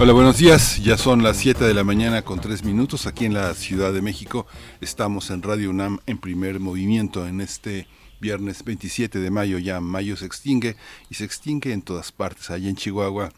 Hola, buenos días. Ya son las 7 de la mañana con 3 minutos aquí en la Ciudad de México. Estamos en Radio UNAM en primer movimiento en este viernes 27 de mayo. Ya mayo se extingue y se extingue en todas partes. Allá en Chihuahua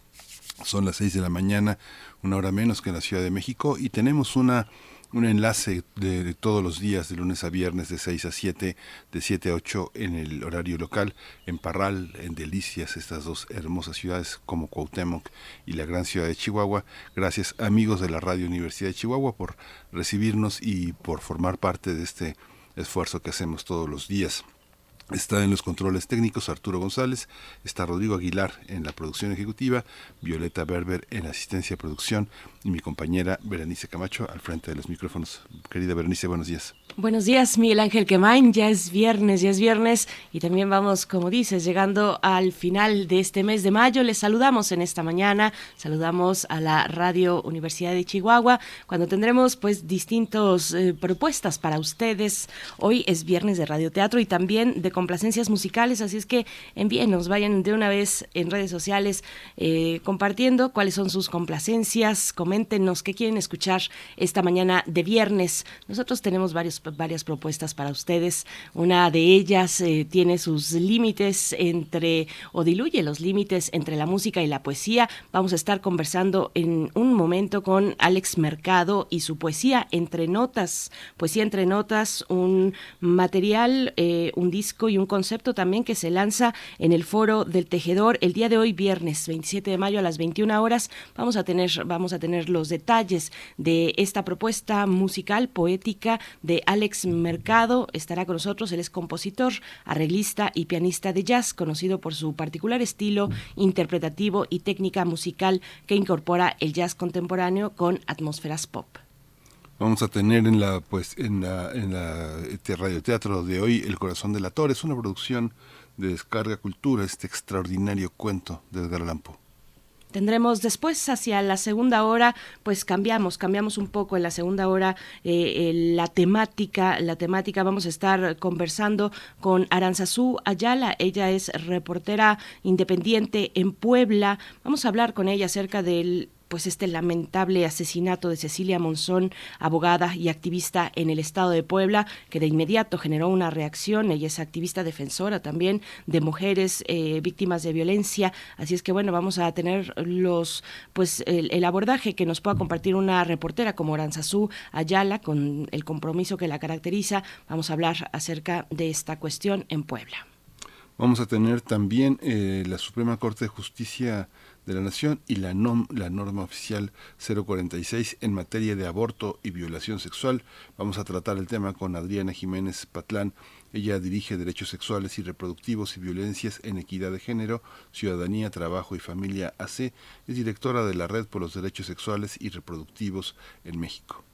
son las 6 de la mañana, una hora menos que en la Ciudad de México y tenemos una un enlace de, todos los días, de lunes a viernes, de 6 a 7, de 7 a 8 en el horario local, en Parral, en Delicias, estas dos hermosas ciudades como Cuauhtémoc y la gran ciudad de Chihuahua. Gracias amigos de la Radio Universidad de Chihuahua por recibirnos y por formar parte de este esfuerzo que hacemos todos los días. Está en los controles técnicos Arturo González, está Rodrigo Aguilar en la producción ejecutiva, Violeta Berber en la asistencia de producción y mi compañera Berenice Camacho al frente de los micrófonos. Querida Berenice, buenos días. Buenos días, Miguel Ángel Quemain. Ya es viernes, ya es viernes y también vamos, como dices, llegando al final de este mes de mayo. Les saludamos en esta mañana, saludamos a la Radio Universidad de Chihuahua, cuando tendremos pues distintas eh, propuestas para ustedes. Hoy es viernes de radioteatro y también de complacencias musicales, así es que envíenos, vayan de una vez en redes sociales eh, compartiendo cuáles son sus complacencias, coméntenos qué quieren escuchar esta mañana de viernes. Nosotros tenemos varios varias propuestas para ustedes. Una de ellas eh, tiene sus límites entre, o diluye los límites entre la música y la poesía. Vamos a estar conversando en un momento con Alex Mercado y su poesía entre notas. Poesía entre notas, un material, eh, un disco y un concepto también que se lanza en el foro del tejedor el día de hoy, viernes 27 de mayo a las 21 horas. Vamos a tener, vamos a tener los detalles de esta propuesta musical, poética de Alex Mercado estará con nosotros. Él es compositor, arreglista y pianista de jazz, conocido por su particular estilo interpretativo y técnica musical que incorpora el jazz contemporáneo con atmósferas pop. Vamos a tener en la pues en la en la este radioteatro de hoy El corazón del ator, es una producción de Descarga Cultura, este extraordinario cuento de Edgar Allan Tendremos después hacia la segunda hora, pues cambiamos, cambiamos un poco en la segunda hora eh, la temática, la temática. Vamos a estar conversando con Aranzazú Ayala, ella es reportera independiente en Puebla, vamos a hablar con ella acerca del pues este lamentable asesinato de Cecilia Monzón, abogada y activista en el estado de Puebla, que de inmediato generó una reacción. Ella es activista defensora también de mujeres eh, víctimas de violencia. Así es que bueno, vamos a tener los pues el, abordaje que nos pueda compartir una reportera como Aranzazú Ayala con el compromiso que la caracteriza. Vamos a hablar acerca de esta cuestión en Puebla. Vamos a tener también eh, la Suprema Corte de Justicia de la Nación y la, la norma oficial 046 en materia de aborto y violación sexual. Vamos a tratar el tema con Adriana Jiménez Patlán. Ella dirige Derechos Sexuales y Reproductivos y Violencias en Equidad de Género, Ciudadanía, Trabajo y Familia AC. Es directora de la Red por los Derechos Sexuales y Reproductivos en México.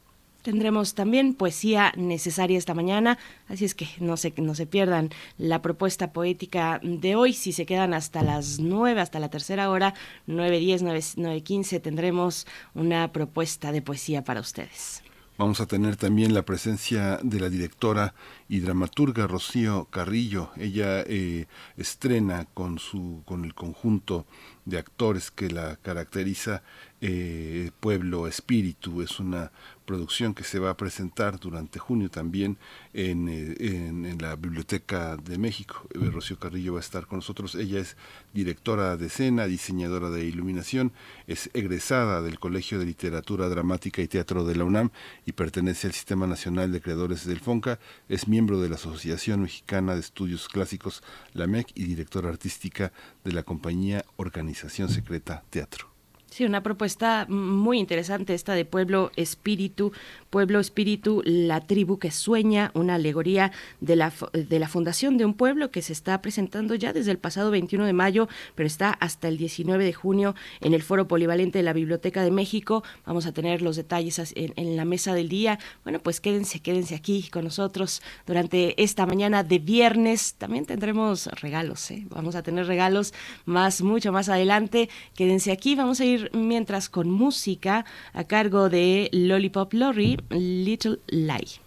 Tendremos también poesía necesaria esta mañana, así es que no se, no se pierdan la propuesta poética de hoy. Si se quedan hasta las nueve, hasta la tercera hora, nueve diez, nueve quince, tendremos una propuesta de poesía para ustedes. Vamos a tener también la presencia de la directora y dramaturga Rocío Carrillo. Ella eh, estrena con su con el conjunto de actores que la caracteriza eh, Pueblo Espíritu. Es una producción que se va a presentar durante junio también en, eh, en, la Biblioteca de México. Eh, Rocío Carrillo va a estar con nosotros. Ella es directora de escena, diseñadora de iluminación, es egresada del Colegio de Literatura Dramática y Teatro de la UNAM y pertenece al Sistema Nacional de Creadores del FONCA. Es miembro de la Asociación Mexicana de Estudios Clásicos, la MEC, y directora artística de la compañía Organización Secreta Teatro. Sí, una propuesta muy interesante esta de Pueblo Espíritu, Pueblo Espíritu, la tribu que sueña, una alegoría de la, de la fundación de un pueblo que se está presentando ya desde el pasado 21 de mayo, pero está hasta el 19 de junio en el Foro Polivalente de la Biblioteca de México. Vamos a tener los detalles en, la mesa del día. Bueno, pues quédense, quédense aquí con nosotros durante esta mañana de viernes. También tendremos regalos, ¿eh? vamos a tener regalos más, mucho más adelante. Quédense aquí, vamos a ir mientras con música a cargo de Lollipop Lorry, Little Lie.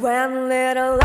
Little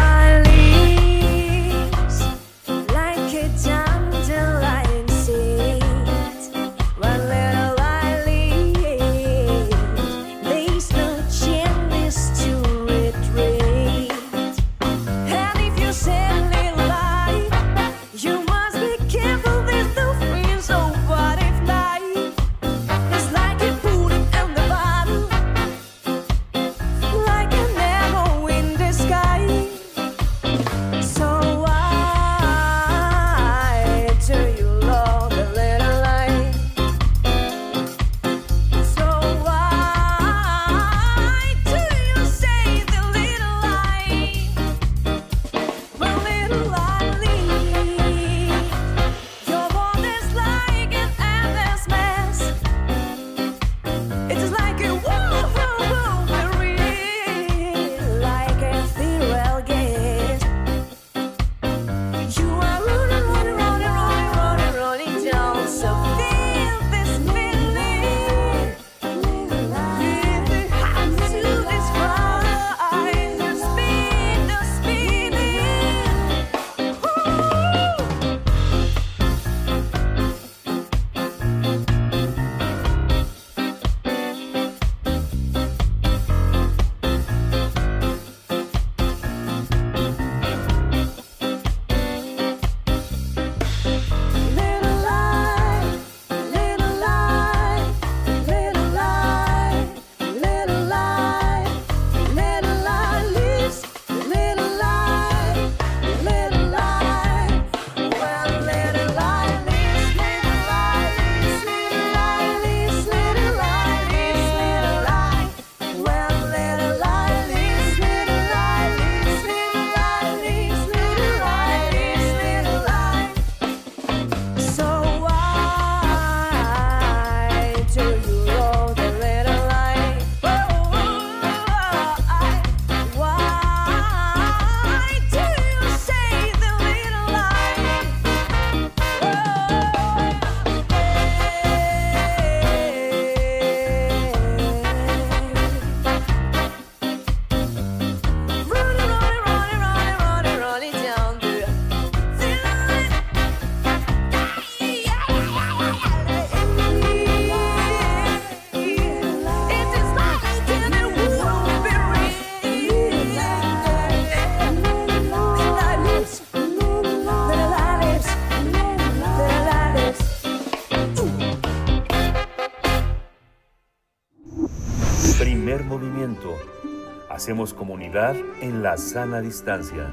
Hacemos comunidad en la sana distancia.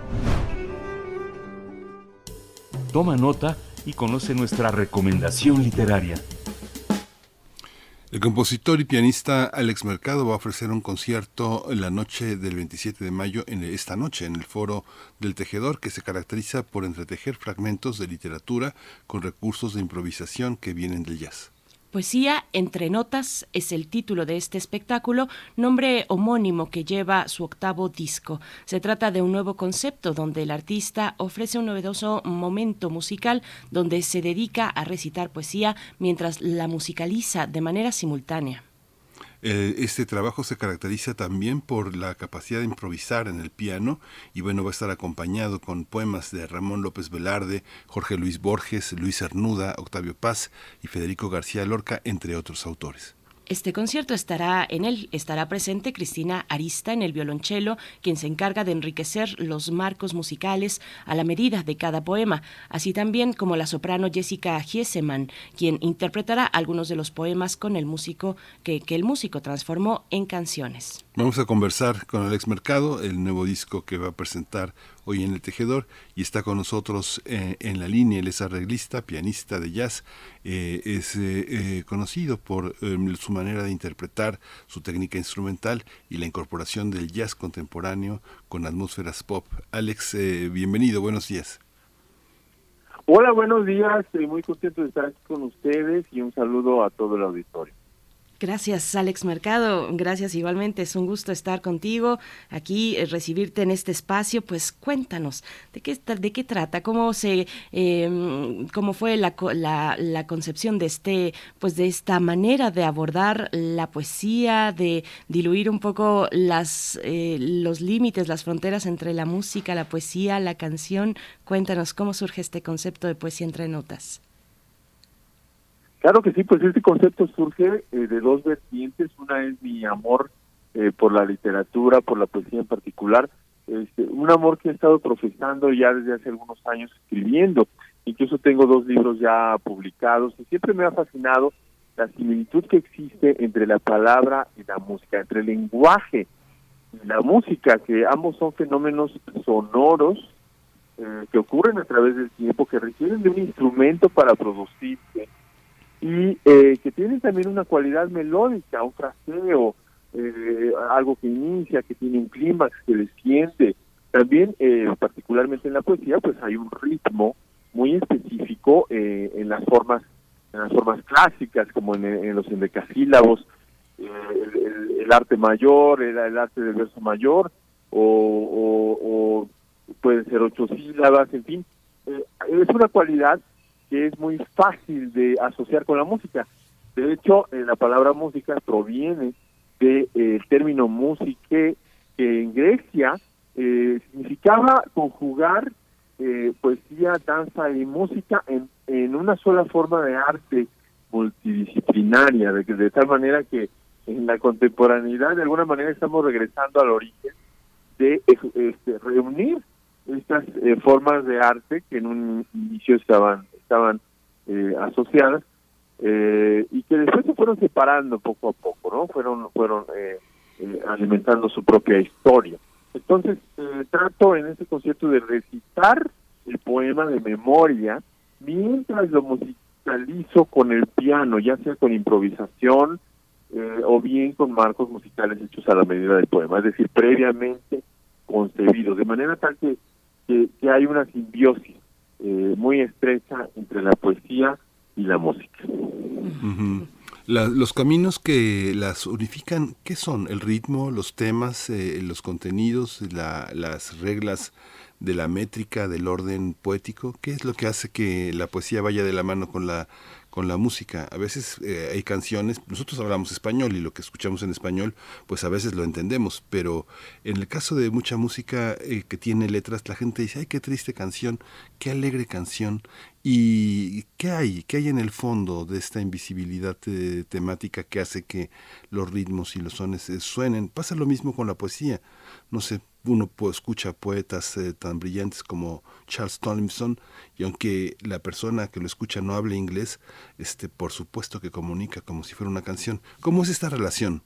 Toma nota y conoce nuestra recomendación literaria. El compositor y pianista Alex Mercado va a ofrecer un concierto en la noche del 27 de mayo, en esta noche, en el Foro del Tejedor, que se caracteriza por entretejer fragmentos de literatura con recursos de improvisación que vienen del jazz. Poesía entre notas es el título de este espectáculo, nombre homónimo que lleva su octavo disco. Se trata de un nuevo concepto donde el artista ofrece un novedoso momento musical donde se dedica a recitar poesía mientras la musicaliza de manera simultánea. Eh, este trabajo se caracteriza también por la capacidad de improvisar en el piano y bueno, va a estar acompañado con poemas de Ramón López Velarde, Jorge Luis Borges, Luis Cernuda, Octavio Paz y Federico García Lorca, entre otros autores. Este concierto estará en él, estará presente Cristina Arista en el violonchelo, quien se encarga de enriquecer los marcos musicales a la medida de cada poema, así también como la soprano Jessica Giesemann, quien interpretará algunos de los poemas con el músico que, que el músico transformó en canciones. Vamos a conversar con Alex Mercado, el nuevo disco que va a presentar hoy en El Tejedor, y está con nosotros eh, en la línea. Él es arreglista, pianista de jazz, eh, es eh, eh, conocido por eh, su manera de interpretar, su técnica instrumental y la incorporación del jazz contemporáneo con atmósferas pop. Alex, eh, bienvenido, buenos días. Hola, buenos días. Estoy muy contento de estar aquí con ustedes y un saludo a todo el auditorio. Gracias, Alex Mercado. Gracias igualmente. Es un gusto estar contigo aquí, eh, recibirte en este espacio. Pues cuéntanos de qué de qué trata, cómo se, eh, cómo fue la, la, la concepción de este, pues de esta manera de abordar la poesía, de diluir un poco las eh, los límites, las fronteras entre la música, la poesía, la canción. Cuéntanos cómo surge este concepto de poesía entre notas. Claro que sí, pues este concepto surge eh, de dos vertientes. Una es mi amor eh, por la literatura, por la poesía en particular. Este, un amor que he estado profesando ya desde hace algunos años escribiendo. Incluso tengo dos libros ya publicados y siempre me ha fascinado la similitud que existe entre la palabra y la música, entre el lenguaje y la música, que ambos son fenómenos sonoros eh, que ocurren a través del tiempo, que requieren de un instrumento para producirse y eh, que tienen también una cualidad melódica, un fraseo, eh, algo que inicia, que tiene un clímax, que desciende. También, eh, particularmente en la poesía, pues hay un ritmo muy específico eh, en las formas en las formas clásicas, como en, los endecasílabos, eh, el, el- el arte mayor, el, el arte del verso mayor, o, o- o pueden ser ocho sílabas, en fin. Eh, es una cualidad que es muy fácil de asociar con la música. De hecho, eh, la palabra música proviene del término musique, que en Grecia eh, significaba conjugar eh, poesía, danza y música en, en una sola forma de arte multidisciplinaria, de, de tal manera que en la contemporaneidad de alguna manera estamos regresando al origen de eh, este, reunir estas eh, formas de arte que en un inicio estaban estaban eh, asociadas eh, y que después se fueron separando poco a poco, ¿no? Fueron fueron eh, eh, alimentando su propia historia. Entonces eh, trato en este concierto de recitar el poema de memoria mientras lo musicalizo con el piano, ya sea con improvisación eh, o bien con marcos musicales hechos a la medida del poema, es decir, previamente concebidos, de manera tal que, que, que hay una simbiosis eh, muy estrecha entre la poesía y la música. Los caminos que las unifican, ¿qué son? ¿El ritmo, los temas, eh, los contenidos, la- las reglas de la métrica, del orden poético? ¿Qué es lo que hace que la poesía vaya de la mano con la, con la música? A veces eh, hay canciones, nosotros hablamos español y lo que escuchamos en español, pues a veces lo entendemos, pero en el caso de mucha música eh, que tiene letras, la gente dice, ay, qué triste canción, qué alegre canción. ¿Y qué hay? ¿Qué hay en el fondo de esta invisibilidad eh, temática que hace que los ritmos y los sones eh, suenen? Pasa lo mismo con la poesía. No sé, uno escucha poetas tan brillantes como Charles Tomlinson y aunque la persona que lo escucha no hable inglés, este, por supuesto que comunica como si fuera una canción. ¿Cómo es esta relación?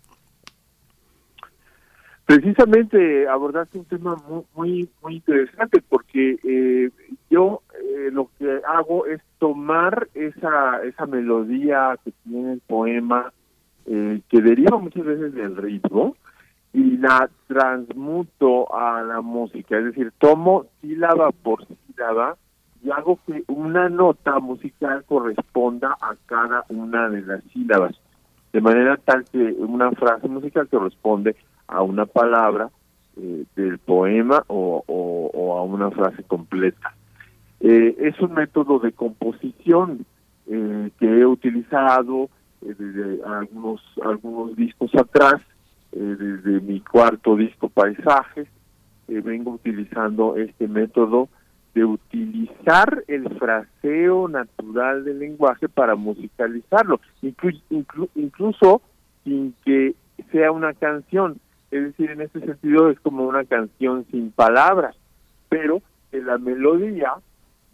Precisamente abordaste un tema muy muy, muy interesante porque eh, yo eh, lo que hago es tomar esa esa melodía que tiene el poema eh, que deriva muchas veces del ritmo y la transmuto a la música, es decir, tomo sílaba por sílaba y hago que una nota musical corresponda a cada una de las sílabas, de manera tal que una frase musical corresponde a una palabra eh, del poema o, a una frase completa. Eh, es un método de composición eh, que he utilizado desde algunos algunos discos atrás, desde mi cuarto disco Paisajes, eh, vengo utilizando este método de utilizar el fraseo natural del lenguaje para musicalizarlo, inclu- inclu- incluso sin que sea una canción. Es decir, en este sentido es como una canción sin palabras, pero en la melodía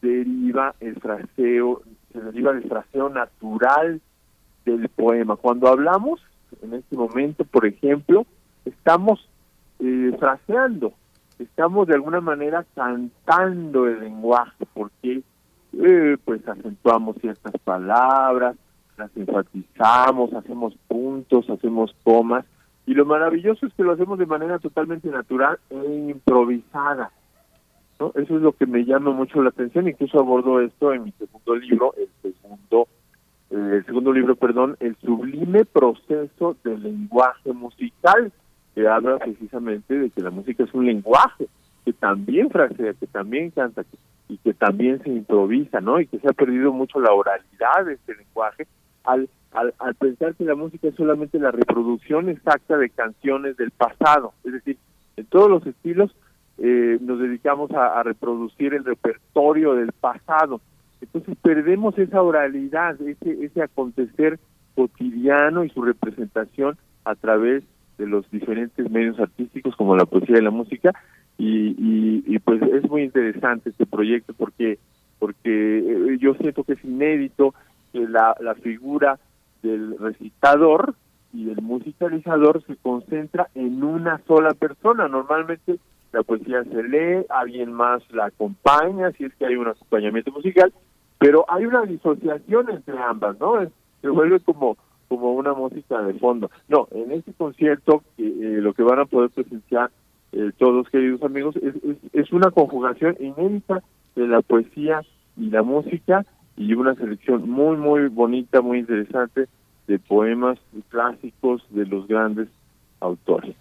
deriva el fraseo, se deriva del fraseo natural del poema. Cuando hablamos, en este momento, por ejemplo, estamos eh, fraseando, estamos de alguna manera cantando el lenguaje, porque eh, pues acentuamos ciertas palabras, las enfatizamos, hacemos puntos, hacemos comas, y lo maravilloso es que lo hacemos de manera totalmente natural e improvisada. ¿no? Eso es lo que me llama mucho la atención, incluso abordo esto en mi segundo libro, el segundo, el segundo libro, perdón, el sublime proceso del lenguaje musical, que habla precisamente de que la música es un lenguaje, que también frasea, que también canta, y que también se improvisa, ¿no? Y que se ha perdido mucho la oralidad de este lenguaje al, al, al pensar que la música es solamente la reproducción exacta de canciones del pasado, es decir, en todos los estilos eh, nos dedicamos a reproducir el repertorio del pasado. Entonces perdemos esa oralidad, ese, ese acontecer cotidiano y su representación a través de los diferentes medios artísticos como la poesía y la música y, y, y, pues es muy interesante este proyecto porque porque eh, yo siento que es inédito que la, la figura del recitador y del musicalizador se concentra en una sola persona. Normalmente la poesía se lee, alguien más la acompaña, si es que hay un acompañamiento musical, pero hay una disociación entre ambas, ¿no? Es- Se vuelve como como una música de fondo. No, en este concierto eh, lo que van a poder presenciar eh, todos queridos amigos es, es, es una conjugación inédita de la poesía y la música y una selección muy muy bonita, muy interesante de poemas clásicos de los grandes autores.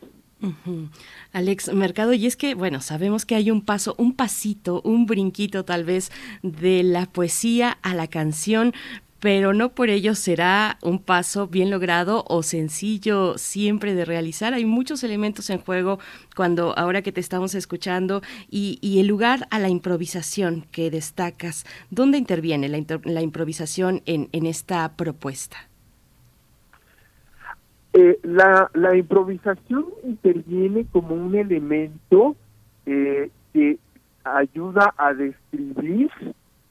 Alex Mercado, y es que, bueno, sabemos que hay un paso, un pasito, un brinquito tal vez de la poesía a la canción, pero no por ello será un paso bien logrado o sencillo siempre de realizar. Hay muchos elementos en juego cuando ahora que te estamos escuchando y, y el lugar a la improvisación que destacas. ¿Dónde interviene la, la improvisación en esta propuesta? Eh, la, la improvisación interviene como un elemento eh, que ayuda a describir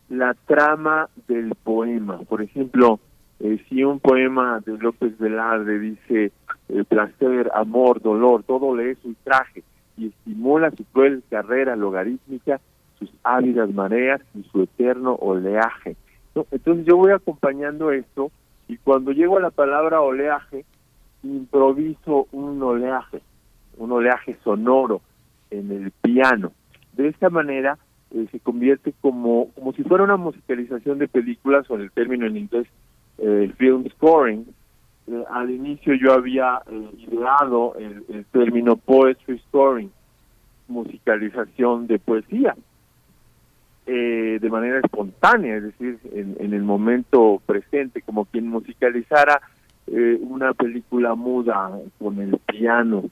la trama del poema. Por ejemplo, eh, si un poema de López Velarde dice eh, placer, amor, dolor, todo le es ultraje y estimula su cruel carrera logarítmica, sus ávidas mareas y su eterno oleaje. Entonces yo voy acompañando esto y cuando llego a la palabra oleaje, improviso un oleaje, un oleaje sonoro en el piano. De esta manera eh, se convierte como, como si fuera una musicalización de películas o en el término en inglés eh, film scoring. Eh, al inicio yo había ideado el, el término poetry scoring, musicalización de poesía, eh, de manera espontánea, es decir, en, en el momento presente, como quien musicalizara eh, una película muda con el piano,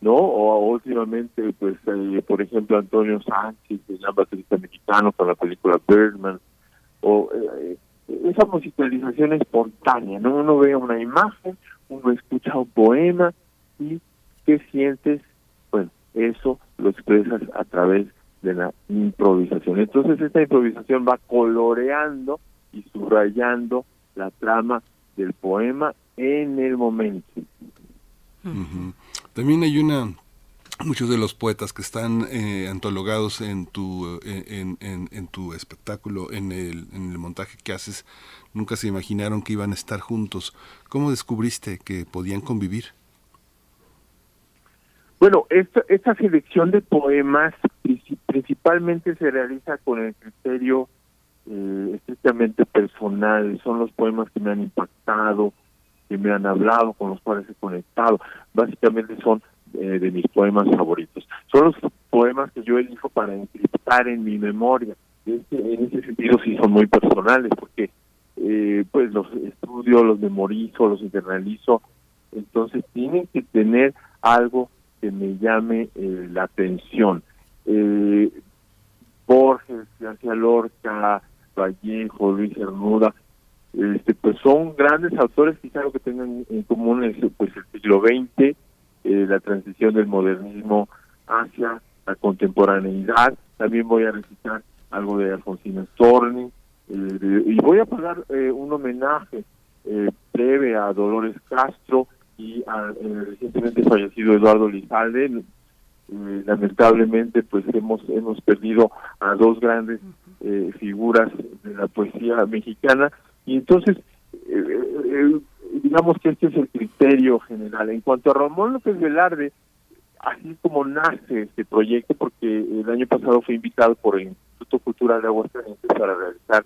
¿no? O últimamente, pues, eh, por ejemplo, Antonio Sánchez, el baterista mexicano, con la película Birdman, o eh, esa musicalización espontánea, ¿no? Uno ve una imagen, uno escucha un poema y ¿qué sientes? Bueno, eso lo expresas a través de la improvisación. Entonces esta improvisación va coloreando y subrayando la trama del poema en el momento. También hay una muchos de los poetas que están eh, antologados en tu eh, en, en- en tu espectáculo en el, en el montaje que haces nunca se imaginaron que iban a estar juntos cómo descubriste que podían convivir Bueno, esta, esta selección de poemas princi- principalmente se realiza con el criterio eh, estrictamente personal. Son los poemas que me han impactado, que me han hablado, con los cuales he conectado. Básicamente son eh, de mis poemas favoritos. Son los poemas que yo elijo para encriptar en mi memoria. Este- en ese sentido sí son muy personales porque eh, pues los estudio, los memorizo, los internalizo. Entonces tienen que tener algo que me llame eh, la atención. Eh, Borges, García Lorca, Vallejo, Luis Cernuda, este, pues son grandes autores, quizá lo que tengan en común es pues el siglo XX, eh, la transición del modernismo hacia la contemporaneidad. También voy a recitar algo de Alfonsina Storni eh, de- y voy a pagar eh, un homenaje eh, breve a Dolores Castro y al eh, recientemente fallecido Eduardo Lizalde. Lamentablemente, pues hemos hemos perdido a dos grandes eh, figuras de la poesía mexicana y entonces eh, eh, digamos que este es el criterio general. En cuanto a Ramón López Velarde, así como nace este proyecto, porque el año pasado fue invitado por el Instituto Cultural de Aguascalientes para realizar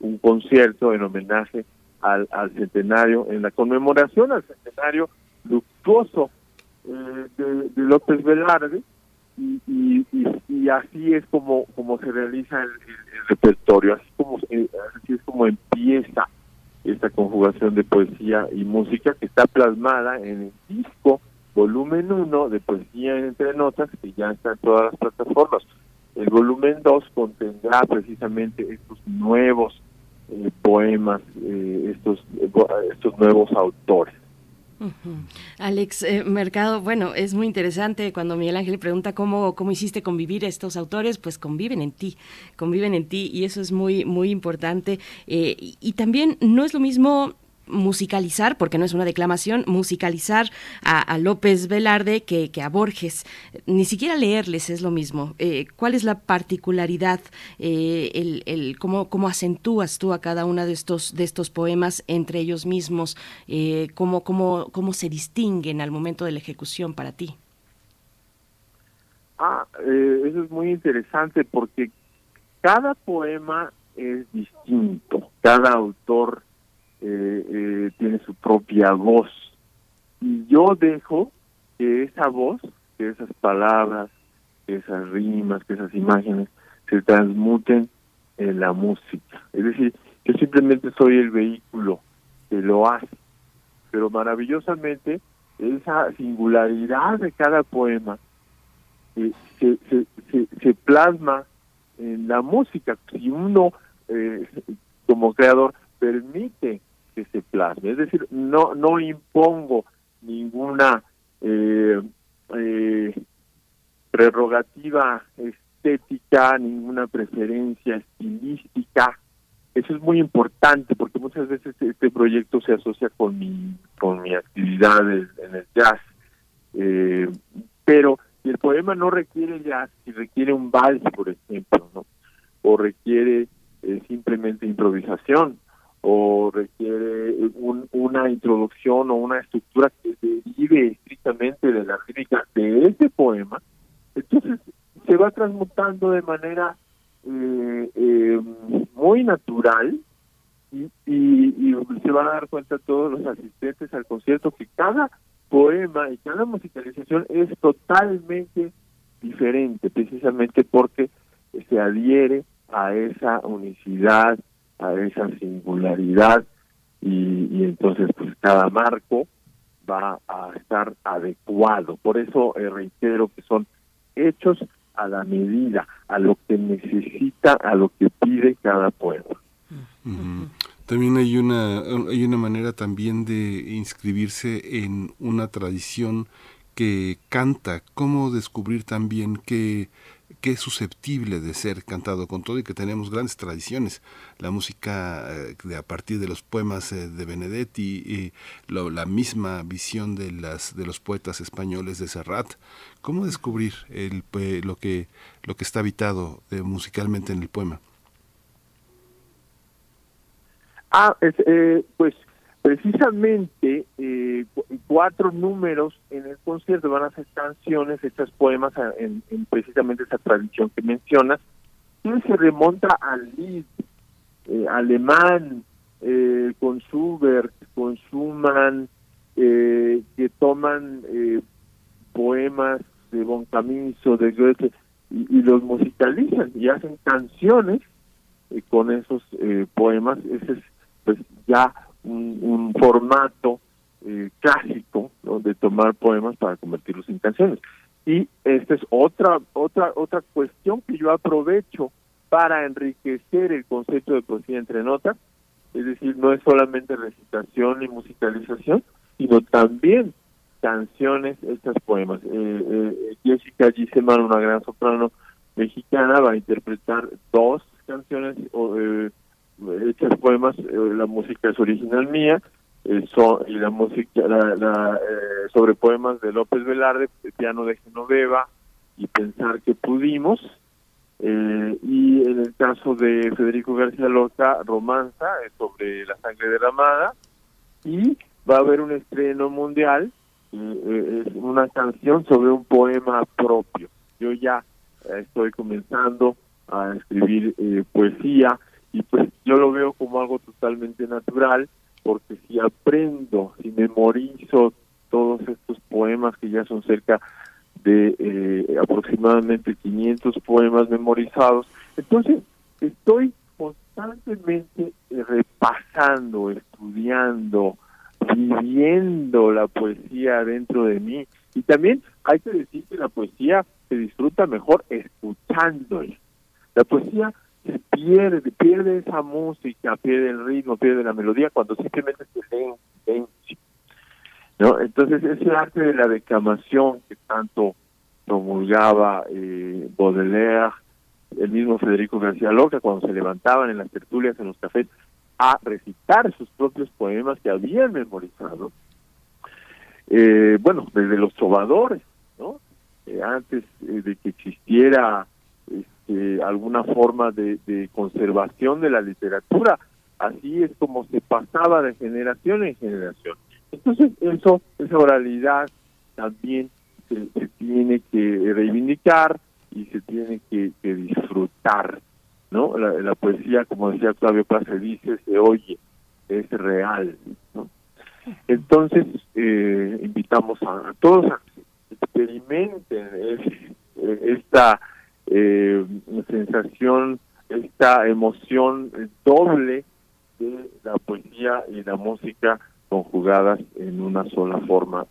un concierto en homenaje al, centenario, en la conmemoración al centenario luctuoso eh, de López Velarde, y, y, y, así es como como se realiza el, repertorio, así como así es como empieza esta conjugación de poesía y música que está plasmada en el disco volumen 1 de poesía entre notas que ya está en todas las plataformas. El volumen 2 contendrá precisamente estos nuevos eh, poemas, eh, estos eh, estos nuevos autores. Alex eh, Mercado, bueno, es muy interesante cuando Miguel Ángel pregunta cómo, cómo hiciste convivir estos autores, pues conviven en ti, conviven en ti y eso es muy, muy importante. Eh, y también no es lo mismo musicalizar, porque no es una declamación, musicalizar a, a López Velarde que, que a Borges. Ni siquiera leerles es lo mismo. Eh, ¿Cuál es la particularidad, eh, el, el, cómo, cómo acentúas tú a cada uno de estos, de estos poemas entre ellos mismos? Eh, cómo, cómo, ¿Cómo se distinguen al momento de la ejecución para ti? Ah, eh, eso es muy interesante porque cada poema es distinto, cada autor eh, eh, tiene su propia voz y yo dejo que esa voz, que esas palabras, que esas rimas, que esas imágenes se transmuten en la música. Es decir, yo simplemente soy el vehículo que lo hace, pero maravillosamente esa singularidad de cada poema eh, se, se, se, se plasma en la música. Si uno, eh, como creador, permite que se plasme, es decir, no, no impongo ninguna eh, eh, prerrogativa estética, ninguna preferencia estilística. Eso es muy importante porque muchas veces este proyecto se asocia con mi, con mi actividad en el jazz. Eh, pero el poema no requiere jazz, si requiere un vals, por ejemplo, o requiere eh, simplemente improvisación, o requiere un- una introducción o una estructura que derive estrictamente de la lírica de ese poema, entonces se va transmutando de manera eh, eh, muy natural y, y, y se van a dar cuenta todos los asistentes al concierto que cada poema y cada musicalización es totalmente diferente, precisamente porque se adhiere a esa unicidad, a esa singularidad y, entonces pues cada marco va a estar adecuado. Por eso eh, reitero que son hechos a la medida, a lo que necesita, a lo que pide cada. Ujú. También hay una, hay una manera también de inscribirse en una tradición que canta, cómo descubrir también que, que es susceptible de ser cantado con todo y que tenemos grandes tradiciones. La música eh, de, a partir de los poemas eh, de Benedetti y lo- la misma visión de, las, de los poetas españoles de Serrat. ¿Cómo descubrir el, lo, que, lo que está habitado eh, musicalmente en el poema? Ah, es, eh, pues precisamente eh, cu- cuatro números en el concierto van a ser canciones, estas poemas en, en precisamente esa tradición que mencionas, que se remonta al Lied eh, alemán, eh, con Schubert, con Schumann, eh, que toman eh, poemas de Boncamiso, de Goethe, y, los musicalizan y hacen canciones eh, con esos poemas. Ese es pues ya un, formato eh, clásico ¿no? de tomar poemas para convertirlos en canciones. Y esta es otra otra otra cuestión que yo aprovecho para enriquecer el concepto de poesía entre notas, es decir, no es solamente recitación y musicalización, sino también canciones, estos poemas. Eh, eh, Jessica Giseman, una gran soprano mexicana, va a interpretar dos canciones eh, hechas poemas, eh, la música es original mía, eh, so- y la música eh, sobre poemas de López Velarde, el piano de Genoveva y Pensar que pudimos. Eh, y en el caso de Federico García Lorca, Romanza, eh, sobre la sangre derramada. Y va a haber un estreno mundial, es una canción sobre un poema propio. Yo ya estoy comenzando a escribir poesía y pues yo lo veo como algo totalmente natural porque si aprendo, si memorizo todos estos poemas que ya son cerca de eh, aproximadamente 500 poemas memorizados, entonces estoy constantemente eh, repasando, estudiando, viviendo la poesía dentro de mí. Y también hay que decir que la poesía se disfruta mejor escuchándola. La poesía se pierde, pierde esa música, pierde el ritmo, pierde la melodía cuando simplemente se lee. ¿no? Entonces ese arte de la declamación que tanto promulgaba eh, Baudelaire, el mismo Federico García Lorca, cuando se levantaban en las tertulias, en los cafés, a recitar sus propios poemas que habían memorizado. Eh, bueno, desde los trovadores, ¿no? Eh, antes eh, de que existiera este, alguna forma de, de conservación de la literatura, así es como se pasaba de generación en generación. Entonces, eso, esa oralidad también se, tiene que reivindicar y se tiene que, disfrutar, ¿no? La, poesía, como decía Claudio Plaza, dice, se oye, es real. Entonces, eh, invitamos a, a todos a que experimenten eh, esta eh, sensación, esta emoción doble de la poesía y la música conjugadas en una sola forma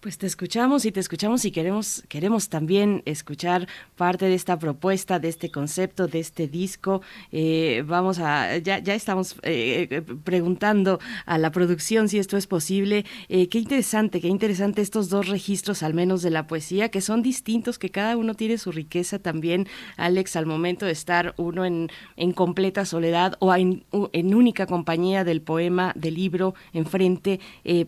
Pues te escuchamos y te escuchamos y queremos queremos también escuchar parte de esta propuesta, de este concepto, de este disco. Eh, vamos a ya ya estamos eh, eh, preguntando a la producción si esto es posible. Qué interesante, qué interesante estos dos registros, al menos de la poesía, que son distintos, que cada uno tiene su riqueza también. Alex, al momento de estar uno en en completa soledad o en, en única compañía del poema, del libro enfrente,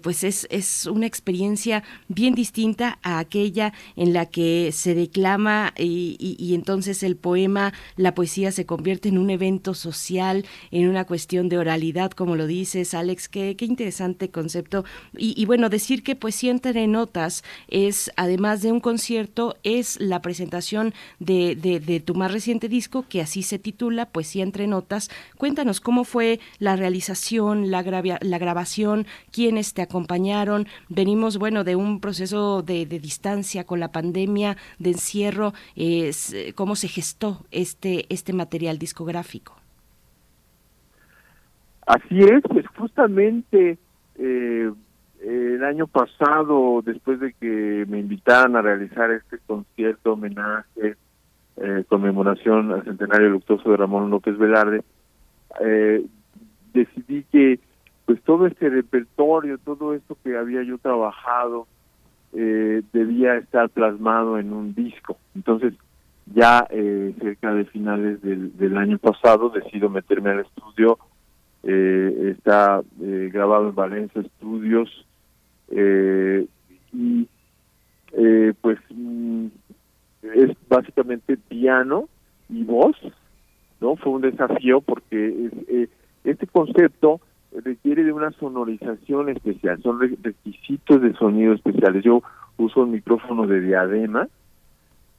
pues es es una experiencia bien distinta a aquella en la que se declama y, entonces el poema, la poesía se convierte en un evento social, en una cuestión de oralidad, como lo dices, Alex, qué, qué interesante concepto. Y, bueno, decir que Poesía entre notas es, además de un concierto, es la presentación de, de- tu más reciente disco, que así se titula, Poesía entre notas. Cuéntanos cómo fue la realización, la, la grabación, quiénes te acompañaron. Venimos, bueno, de un proceso de, distancia con la pandemia, de encierro, eh, cómo se gestó este, este material discográfico. Así es, pues justamente eh, el año pasado, después de que me invitaran a realizar este concierto homenaje, eh, conmemoración al centenario luctuoso de Ramón López Velarde, eh, decidí que pues todo este repertorio, todo esto que había yo trabajado, eh, debía estar plasmado en un disco. Entonces, ya eh, cerca de finales del, del año pasado, decido meterme al estudio. Eh, está eh, grabado en Valencia Studios. Eh, y eh, pues mm, es básicamente piano y voz no fue un desafío porque es- este concepto requiere de una sonorización especial son re- requisitos de sonido especiales yo uso un micrófono de diadema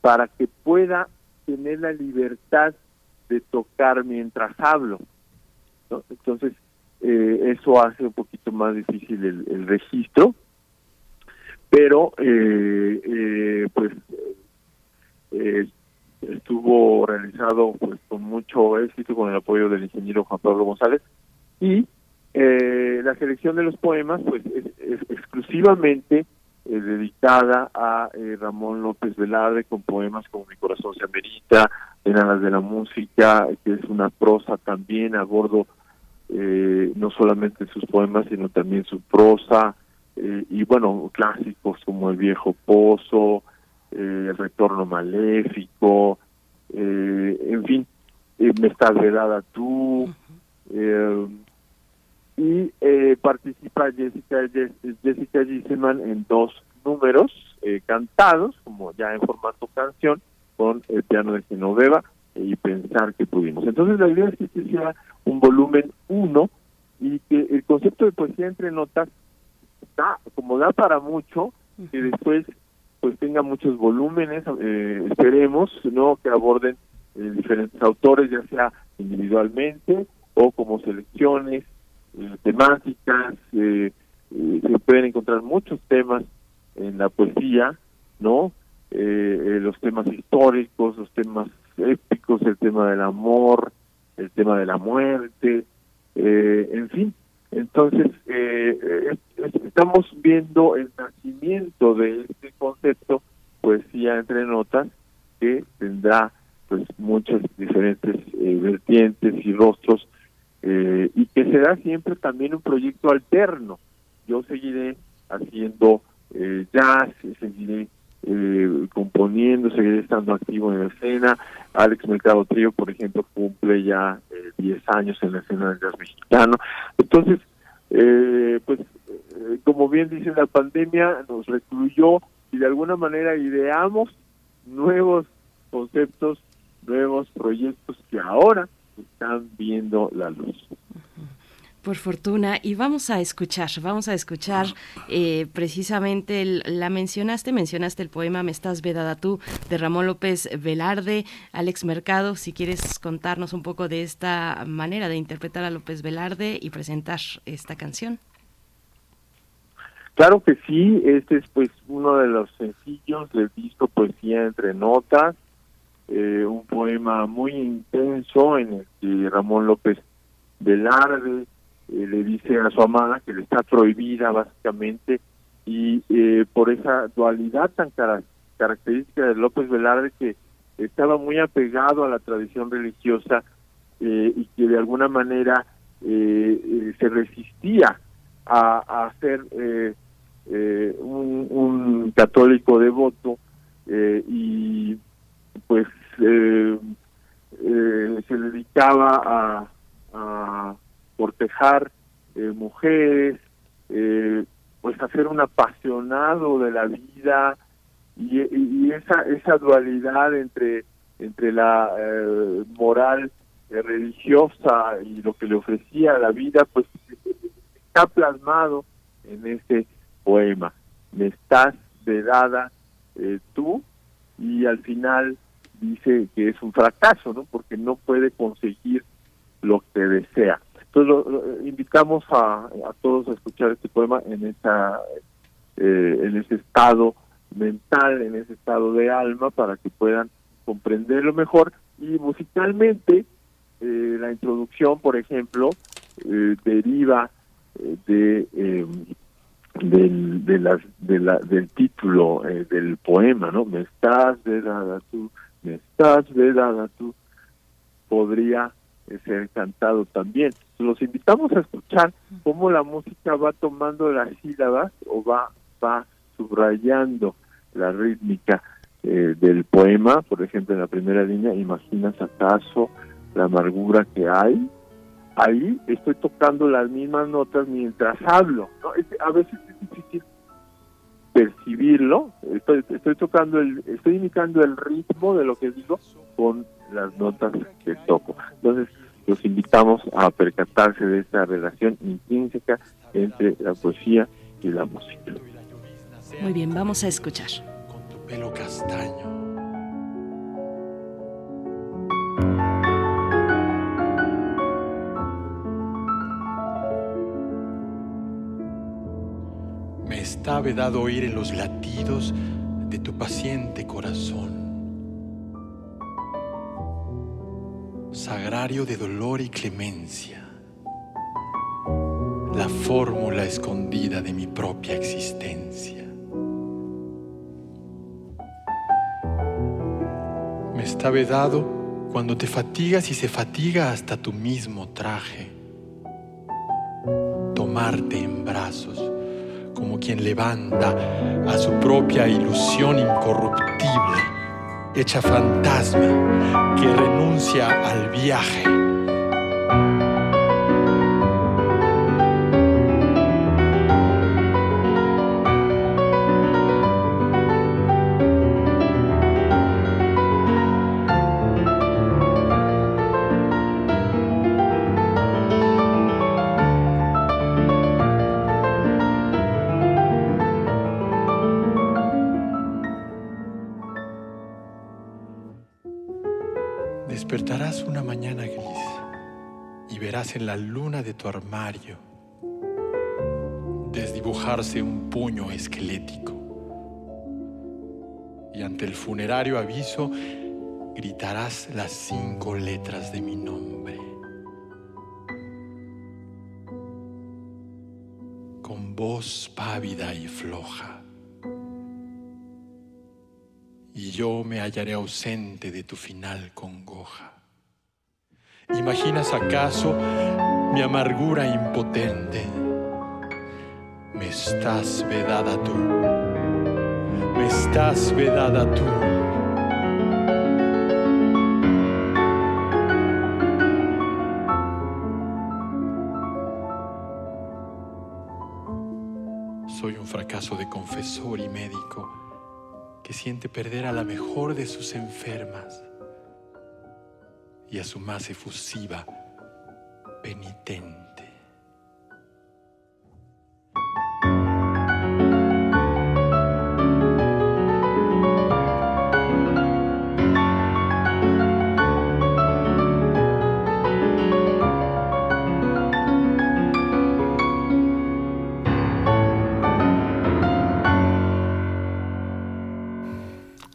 para que pueda tener la libertad de tocar mientras hablo. Entonces, eh, eso hace un poquito más difícil el, el registro, pero eh, eh, pues eh, estuvo realizado pues con mucho éxito con el apoyo del ingeniero Juan Pablo González y eh, la selección de los poemas pues es, es exclusivamente eh, dedicada a eh, Ramón López Velarde con poemas como Mi corazón se amerita, En alas de la música, que es una prosa también a bordo eh, no solamente sus poemas, sino también su prosa, eh, y bueno, clásicos como El viejo pozo, eh, El retorno maléfico, eh, en fin, Me estás velada tú, eh, y eh, participa Jessica Jess- Jessica Gisselman en dos números eh, cantados, como ya en formato canción, con el piano de Genoveva y pensar que pudimos. Entonces la idea es que este sea un volumen uno y que el concepto de poesía entre notas da, como da para mucho, que después pues tenga muchos volúmenes, eh, esperemos, ¿no? Que aborden eh, diferentes autores, ya sea individualmente o como selecciones temáticas, eh, eh, se pueden encontrar muchos temas en la poesía, ¿no? Eh, eh, los temas históricos, los temas épicos, el tema del amor, el tema de la muerte, eh, en fin. Entonces, eh, eh, es- estamos viendo el nacimiento de este concepto, poesía entre notas, que tendrá pues muchas diferentes eh, vertientes y rostros eh, y que será siempre también un proyecto alterno. Yo seguiré haciendo eh, jazz, seguiré eh, componiendo, seguiré estando activo en la escena. Alex Mercado Trío, por ejemplo, cumple ya eh, 10 años en la escena del jazz mexicano. Entonces, eh, pues, eh, como bien dice la pandemia, nos recluyó y de alguna manera ideamos nuevos conceptos, nuevos proyectos que ahora están viendo la luz. Por fortuna, y vamos a escuchar, vamos a escuchar eh, precisamente, el- la mencionaste, mencionaste el poema Me estás vedada tú de Ramón López Velarde, Alex Mercado, si quieres contarnos un poco de esta manera de interpretar a López Velarde y presentar esta canción. Claro que sí, este es pues uno de los sencillos del disco Poesía entre Notas, eh, un poema muy intenso en el que Ramón López Velarde eh, le dice a su amada que le está prohibida básicamente y eh, por esa dualidad tan cara- característica de López Velarde que estaba muy apegado a la tradición religiosa eh, y que de alguna manera eh, se resistía a, a ser un, un católico devoto y pues eh, eh, se dedicaba a, a cortejar eh, mujeres, eh, pues a ser un apasionado de la vida y, y- esa esa dualidad entre entre la moral religiosa y lo que le ofrecía la vida pues está plasmado en este poema. Me estás vedada eh, tú y al final dice que es un fracaso no porque no puede conseguir lo que desea entonces lo- invitamos a, todos a escuchar este poema en esa eh, en ese estado mental, en ese estado de alma, para que puedan comprenderlo mejor. Y musicalmente, eh, la introducción, por ejemplo, eh, deriva eh, de, eh, del, de de la, del título del poema, ¿no? Me estás vedada tú, me estás vedada tú, podría ser cantado también. Los invitamos a escuchar cómo la música va tomando las sílabas o va, va subrayando la rítmica eh, del poema, por ejemplo, en la primera línea, ¿imaginas acaso la amargura que hay? Ahí estoy tocando las mismas notas mientras hablo. ¿no? A veces es difícil percibirlo, estoy, estoy tocando, el, estoy imitando el ritmo de lo que digo con las notas que toco. Entonces, los invitamos a percatarse de esta relación intrínseca entre la poesía y la música. Muy bien, vamos a escuchar. con tu pelo castaño. Me está vedado oír en los latidos de tu paciente corazón. Sagrario de dolor y clemencia. La fórmula escondida de mi propia existencia. Me está vedado cuando te fatigas y se fatiga hasta tu mismo traje. Tomarte en brazos como quien levanta a su propia ilusión incorruptible, hecha fantasma que renuncia al viaje. En la luna de tu armario desdibujarse un puño esquelético. Y ante el funerario aviso gritarás las cinco letras de mi nombre. Con voz pávida y floja. Y yo me hallaré ausente de tu final congoja. ¿Imaginas acaso mi amargura impotente? Me estás vedada tú. Me estás vedada tú. Soy un fracaso de confesor y médico que siente perder a la mejor de sus enfermas y a su más efusiva penitente.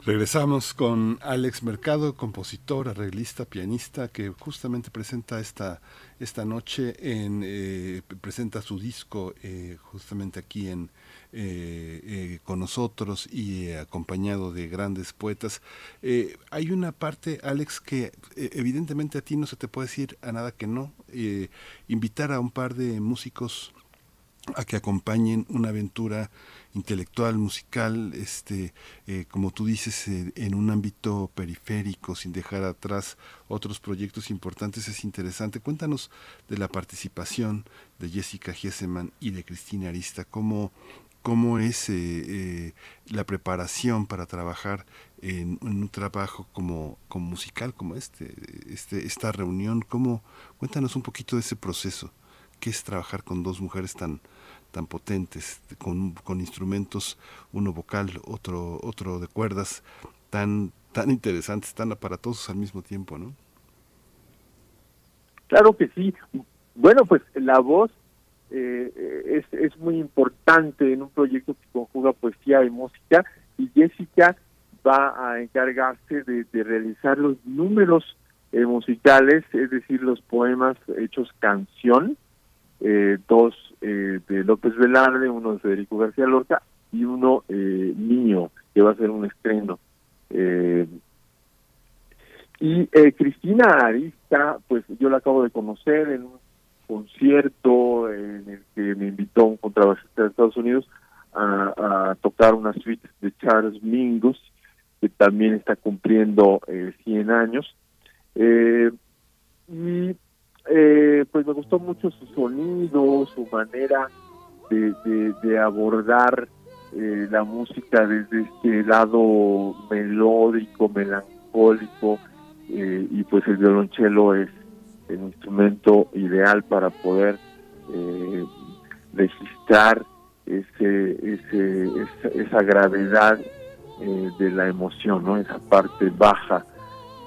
Regresamos con Alex Mercado, compositor, arreglista, pianista, que justamente presenta esta, esta noche en eh, presenta su disco eh, justamente aquí en eh, eh, con nosotros y acompañado de grandes poetas. Hay una parte, Alex, que evidentemente a ti no se te puede decir a nada que no. Invitar a un par de músicos a que acompañen una aventura intelectual, musical, este, eh, como tú dices, eh, en un ámbito periférico, sin dejar atrás otros proyectos importantes, es interesante. Cuéntanos de la participación de Jessica Gieseman y de Cristina Arista, cómo, cómo es eh, la preparación para trabajar en, en un trabajo como, como musical como este, este, esta reunión, cómo, cuéntanos un poquito de ese proceso, qué es trabajar con dos mujeres tan tan potentes, con, con instrumentos, uno vocal, otro, otro de cuerdas, tan, tan interesantes, tan aparatosos al mismo tiempo, ¿no? Claro que sí. Bueno, pues la voz eh, es, es muy importante en un proyecto que conjuga poesía y música y Jessica va a encargarse de, de realizar los números eh, musicales, es decir, los poemas hechos canción, eh, dos eh, de López Velarde, uno de Federico García Lorca y uno eh, mío, que va a ser un estreno. Eh, y eh, Cristina Arista, pues yo la acabo de conocer en un concierto en el que me invitó un contrabajista de Estados Unidos a, tocar una suite de Charles Mingus, que también está cumpliendo eh, 100 años. Eh, y eh, pues me gustó mucho su sonido, su manera de, de, abordar eh, la música desde este lado melódico, melancólico, eh, y pues el violonchelo es el instrumento ideal para poder eh, registrar ese, ese, esa, esa gravedad eh, de la emoción, ¿no? Esa parte baja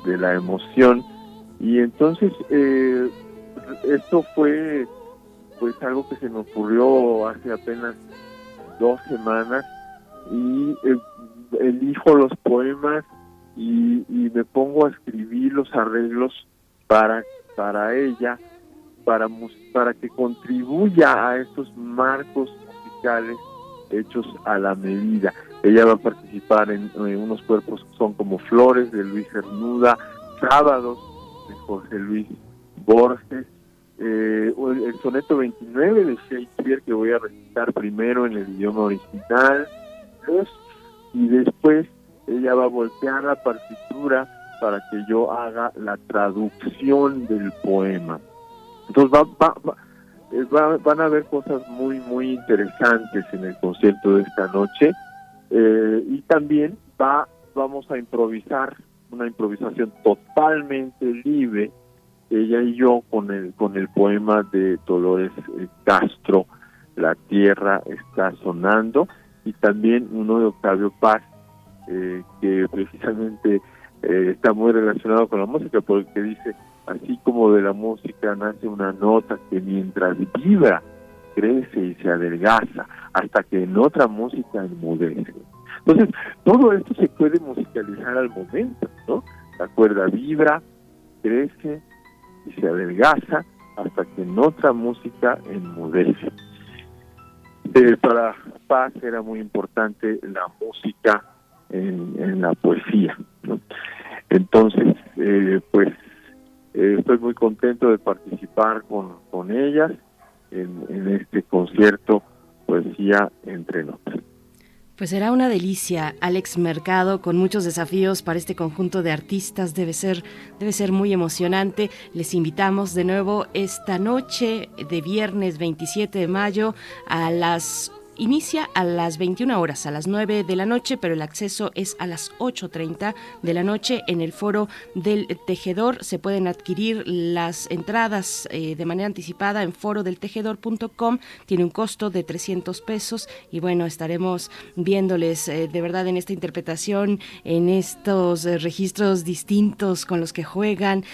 de la emoción. Y entonces eh, esto fue pues algo que se me ocurrió hace apenas dos semanas y eh, elijo los poemas y, y me pongo a escribir los arreglos para para ella para para que contribuya a estos marcos musicales hechos a la medida. Ella va a participar en, en unos cuerpos que son como flores de Luis Cernuda sábados de Jorge Luis Borges eh, el, soneto 29 de Shakespeare que voy a recitar primero en el idioma original y después ella va a voltear la partitura para que yo haga la traducción del poema. Entonces va, va, eh, va- van a haber cosas muy muy interesantes en el concierto de esta noche. Eh, y también va vamos a improvisar una improvisación totalmente libre ella y yo con el con el poema de Dolores eh, Castro La tierra está sonando y también uno de Octavio Paz eh, que precisamente eh, está muy relacionado con la música porque dice, así como de la música nace una nota que mientras vibra, crece y se adelgaza, hasta que en otra música enmudece. Entonces, todo esto se puede musicalizar al momento, ¿no? La cuerda vibra, crece y se adelgaza hasta que en otra música enmudece. Eh, para Paz era muy importante la música en, la poesía. Entonces, eh, pues eh, estoy muy contento de participar con, con ellas en, en este concierto Poesía entre notas. Pues será una delicia, Alex Mercado, con muchos desafíos para este conjunto de artistas. Debe ser, debe ser muy emocionante. Les invitamos de nuevo esta noche de viernes 27 de mayo a las Inicia a las 21 horas, a las 9 de la noche, pero el acceso es a las 8.30 de la noche en el foro del tejedor. Se pueden adquirir las entradas eh, de manera anticipada en forodeltejedor.com. Tiene un costo de 300 pesos y bueno, estaremos viéndoles eh, de verdad en esta interpretación, en estos eh, registros distintos con los que juegan,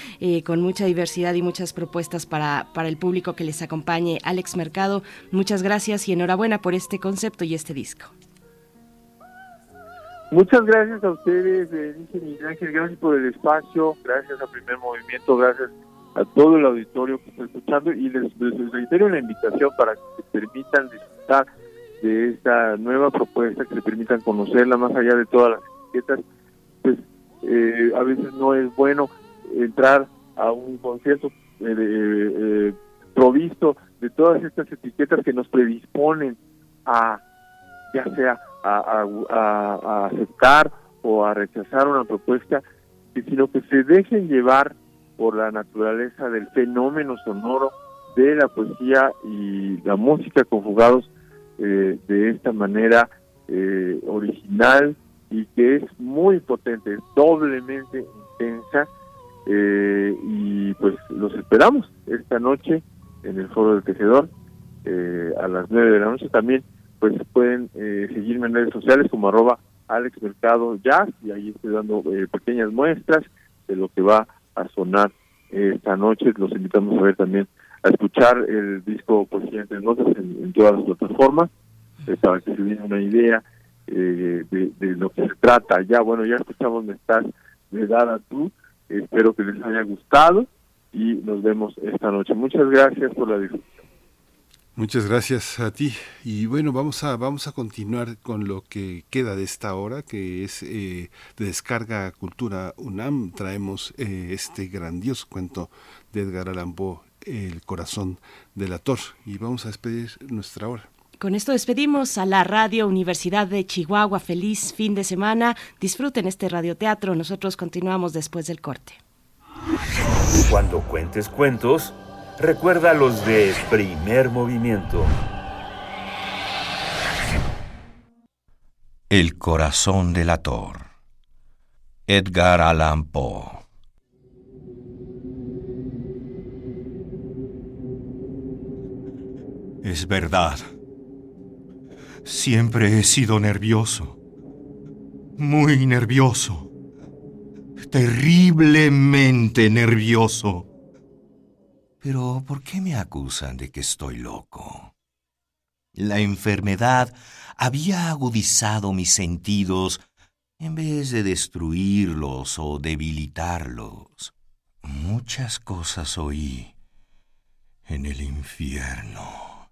con mucha diversidad y muchas propuestas para, para el público que les acompañe. Alex Mercado, muchas gracias y enhorabuena por este concepto y este disco. Muchas gracias a ustedes, eh, Miguel Ángel, gracias por el espacio, gracias a Primer Movimiento, gracias a todo el auditorio que está escuchando y les, les reitero la invitación para que se permitan disfrutar de esta nueva propuesta, que se permitan conocerla más allá de todas las etiquetas. Pues eh, a veces no es bueno entrar a un concierto eh, de- eh, provisto de todas estas etiquetas que nos predisponen a ya sea a, a- aceptar o a rechazar una propuesta, sino que se dejen llevar por la naturaleza del fenómeno sonoro de la poesía y la música conjugados eh, de esta manera eh, original y que es muy potente, doblemente intensa eh, y pues los esperamos esta noche en el Foro del Tejedor eh, a las 9 de la noche también pues pueden eh, seguirme en redes sociales como arroba Alex Mercado Jazz y ahí estoy dando eh, pequeñas muestras de lo que va a sonar esta noche. Los invitamos a ver también, a escuchar el disco Poesía entre Notas en, en todas las plataformas eh, para que se den una idea eh, de, de lo que se trata. Ya, bueno, ya escuchamos Me estás de Dada tú. Espero que les haya gustado y nos vemos esta noche. Muchas gracias por la discusión. Muchas gracias a ti. Y bueno, vamos a, vamos a continuar con lo que queda de esta hora, que es eh, de Descarga Cultura UNAM. Traemos eh, este grandioso cuento de Edgar Allan Poe, El corazón del ator. Y vamos a despedir nuestra hora. Con esto despedimos a la Radio Universidad de Chihuahua. Feliz fin de semana. Disfruten este radioteatro. Nosotros continuamos después del corte. Cuando cuentes cuentos, recuerda los de primer movimiento. El corazón del ator. Edgar Allan Poe. Es verdad. Siempre he sido nervioso. Muy nervioso. Terriblemente nervioso. Pero ¿por qué me acusan de que estoy loco? La enfermedad había agudizado mis sentidos en vez de destruirlos o debilitarlos. Muchas cosas oí en el infierno.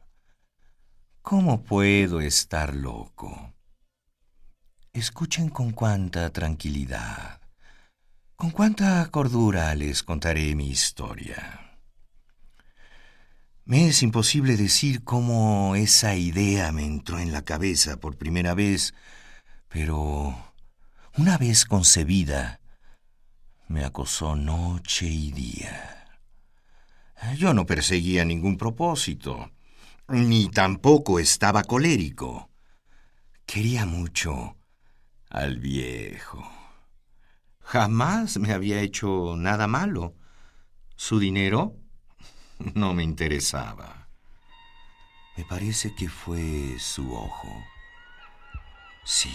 ¿Cómo puedo estar loco? Escuchen con cuánta tranquilidad, con cuánta cordura les contaré mi historia. Me es imposible decir cómo esa idea me entró en la cabeza por primera vez, pero una vez concebida, me acosó noche y día. Yo no perseguía ningún propósito, ni tampoco estaba colérico. Quería mucho al viejo. Jamás me había hecho nada malo. Su dinero no me interesaba. Me parece que fue su ojo. Sí,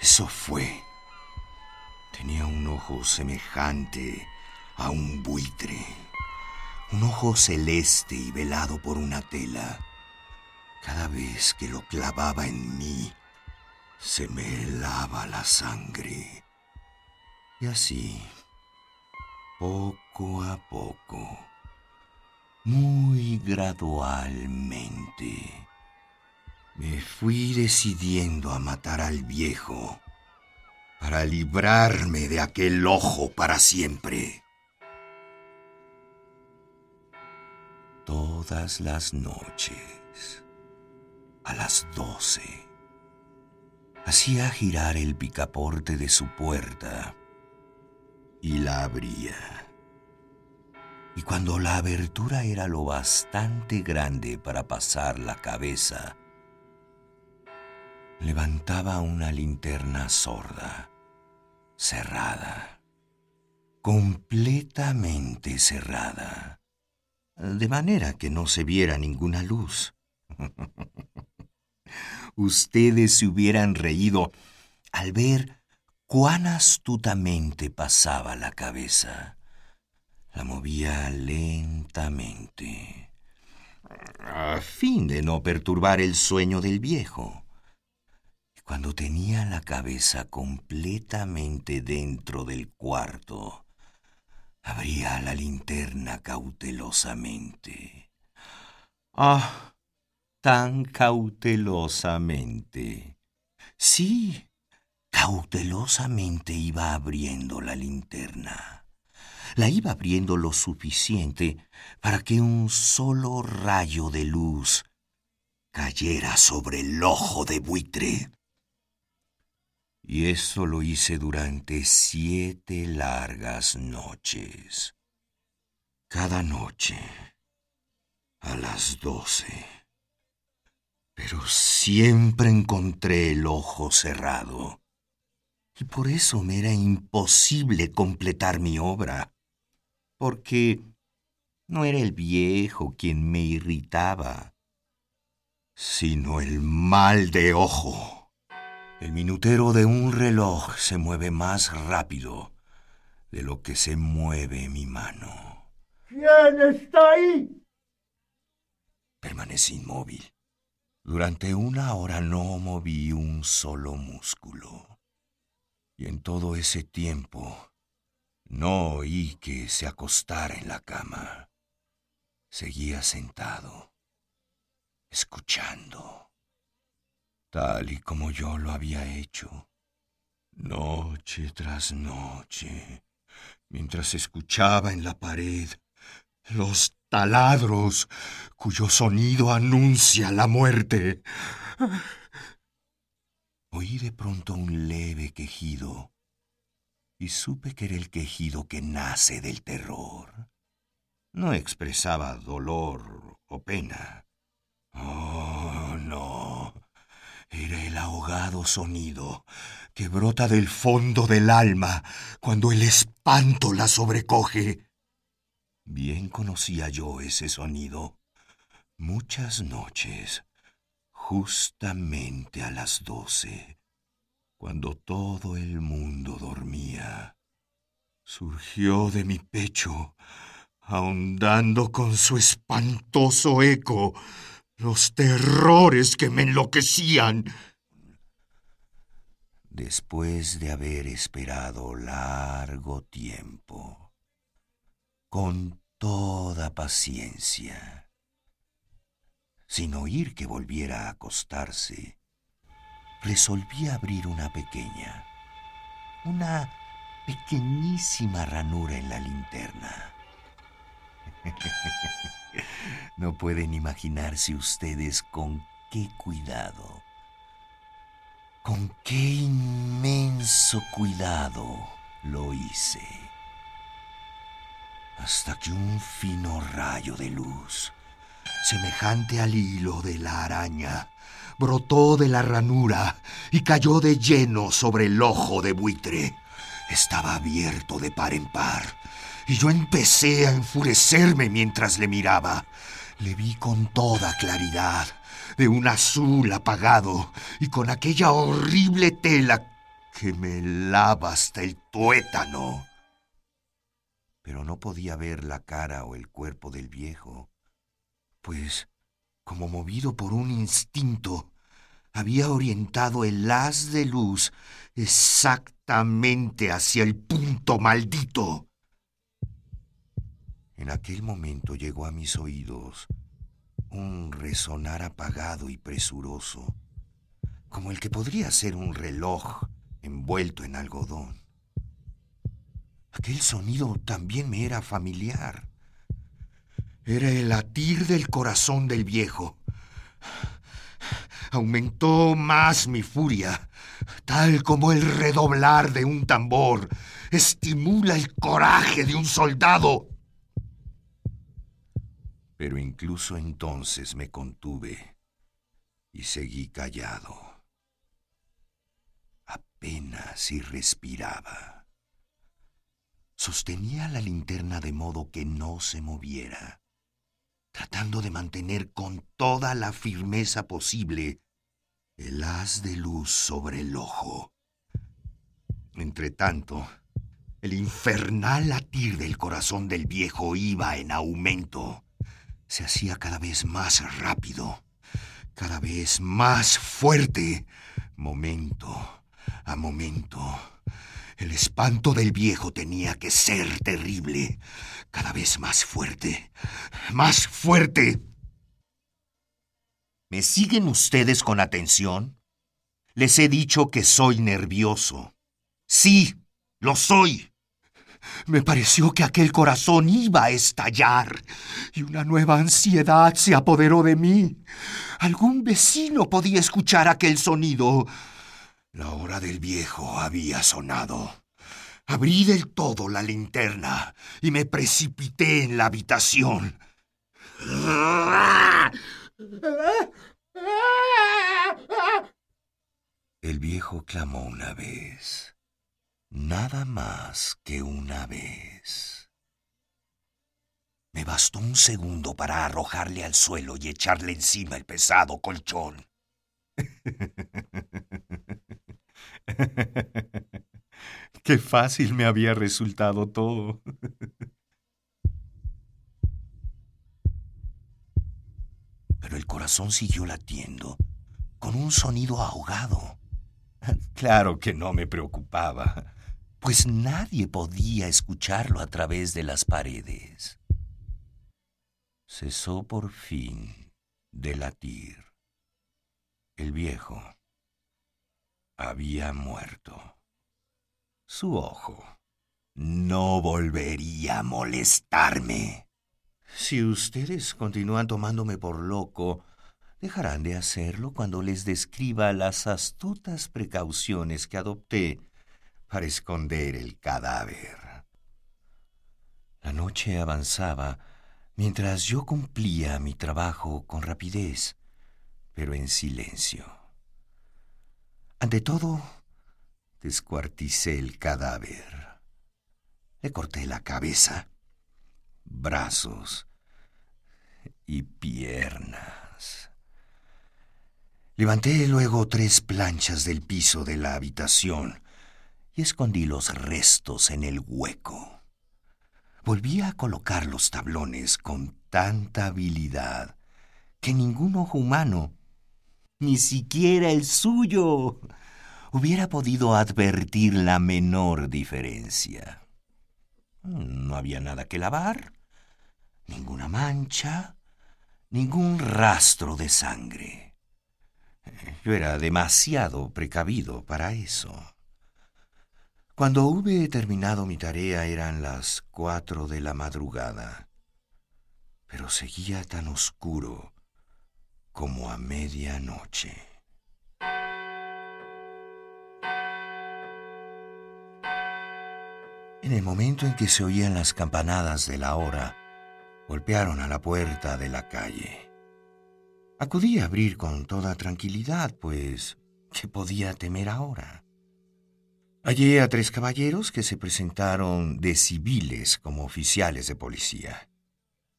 eso fue. Tenía un ojo semejante a un buitre, un ojo celeste y velado por una tela. Cada vez que lo clavaba en mí, se me helaba la sangre. Y así, poco a poco, muy gradualmente, me fui decidiendo a matar al viejo para librarme de aquel ojo para siempre. Todas las noches, a las doce, hacía girar el picaporte de su puerta y la abría. Y cuando la abertura era lo bastante grande para pasar la cabeza, levantaba una linterna sorda, cerrada, completamente cerrada, de manera que no se viera ninguna luz. Ustedes se hubieran reído al ver cuán astutamente pasaba la cabeza. La movía lentamente, a fin de no perturbar el sueño del viejo. Y cuando tenía la cabeza completamente dentro del cuarto, abría la linterna cautelosamente. ¡Ah! Tan cautelosamente. Sí, cautelosamente iba abriendo la linterna. La iba abriendo lo suficiente para que un solo rayo de luz cayera sobre el ojo de buitre. Y eso lo hice durante siete largas noches. Cada noche, a las doce. Pero siempre encontré el ojo cerrado. Y por eso me era imposible completar mi obra. Porque no era el viejo quien me irritaba, sino el mal de ojo. El minutero de un reloj se mueve más rápido de lo que se mueve mi mano. ¿Quién está ahí? Permanecí inmóvil. Durante una hora no moví un solo músculo. Y en todo ese tiempo no oí que se acostara en la cama. Seguía sentado, escuchando, tal y como yo lo había hecho, noche tras noche, mientras escuchaba en la pared los taladros cuyo sonido anuncia la muerte. Oí de pronto un leve quejido y supe que era el quejido que nace del terror. No expresaba dolor o pena. Oh, no. Era el ahogado sonido que brota del fondo del alma cuando el espanto la sobrecoge. Bien conocía yo ese sonido. Muchas noches, justamente a las doce, cuando todo el mundo dormía, surgió de mi pecho, ahondando con su espantoso eco los terrores que me enloquecían. Después de haber esperado largo tiempo, con toda paciencia, sin oír que volviera a acostarse, resolví abrir una pequeña, una pequeñísima ranura en la linterna. no pueden imaginarse ustedes con qué cuidado, con qué inmenso cuidado lo hice. Hasta que un fino rayo de luz, semejante al hilo de la araña, brotó de la ranura y cayó de lleno sobre el ojo de buitre. Estaba abierto de par en par, y yo empecé a enfurecerme mientras le miraba. Le vi con toda claridad, de un azul apagado, y con aquella horrible tela que me lava hasta el tuétano. Pero no podía ver la cara o el cuerpo del viejo, pues, como movido por un instinto, había orientado el haz de luz exactamente hacia el punto maldito. En aquel momento llegó a mis oídos un resonar apagado y presuroso, como el que podría ser un reloj envuelto en algodón. Aquel sonido también me era familiar. Era el latir del corazón del viejo. Aumentó más mi furia, tal como el redoblar de un tambor estimula el coraje de un soldado. Pero incluso entonces me contuve y seguí callado. Apenas si respiraba. Sostenía la linterna de modo que no se moviera, tratando de mantener con toda la firmeza posible el haz de luz sobre el ojo. Entretanto, el infernal latir del corazón del viejo iba en aumento. Se hacía cada vez más rápido, cada vez más fuerte, momento a momento. El espanto del viejo tenía que ser terrible, cada vez más fuerte, más fuerte. ¿Me siguen ustedes con atención? Les he dicho que soy nervioso. Sí, lo soy. Me pareció que aquel corazón iba a estallar y una nueva ansiedad se apoderó de mí. Algún vecino podía escuchar aquel sonido. La hora del viejo había sonado. Abrí del todo la linterna y me precipité en la habitación. El viejo clamó una vez, nada más que una vez. Me bastó un segundo para arrojarle al suelo y echarle encima el pesado colchón. Qué fácil me había resultado todo. Pero el corazón siguió latiendo, con un sonido ahogado. Claro que no me preocupaba, pues nadie podía escucharlo a través de las paredes. Cesó por fin de latir. El viejo había muerto. Su ojo no volvería a molestarme. Si ustedes continúan tomándome por loco, dejarán de hacerlo cuando les describa las astutas precauciones que adopté para esconder el cadáver. La noche avanzaba mientras yo cumplía mi trabajo con rapidez, pero en silencio. Ante todo, descuarticé el cadáver. Le corté la cabeza, brazos y piernas. Levanté luego tres planchas del piso de la habitación y escondí los restos en el hueco. Volví a colocar los tablones con tanta habilidad que ningún ojo humano, ni siquiera el suyo, hubiera podido advertir la menor diferencia. No había nada que lavar, ninguna mancha, ningún rastro de sangre. Yo era demasiado precavido para eso. Cuando hube terminado mi tarea eran las cuatro de la madrugada, pero seguía tan oscuro como a medianoche. En el momento en que se oían las campanadas de la hora, golpearon a la puerta de la calle. Acudí a abrir con toda tranquilidad, pues, ¿qué podía temer ahora? Hallé a tres caballeros que se presentaron de civiles como oficiales de policía.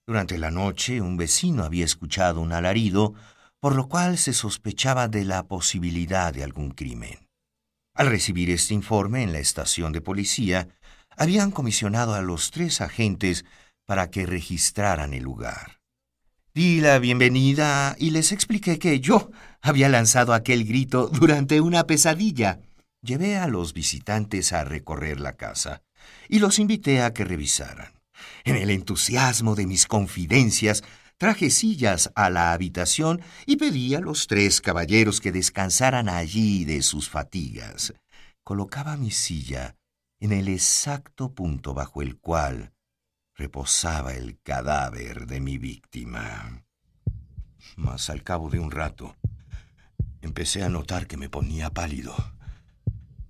Durante la noche un vecino había escuchado un alarido, por lo cual se sospechaba de la posibilidad de algún crimen. Al recibir este informe en la estación de policía, habían comisionado a los tres agentes para que registraran el lugar. Di la bienvenida y les expliqué que yo había lanzado aquel grito durante una pesadilla. Llevé a los visitantes a recorrer la casa y los invité a que revisaran. En el entusiasmo de mis confidencias, traje sillas a la habitación y pedí a los tres caballeros que descansaran allí de sus fatigas. Colocaba mi silla en el exacto punto bajo el cual reposaba el cadáver de mi víctima. Mas al cabo de un rato, empecé a notar que me ponía pálido,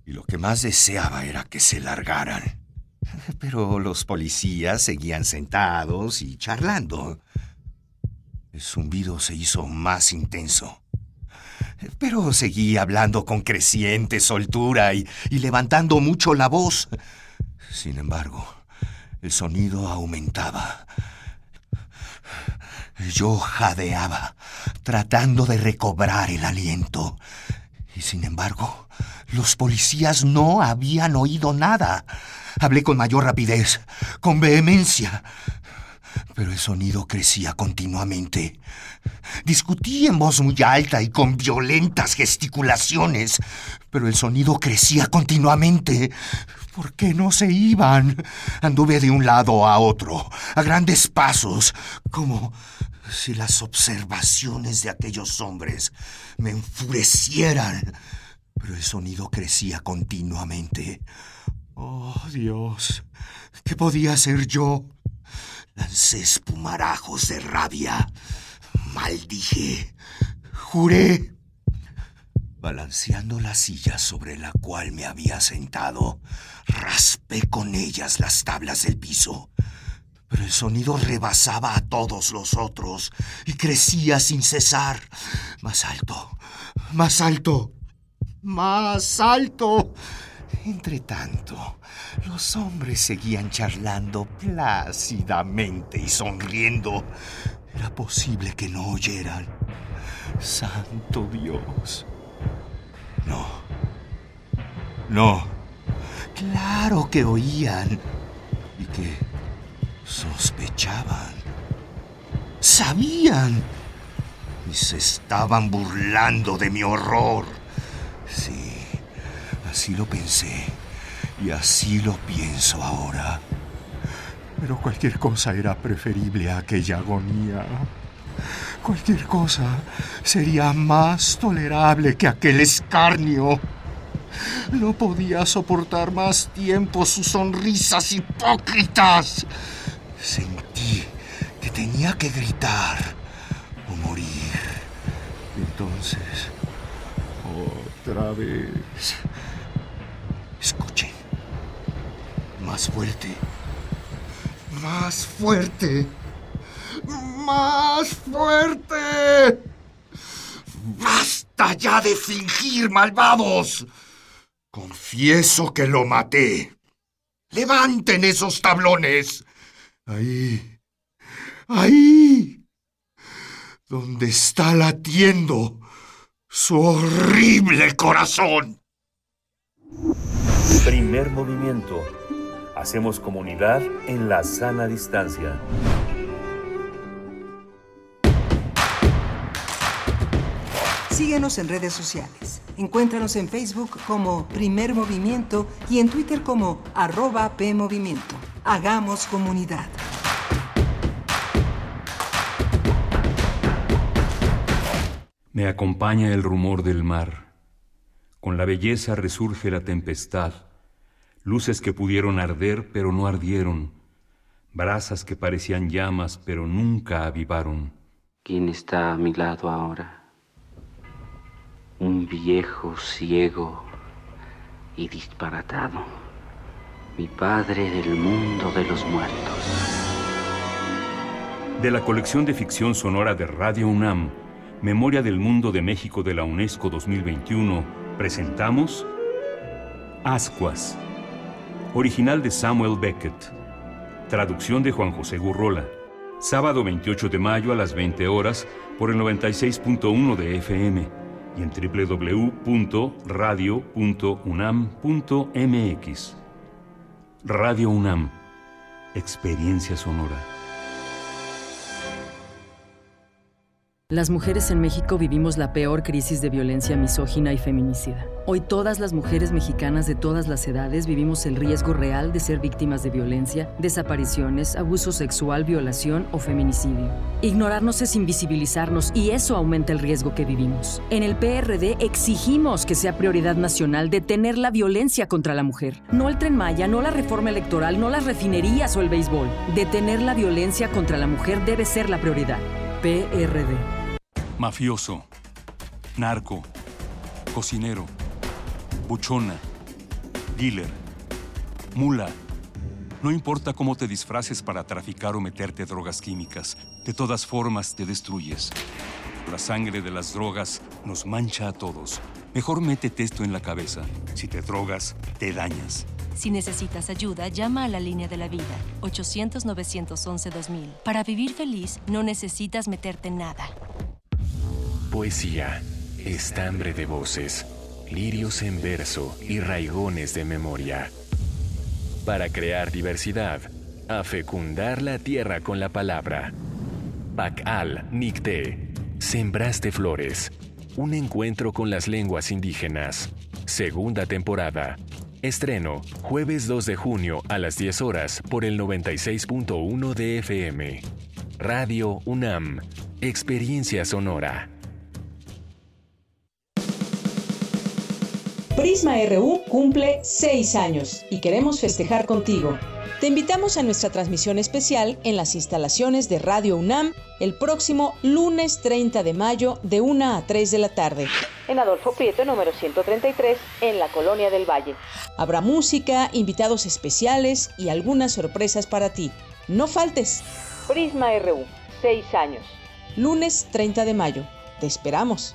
y lo que más deseaba era que se largaran. Pero los policías seguían sentados y charlando. El zumbido se hizo más intenso. Pero seguí hablando con creciente soltura y, y levantando mucho la voz. Sin embargo, el sonido aumentaba. Yo jadeaba, tratando de recobrar el aliento. Y sin embargo, los policías no habían oído nada. Hablé con mayor rapidez, con vehemencia. Pero el sonido crecía continuamente. Discutí en voz muy alta y con violentas gesticulaciones, pero el sonido crecía continuamente. ¿Por qué no se iban? Anduve de un lado a otro, a grandes pasos, como si las observaciones de aquellos hombres me enfurecieran. Pero el sonido crecía continuamente. Oh, Dios, ¿qué podía hacer yo? Lancé espumarajos de rabia. Maldije. Juré. Balanceando la silla sobre la cual me había sentado, raspé con ellas las tablas del piso. Pero el sonido rebasaba a todos los otros y crecía sin cesar. Más alto, más alto, más alto. Entre tanto, los hombres seguían charlando plácidamente y sonriendo. Era posible que no oyeran. Santo Dios. No. No. Claro que oían. Y que sospechaban. Sabían. Y se estaban burlando de mi horror. Sí. Así lo pensé y así lo pienso ahora. Pero cualquier cosa era preferible a aquella agonía. Cualquier cosa sería más tolerable que aquel escarnio. No podía soportar más tiempo sus sonrisas hipócritas. Sentí que tenía que gritar o morir. Entonces, otra vez. Escuchen. Más fuerte. Más fuerte. Más fuerte. Basta ya de fingir, malvados. Confieso que lo maté. Levanten esos tablones. Ahí. Ahí. Donde está latiendo su horrible corazón. Primer movimiento. Hacemos comunidad en la sana distancia. Síguenos en redes sociales. Encuéntranos en Facebook como Primer Movimiento y en Twitter como arroba PMovimiento. Hagamos comunidad. Me acompaña el rumor del mar. Con la belleza resurge la tempestad. Luces que pudieron arder pero no ardieron. Brasas que parecían llamas pero nunca avivaron. ¿Quién está a mi lado ahora? Un viejo ciego y disparatado. Mi padre del mundo de los muertos. De la colección de ficción sonora de Radio UNAM, Memoria del Mundo de México de la UNESCO 2021, presentamos Ascuas, original de Samuel Beckett, traducción de Juan José Gurrola, sábado 28 de mayo a las 20 horas por el 96.1 de FM, y en www.radio.unam.mx. Radio UNAM, experiencia sonora. Las mujeres en México vivimos la peor crisis de violencia misógina y feminicida. Hoy todas las mujeres mexicanas de todas las edades vivimos el riesgo real de ser víctimas de violencia, desapariciones, abuso sexual, violación o feminicidio. Ignorarnos es invisibilizarnos y eso aumenta el riesgo que vivimos. En el PRD exigimos que sea prioridad nacional detener la violencia contra la mujer. No el tren Maya, no la reforma electoral, no las refinerías o el béisbol. Detener la violencia contra la mujer debe ser la prioridad. PRD. Mafioso, narco, cocinero, buchona, dealer, mula. No importa cómo te disfraces para traficar o meterte drogas químicas, de todas formas te destruyes. La sangre de las drogas nos mancha a todos. Mejor métete esto en la cabeza. Si te drogas, te dañas. Si necesitas ayuda, llama a la línea de la vida, 800-911-2000. Para vivir feliz, no necesitas meterte en nada. Poesía, estambre de voces, lirios en verso y raigones de memoria. Para crear diversidad, a fecundar la tierra con la palabra. Bacal Nicté, Sembraste Flores. Un encuentro con las lenguas indígenas. Segunda temporada. Estreno, jueves 2 de junio a las 10 horas por el 96.1 de FM. Radio UNAM. Experiencia sonora. Prisma RU cumple seis años y queremos festejar contigo. Te invitamos a nuestra transmisión especial en las instalaciones de Radio UNAM el próximo lunes 30 de mayo de 1 a 3 de la tarde. En Adolfo Prieto número 133, en la Colonia del Valle. Habrá música, invitados especiales y algunas sorpresas para ti. No faltes. Prisma RU, seis años. Lunes 30 de mayo. Te esperamos.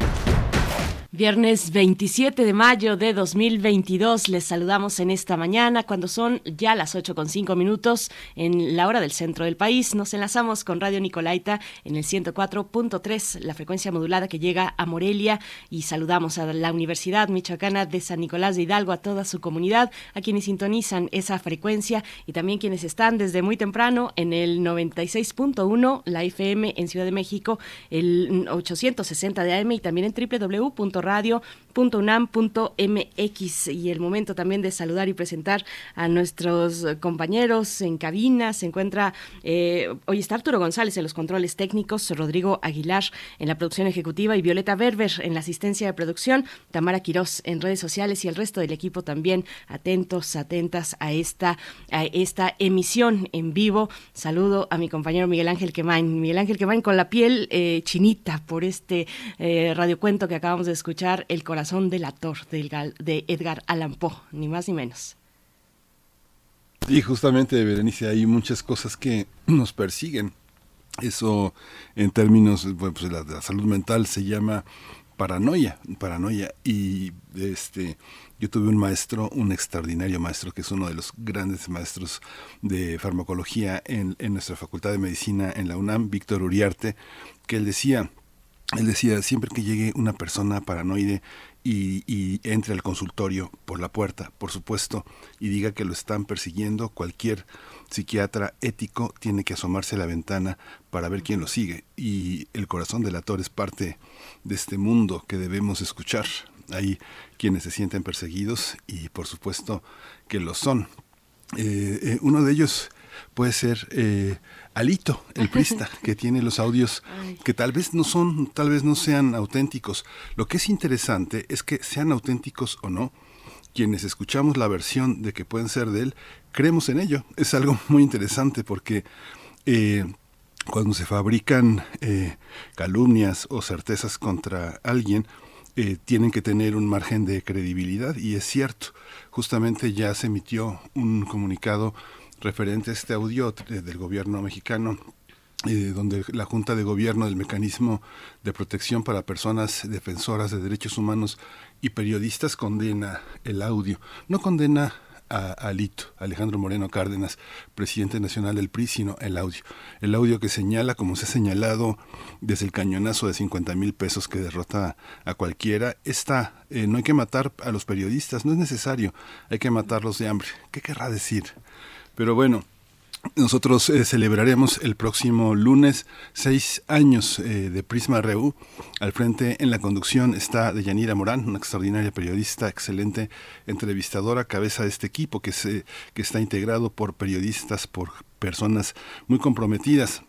Viernes 27 de mayo de 2022. Les saludamos en esta mañana cuando son ya las 8 con 5 minutos en la hora del centro del país. Nos enlazamos con Radio Nicolaita en el 104.3, la frecuencia modulada que llega a Morelia y saludamos a la Universidad Michoacana de San Nicolás de Hidalgo, a toda su comunidad, a quienes sintonizan esa frecuencia y también quienes están desde muy temprano en el 96.1, la FM en Ciudad de México, el 860 de AM y también en www Radio radio.unam.mx y el momento también de saludar y presentar a nuestros compañeros en cabina. Se encuentra, eh, hoy está Arturo González en los controles técnicos, Rodrigo Aguilar en la producción ejecutiva y Violeta Berber en la asistencia de producción, Tamara Quirós en redes sociales y el resto del equipo también atentos, atentas a esta, a esta emisión en vivo. Saludo a mi compañero Miguel Ángel Quemain. Miguel Ángel Quemain con la piel eh, chinita por este eh, radiocuento que acabamos de escuchar, El corazón del actor de Edgar Allan Poe, ni más ni menos. Y justamente, Berenice, hay muchas cosas que nos persiguen. Eso, en términos bueno, pues, de, la, la salud mental, se llama paranoia, paranoia. Y este, yo tuve un maestro, un extraordinario maestro, que es uno de los grandes maestros de farmacología en, en nuestra Facultad de Medicina en la UNAM, Víctor Uriarte, que él decía, él decía, siempre que llegue una persona paranoide y, entre al consultorio por la puerta, por supuesto, y diga que lo están persiguiendo, cualquier psiquiatra ético tiene que asomarse a la ventana para ver quién lo sigue. Y el corazón del actor es parte de este mundo que debemos escuchar. Hay quienes se sienten perseguidos y por supuesto que lo son. Eh, eh, uno de ellos puede ser eh, Alito, el prista, que tiene los audios que tal vez no son, tal vez no sean auténticos. Lo que es interesante es que sean auténticos o no, quienes escuchamos la versión de que pueden ser de él, creemos en ello. Es algo muy interesante porque eh, cuando se fabrican eh, calumnias o certezas contra alguien, eh, tienen que tener un margen de credibilidad y es cierto. Justamente ya se emitió un comunicado referente a este audio del gobierno mexicano eh, donde la Junta de Gobierno del Mecanismo de Protección para Personas Defensoras de Derechos Humanos y Periodistas condena el audio. No condena a Alito, Alejandro Moreno Cárdenas, presidente nacional del PRI, sino el audio. El audio que señala, como se ha señalado desde el cañonazo de 50 mil pesos que derrota a cualquiera, está, eh, no hay que matar a los periodistas, no es necesario, hay que matarlos de hambre. ¿Qué querrá decir? Pero bueno, nosotros eh, celebraremos el próximo lunes seis años eh, de Prisma RU. Al frente en la conducción está Deyanira Morán, una extraordinaria periodista, excelente entrevistadora, cabeza de este equipo que, se, que está integrado por periodistas, por personas muy comprometidas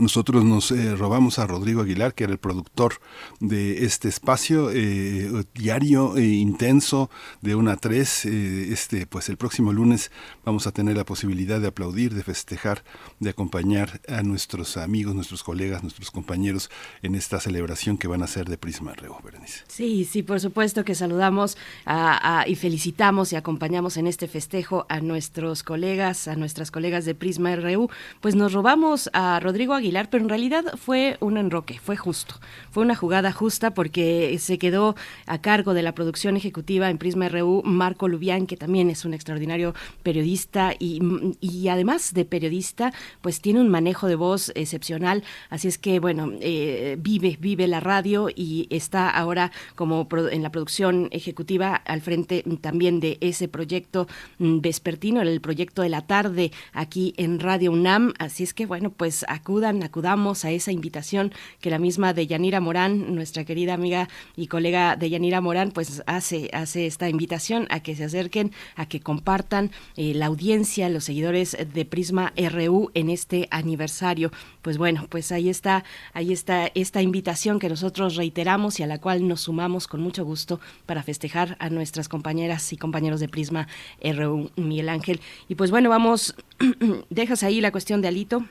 nosotros nos eh, robamos a Rodrigo Aguilar, que era el productor de este espacio eh, diario e intenso de una a tres. Eh, este, pues el próximo lunes vamos a tener la posibilidad de aplaudir, de festejar, de acompañar a nuestros amigos, nuestros colegas, nuestros compañeros en esta celebración que van a ser de Prisma Reo, Berenice. Sí, sí, por supuesto que saludamos y felicitamos y acompañamos en este festejo a nuestros colegas, a nuestras colegas de Prisma RU. Pues nos robamos a Rodrigo Aguilar, pero en realidad fue un enroque, fue justo. Fue una jugada justa porque se quedó a cargo de la producción ejecutiva en Prisma RU Marco Lubián, que también es un extraordinario periodista y, y además de periodista, pues tiene un manejo de voz excepcional. Así es que, bueno, eh, vive, vive la radio y está ahora como en la producción ejecutiva al frente también de ese proyecto vespertino, el proyecto de la tarde aquí en Radio UNAM. Así es que, bueno, pues acudan, acudamos a esa invitación que la misma de Yanira Morán, nuestra querida amiga y colega de Yanira Morán, pues hace, hace esta invitación a que se acerquen, a que compartan eh, la audiencia, los seguidores de Prisma RU en este aniversario. Pues bueno, pues ahí está, ahí está esta invitación que nosotros reiteramos y a la cual nos sumamos con mucho gusto para festejar a nuestras compañeras y compañeros de Prisma RU, Miguel Ángel. Y pues bueno, vamos, dejas ahí la cuestión de Alito,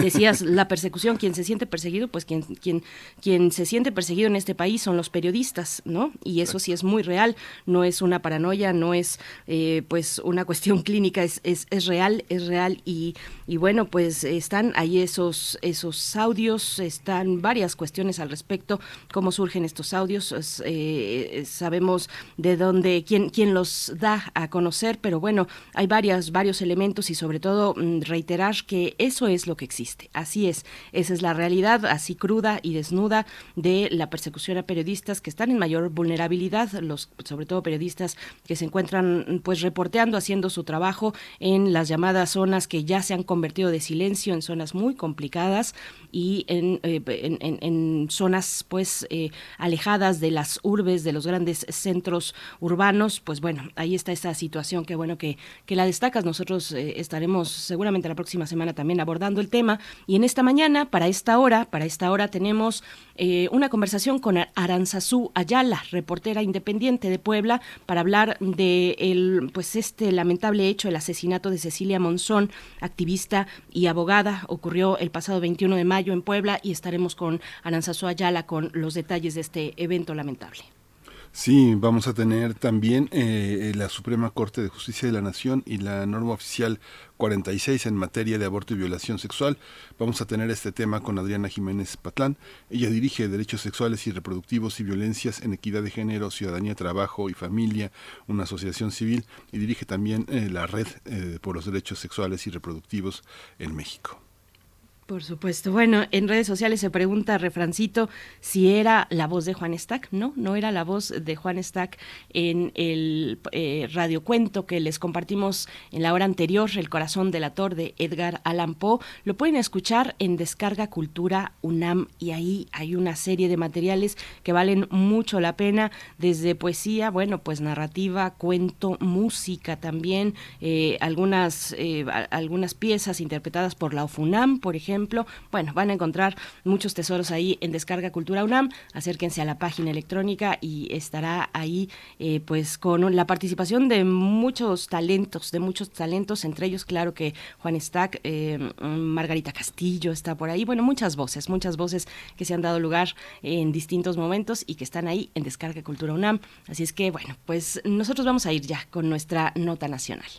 Decías la persecución, quien se siente perseguido, pues quien, quien, quien se siente perseguido en este país son los periodistas, ¿no? Y eso sí es muy real, no es una paranoia, no es eh, pues una cuestión clínica, es, es, es real, es real y, y, bueno, pues están ahí esos, esos audios, están varias cuestiones al respecto, cómo surgen estos audios, eh, sabemos de dónde, quién, quién los da a conocer, pero bueno, hay varias, varios elementos y sobre todo mm, reiterar que eso es lo que existe. Así es, esa es la realidad, así cruda y desnuda de la persecución a periodistas que están en mayor vulnerabilidad, los sobre todo periodistas que se encuentran pues reporteando, haciendo su trabajo en las llamadas zonas que ya se han convertido de silencio en zonas muy complicadas y en, eh, en, en, en, zonas pues eh, alejadas de las urbes, de los grandes centros urbanos, pues bueno, ahí está esa situación que bueno que, que la destacas. Nosotros eh, estaremos seguramente la próxima semana también abordando tema. Y en esta mañana, para esta hora, para esta hora tenemos eh, una conversación con Aranzazú Ayala, reportera independiente de Puebla, para hablar de el, pues este lamentable hecho, el asesinato de Cecilia Monzón, activista y abogada, ocurrió el pasado 21 de mayo en Puebla y estaremos con Aranzazú Ayala con los detalles de este evento lamentable. Sí, vamos a tener también eh, la Suprema Corte de Justicia de la Nación y la norma oficial 46 en materia de aborto y violación sexual. Vamos a tener este tema con Adriana Jiménez Patlán. Ella dirige Derechos Sexuales y Reproductivos y Violencias en Equidad de Género, Ciudadanía, Trabajo y Familia, una asociación civil, y dirige también eh, la Red eh, por los Derechos Sexuales y Reproductivos en México. Por supuesto. Bueno, en redes sociales se pregunta Refrancito si era la voz de Juan Stack. No, no era la voz de Juan Stack en el eh, radiocuento que les compartimos en la hora anterior, El corazón del ator de Edgar Allan Poe. Lo pueden escuchar en Descarga Cultura UNAM y ahí hay una serie de materiales que valen mucho la pena, desde poesía, bueno, pues narrativa, cuento, música también, eh, algunas, eh, algunas piezas interpretadas por la OFUNAM, por ejemplo Bueno, van a encontrar muchos tesoros ahí en Descarga Cultura UNAM. Acérquense a la página electrónica y estará ahí eh, pues con la participación de muchos talentos, de muchos talentos, entre ellos claro que Juan Stack, eh, Margarita Castillo está por ahí. Bueno, muchas voces, muchas voces que se han dado lugar en distintos momentos y que están ahí en Descarga Cultura UNAM. Así es que bueno, pues nosotros vamos a ir ya con nuestra nota nacional.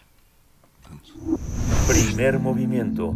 Primer movimiento.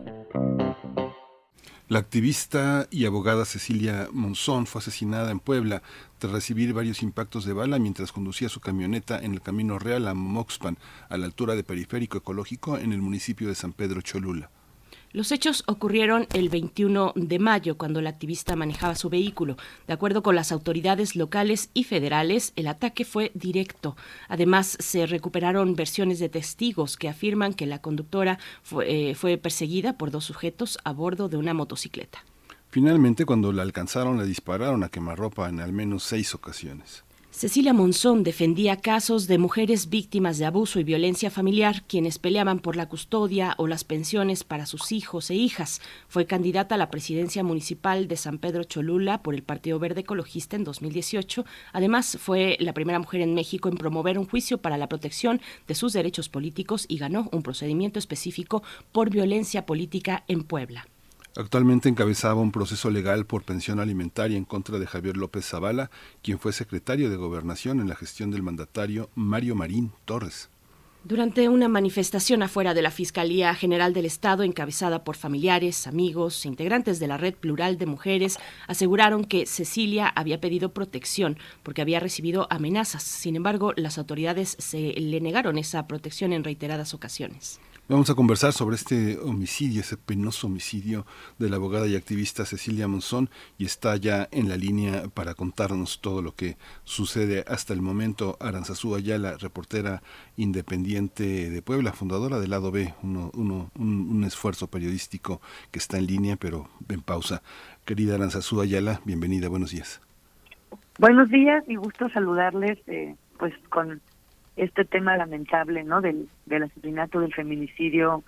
La activista y abogada Cecilia Monzón fue asesinada en Puebla tras recibir varios impactos de bala mientras conducía su camioneta en el Camino Real a Moxpan, a la altura de Periférico Ecológico en el municipio de San Pedro Cholula. Los hechos ocurrieron el 21 de mayo, cuando la activista manejaba su vehículo. De acuerdo con las autoridades locales y federales, el ataque fue directo. Además, se recuperaron versiones de testigos que afirman que la conductora fue, eh, fue perseguida por dos sujetos a bordo de una motocicleta. Finalmente, cuando la alcanzaron, le dispararon a quemarropa en al menos seis ocasiones. Cecilia Monzón defendía casos de mujeres víctimas de abuso y violencia familiar, quienes peleaban por la custodia o las pensiones para sus hijos e hijas. Fue candidata a la presidencia municipal de San Pedro Cholula por el Partido Verde Ecologista en 2018. Además, fue la primera mujer en México en promover un juicio para la protección de sus derechos políticos y ganó un procedimiento específico por violencia política en Puebla. Actualmente encabezaba un proceso legal por pensión alimentaria en contra de Javier López Zavala, quien fue secretario de Gobernación en la gestión del mandatario Mario Marín Torres. Durante una manifestación afuera de la Fiscalía General del Estado, encabezada por familiares, amigos, integrantes de la red plural de mujeres, aseguraron que Cecilia había pedido protección porque había recibido amenazas. Sin embargo, las autoridades se le negaron esa protección en reiteradas ocasiones. Vamos a conversar sobre este homicidio, ese penoso homicidio de la abogada y activista Cecilia Monzón y está ya en la línea para contarnos todo lo que sucede hasta el momento. Aranzazú Ayala, reportera independiente de Puebla, fundadora del Lado B, uno, uno, un, esfuerzo periodístico que está en línea pero en pausa. Querida Aranzazú Ayala, bienvenida, buenos días. Buenos días y gusto saludarles eh, pues con este tema lamentable, ¿no? Del, del asesinato, del feminicidio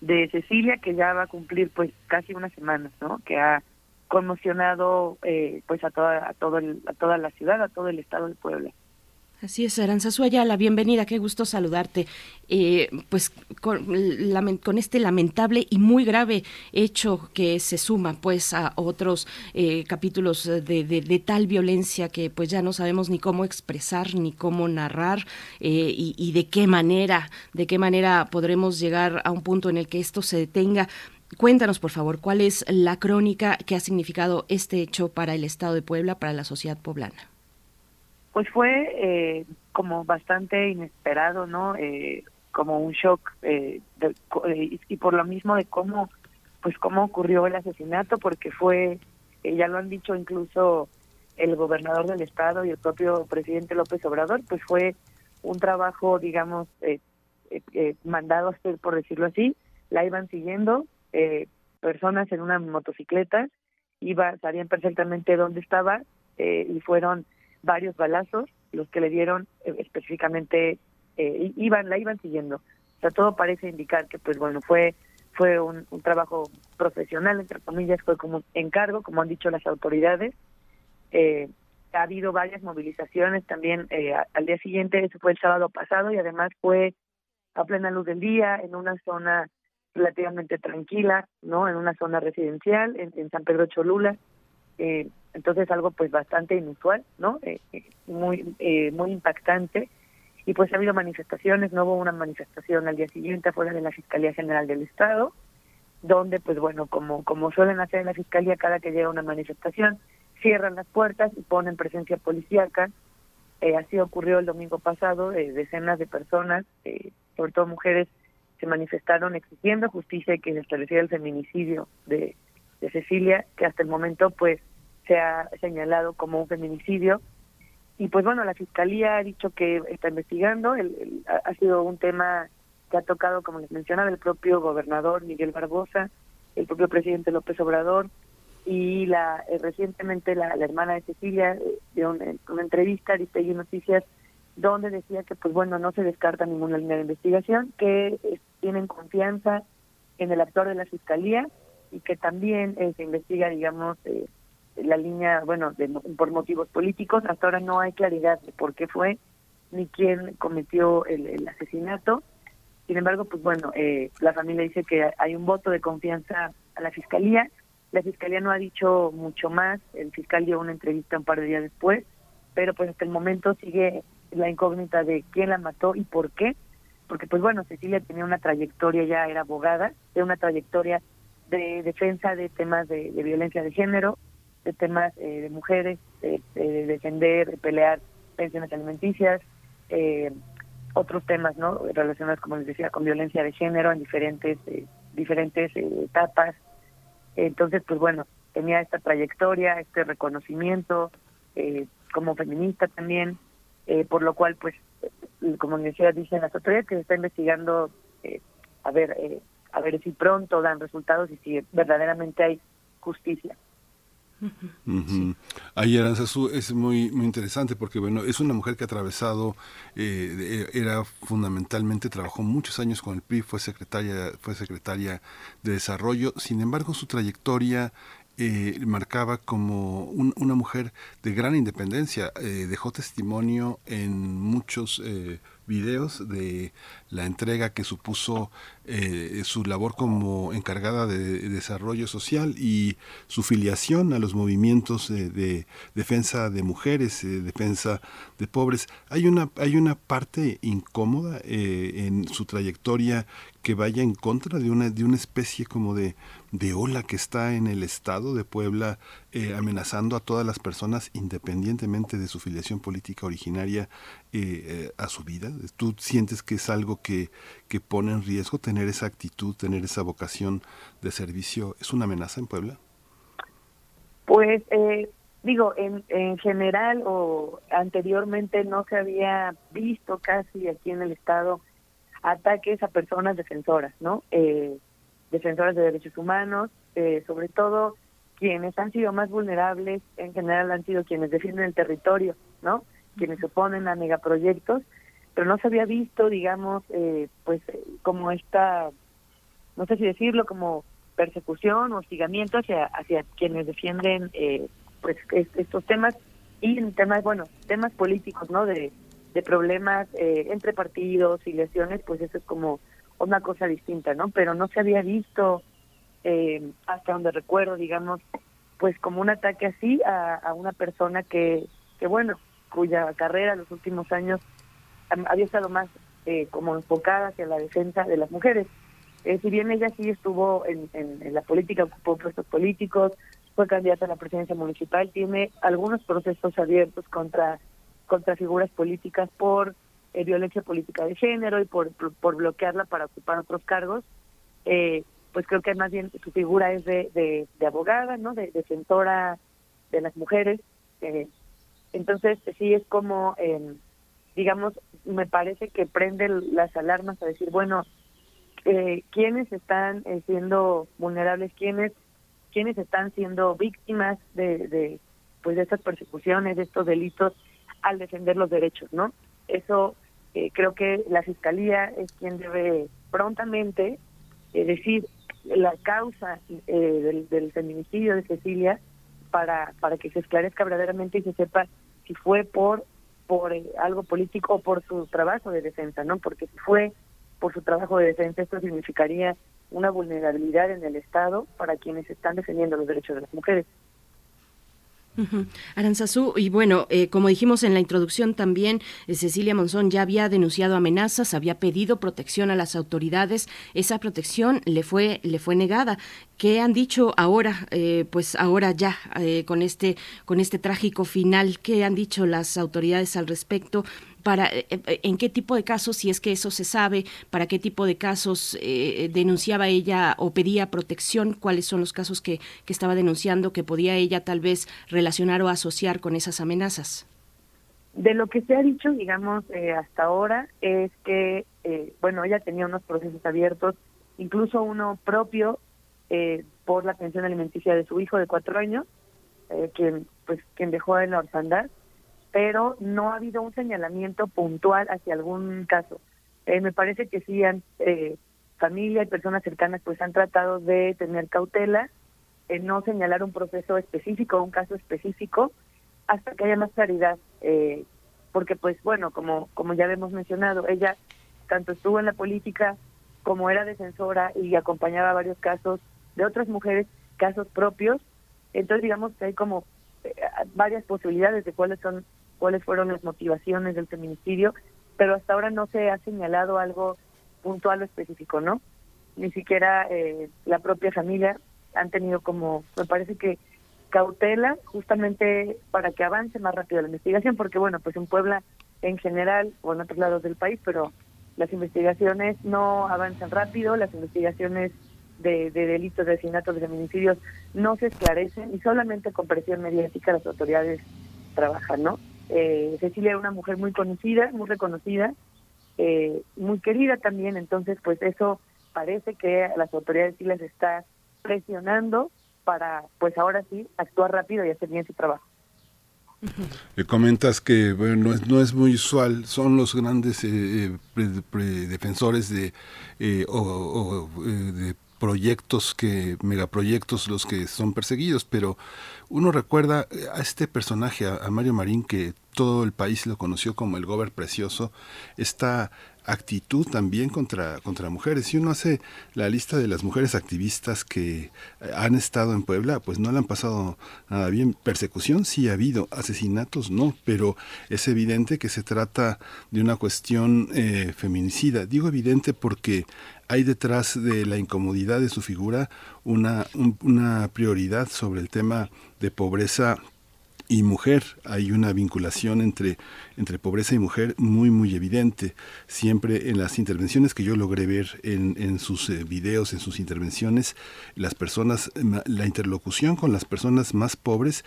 de Cecilia, que ya va a cumplir pues casi una semana, ¿no? Que ha conmocionado eh, pues a toda a todo el, a toda la ciudad, a todo el estado de Puebla. Así es, Aranzazu Ayala, bienvenida, qué gusto saludarte. Eh, pues con, con este lamentable y muy grave hecho que se suma pues a otros eh, capítulos de tal violencia que pues ya no sabemos ni cómo expresar ni cómo narrar eh, y, y de qué manera, de qué manera podremos llegar a un punto en el que esto se detenga. Cuéntanos, por favor, cuál es la crónica que ha significado este hecho para el Estado de Puebla, para la sociedad poblana. Pues fue eh, como bastante inesperado, ¿no? Eh, como un shock eh, eh, y- por lo mismo de cómo pues cómo ocurrió el asesinato porque fue eh, ya lo han dicho incluso el gobernador del estado y el propio presidente López Obrador pues fue un trabajo digamos eh, mandado a hacer por decirlo así la iban siguiendo personas en una motocicleta iba sabían perfectamente dónde estaba y fueron varios balazos los que le dieron eh, específicamente eh, iban la iban siguiendo. O sea todo parece indicar que pues bueno fue fue un, trabajo profesional entre comillas fue como encargo como han dicho las autoridades. Eh, ha habido varias movilizaciones también eh, al día siguiente eso fue el sábado pasado y además fue a plena luz del día en una zona relativamente tranquila no en una zona residencial en, en San Pedro Cholula. Eh, entonces algo pues bastante inusual no Eh, eh, muy eh, muy impactante. Y pues ha habido manifestaciones no hubo una manifestación al día siguiente afuera de la fiscalía general del estado donde pues bueno como como suelen hacer en la fiscalía cada que llega una manifestación cierran las puertas y ponen presencia policíaca. Eh, así ocurrió el domingo pasado eh, decenas de personas sobre todo mujeres se manifestaron exigiendo justicia y que se estableciera el feminicidio de, de Cecilia que hasta el momento pues se ha señalado como un feminicidio. Y pues bueno la fiscalía ha dicho que está investigando. El, ha, sido un tema que ha tocado como les mencionaba el propio gobernador Miguel Barbosa el propio presidente López Obrador y la eh, recientemente la, hermana de Cecilia eh, dio una, entrevista a Aristegui Noticias donde decía que pues bueno no se descarta ninguna línea de investigación que eh, tienen confianza en el actor de la fiscalía y que también eh, se investiga digamos la línea bueno de, por motivos políticos hasta ahora no hay claridad de por qué fue ni quién cometió el, asesinato. Sin embargo, pues bueno, eh, la familia dice que hay un voto de confianza a la fiscalía. La fiscalía no ha dicho mucho más. El fiscal dio una entrevista un par de días después, pero pues hasta el momento sigue la incógnita de quién la mató y por qué. Porque pues bueno, Cecilia tenía una trayectoria, ya era abogada, de una trayectoria de defensa de temas de violencia de género, de temas eh, de mujeres, de, de defender, de pelear pensiones alimenticias, eh, otros temas no relacionados como les decía con violencia de género en diferentes eh, diferentes eh, etapas. Entonces pues bueno tenía esta trayectoria este reconocimiento eh, como feminista también eh, por lo cual pues eh, como les decía dicen las autoridades que se está investigando eh, a ver eh, a ver si pronto dan resultados y si verdaderamente hay justicia Ahí Aranzazú es muy muy interesante porque bueno es una mujer que ha atravesado eh, era fundamentalmente trabajó muchos años con el PRI fue secretaria fue secretaria de desarrollo. Sin embargo su trayectoria eh, marcaba como un- una mujer de gran independencia eh, dejó testimonio en muchos eh, videos de la entrega que supuso eh, su labor como encargada de desarrollo social y su filiación a los movimientos de, de defensa de mujeres, eh, defensa de pobres. Hay una, hay una parte incómoda eh, en su trayectoria que vaya en contra de una, de una especie como de, de ola que está en el estado de Puebla eh, amenazando a todas las personas independientemente de su filiación política originaria eh, eh, a su vida. ¿Tú sientes que es algo que, que pone en riesgo tener esa actitud, tener esa vocación de servicio? ¿Es una amenaza en Puebla? Pues eh, digo, en, en general o anteriormente no se había visto casi aquí en el Estado ataques a personas defensoras, ¿no? Eh, defensoras de derechos humanos, eh, sobre todo quienes han sido más vulnerables en general han sido quienes defienden el territorio, ¿no? Quienes se oponen a megaproyectos, pero no se había visto, digamos, eh, pues como esta, no sé si decirlo, como persecución o hostigamiento hacia, hacia quienes defienden eh, pues es- estos temas y temas, bueno, temas políticos, ¿no? De, de problemas eh, entre partidos, filiaciones, pues eso es como una cosa distinta, ¿no? Pero no se había visto, eh, hasta donde recuerdo, digamos, pues como un ataque así a, a una persona que, que, bueno, cuya carrera en los últimos años había estado más eh, como enfocada hacia la defensa de las mujeres. Eh, si bien ella sí estuvo en, en, en la política, ocupó puestos políticos, fue candidata a la presidencia municipal, tiene algunos procesos abiertos contra contra figuras políticas por eh, violencia política de género y por, por, bloquearla para ocupar otros cargos, eh, pues creo que más bien su figura es de, de, abogada, ¿no? De defensora de las mujeres. eh, entonces, sí es como, eh, digamos, me parece que prende las alarmas a decir, bueno, eh, quiénes están eh, siendo vulnerables, quiénes quiénes están siendo víctimas de, de pues de estas persecuciones, de estos delitos al defender los derechos, ¿no? Eso eh, creo que la fiscalía es quien debe prontamente decir la causa eh, del, del feminicidio de Cecilia para para que se esclarezca verdaderamente y se sepa si fue por por eh, algo político o por su trabajo de defensa, ¿no? Porque si fue por su trabajo de defensa, esto significaría una vulnerabilidad en el Estado para quienes están defendiendo los derechos de las mujeres. Ujú. Aranzazú, y bueno, eh, como dijimos en la introducción también, eh, Cecilia Monzón ya había denunciado amenazas, había pedido protección a las autoridades, esa protección le fue, le fue negada. ¿Qué han dicho ahora, eh, pues ahora ya, eh, con este, con este trágico final? ¿Qué han dicho las autoridades al respecto? Para eh, eh, en qué tipo de casos, si es que eso se sabe, para qué tipo de casos eh, denunciaba ella o pedía protección, cuáles son los casos que, que estaba denunciando que podía ella tal vez relacionar o asociar con esas amenazas. De lo que se ha dicho, digamos, hasta ahora, es que, eh, bueno, ella tenía unos procesos abiertos, incluso uno propio eh, por la pensión alimenticia de su hijo de cuatro años, quien, pues, quien dejó en la orfandad, pero no ha habido un señalamiento puntual hacia algún caso. Eh, me parece que sí, han, eh, familia y personas cercanas pues han tratado de tener cautela, en no señalar un proceso específico, un caso específico, hasta que haya más claridad. Eh, porque pues bueno, como, como ya hemos mencionado, ella tanto estuvo en la política como era defensora y acompañaba varios casos de otras mujeres, casos propios, entonces digamos que hay como eh, varias posibilidades de cuáles son cuáles fueron las motivaciones del feminicidio, pero hasta ahora no se ha señalado algo puntual o específico, ¿no? Ni siquiera eh, la propia familia han tenido como, me parece que cautela justamente para que avance más rápido la investigación, porque bueno, pues en Puebla en general o en otros lados del país, pero las investigaciones no avanzan rápido, las investigaciones de, de delitos, de asesinatos, de feminicidios no se esclarecen y solamente con presión mediática las autoridades trabajan, ¿no? Eh, Cecilia era una mujer muy conocida, muy reconocida, eh, muy querida también, entonces pues eso parece que las autoridades sí les está presionando para pues ahora sí actuar rápido y hacer bien su trabajo. Eh, comentas que bueno, no, es, no es muy usual, son los grandes eh, eh, pre- pre- defensores de, eh, o, eh, de proyectos que megaproyectos los que son perseguidos, pero uno recuerda eh, a este personaje, a, Mario Marín, que todo el país lo conoció como el Gober Precioso, esta actitud también contra, contra mujeres. Y uno hace la lista de las mujeres activistas que eh, han estado en Puebla, pues no le han pasado nada bien. Persecución sí ha habido, asesinatos no, pero es evidente que se trata de una cuestión eh, feminicida. Digo evidente porque hay detrás de la incomodidad de su figura una, un- una prioridad sobre el tema de pobreza y mujer. Hay una vinculación entre, entre pobreza y mujer muy, muy evidente. Siempre en las intervenciones que yo logré ver en, en sus eh, videos, en sus intervenciones, las personas, la interlocución con las personas más pobres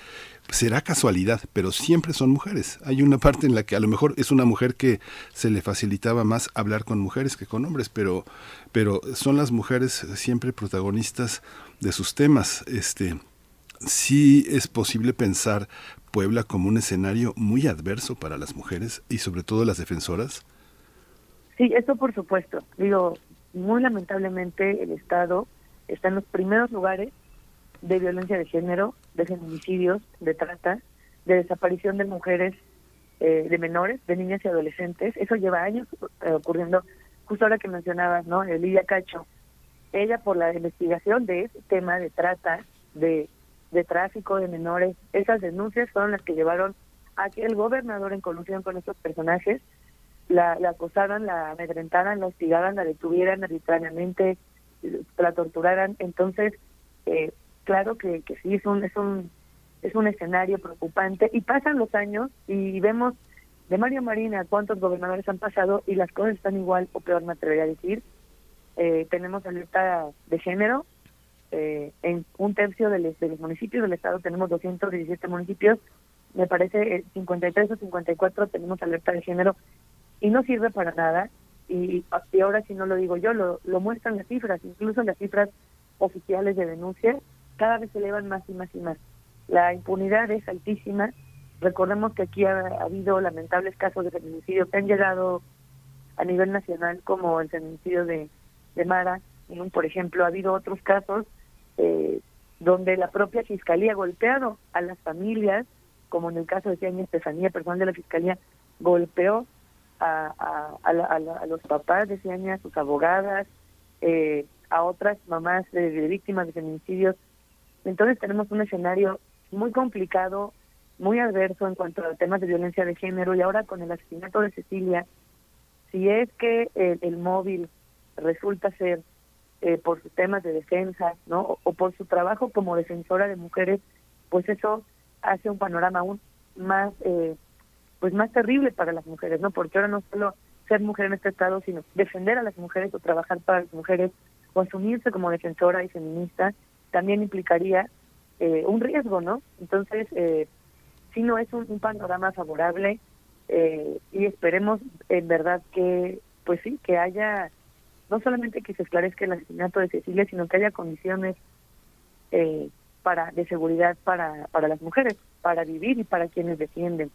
será casualidad, pero siempre son mujeres. Hay una parte en la que a lo mejor es una mujer que se le facilitaba más hablar con mujeres que con hombres, pero, pero son las mujeres siempre protagonistas de sus temas. Este, sí es posible pensar Puebla como un escenario muy adverso para las mujeres y sobre todo las defensoras. Sí, eso por supuesto. Digo, muy lamentablemente el Estado está en los primeros lugares de violencia de género, de feminicidios, de trata, de desaparición de mujeres, eh, de menores, de niñas y adolescentes. Eso lleva años eh, ocurriendo. Justo ahora que mencionabas, ¿no? Lidia Cacho. Ella por la investigación de ese tema de trata, de, de tráfico de menores, esas denuncias fueron las que llevaron a que el gobernador en colusión con estos personajes la, la acosaran, la amedrentaran, la hostigaran, la detuvieran arbitrariamente, la torturaran. Entonces, eh, claro que, que sí, es un, es, un, es un escenario preocupante. Y pasan los años y vemos de Mario Marina cuántos gobernadores han pasado y las cosas están igual o peor, me atrevería a decir. Eh, tenemos alerta de género. Eh, en un tercio de los, de municipios del estado tenemos 217 municipios. Me parece eh, 53 o 54 tenemos alerta de género y no sirve para nada. Y, y ahora si no lo digo yo, lo, lo muestran las cifras, incluso las cifras oficiales de denuncia, cada vez se elevan más y más y más. La impunidad es altísima. Recordemos que aquí ha, ha habido lamentables casos de feminicidio que han llegado a nivel nacional, como el feminicidio de, de Mara. Por ejemplo, ha habido otros casos eh, donde la propia fiscalía ha golpeado a las familias, como en el caso de Ciaña Estefanía, personal de la fiscalía, golpeó a, a, a, la- a los papás de Ciaña, a sus abogadas, eh, a otras mamás de, víctimas de feminicidios. Entonces tenemos un escenario muy complicado, muy adverso en cuanto a temas de violencia de género y ahora con el asesinato de Cecilia, si es que el móvil resulta ser eh, por sus temas de defensa, ¿no? O, por su trabajo como defensora de mujeres, pues eso hace un panorama aún más, eh, pues más terrible para las mujeres, ¿no? Porque ahora no solo ser mujer en este estado, sino defender a las mujeres o trabajar para las mujeres o asumirse como defensora y feminista, también implicaría eh, un riesgo, ¿no? Entonces, eh, sí no es un, un panorama favorable eh, y esperemos en verdad que, pues sí, que haya, no solamente que se esclarezca el asesinato de Cecilia, sino que haya condiciones eh, para de seguridad para, para las mujeres, para vivir y para quienes defienden.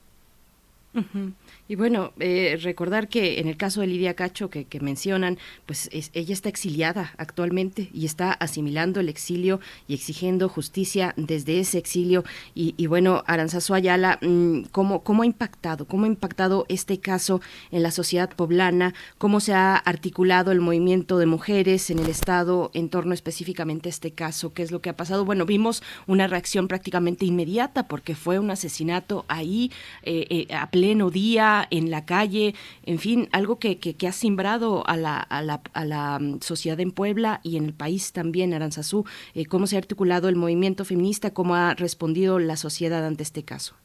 Y bueno, eh, recordar que en el caso de Lidia Cacho que, mencionan, pues es- ella está exiliada actualmente y está asimilando el exilio y exigiendo justicia desde ese exilio. Y, bueno, Aranzazu Ayala, mm, ¿cómo, ¿cómo ha impactado? ¿Cómo ha impactado este caso en la sociedad poblana? ¿Cómo se ha articulado el movimiento de mujeres en el Estado en torno específicamente a este caso? ¿Qué es lo que ha pasado? Bueno, vimos una reacción prácticamente inmediata porque fue un asesinato ahí eh, eh, a día, en la calle, en fin, algo que, ha simbrado a la, mm, sociedad en Puebla y en el país también, Aranzazú. Eh, ¿Cómo se ha articulado el movimiento feminista? ¿Cómo ha respondido la sociedad ante este caso?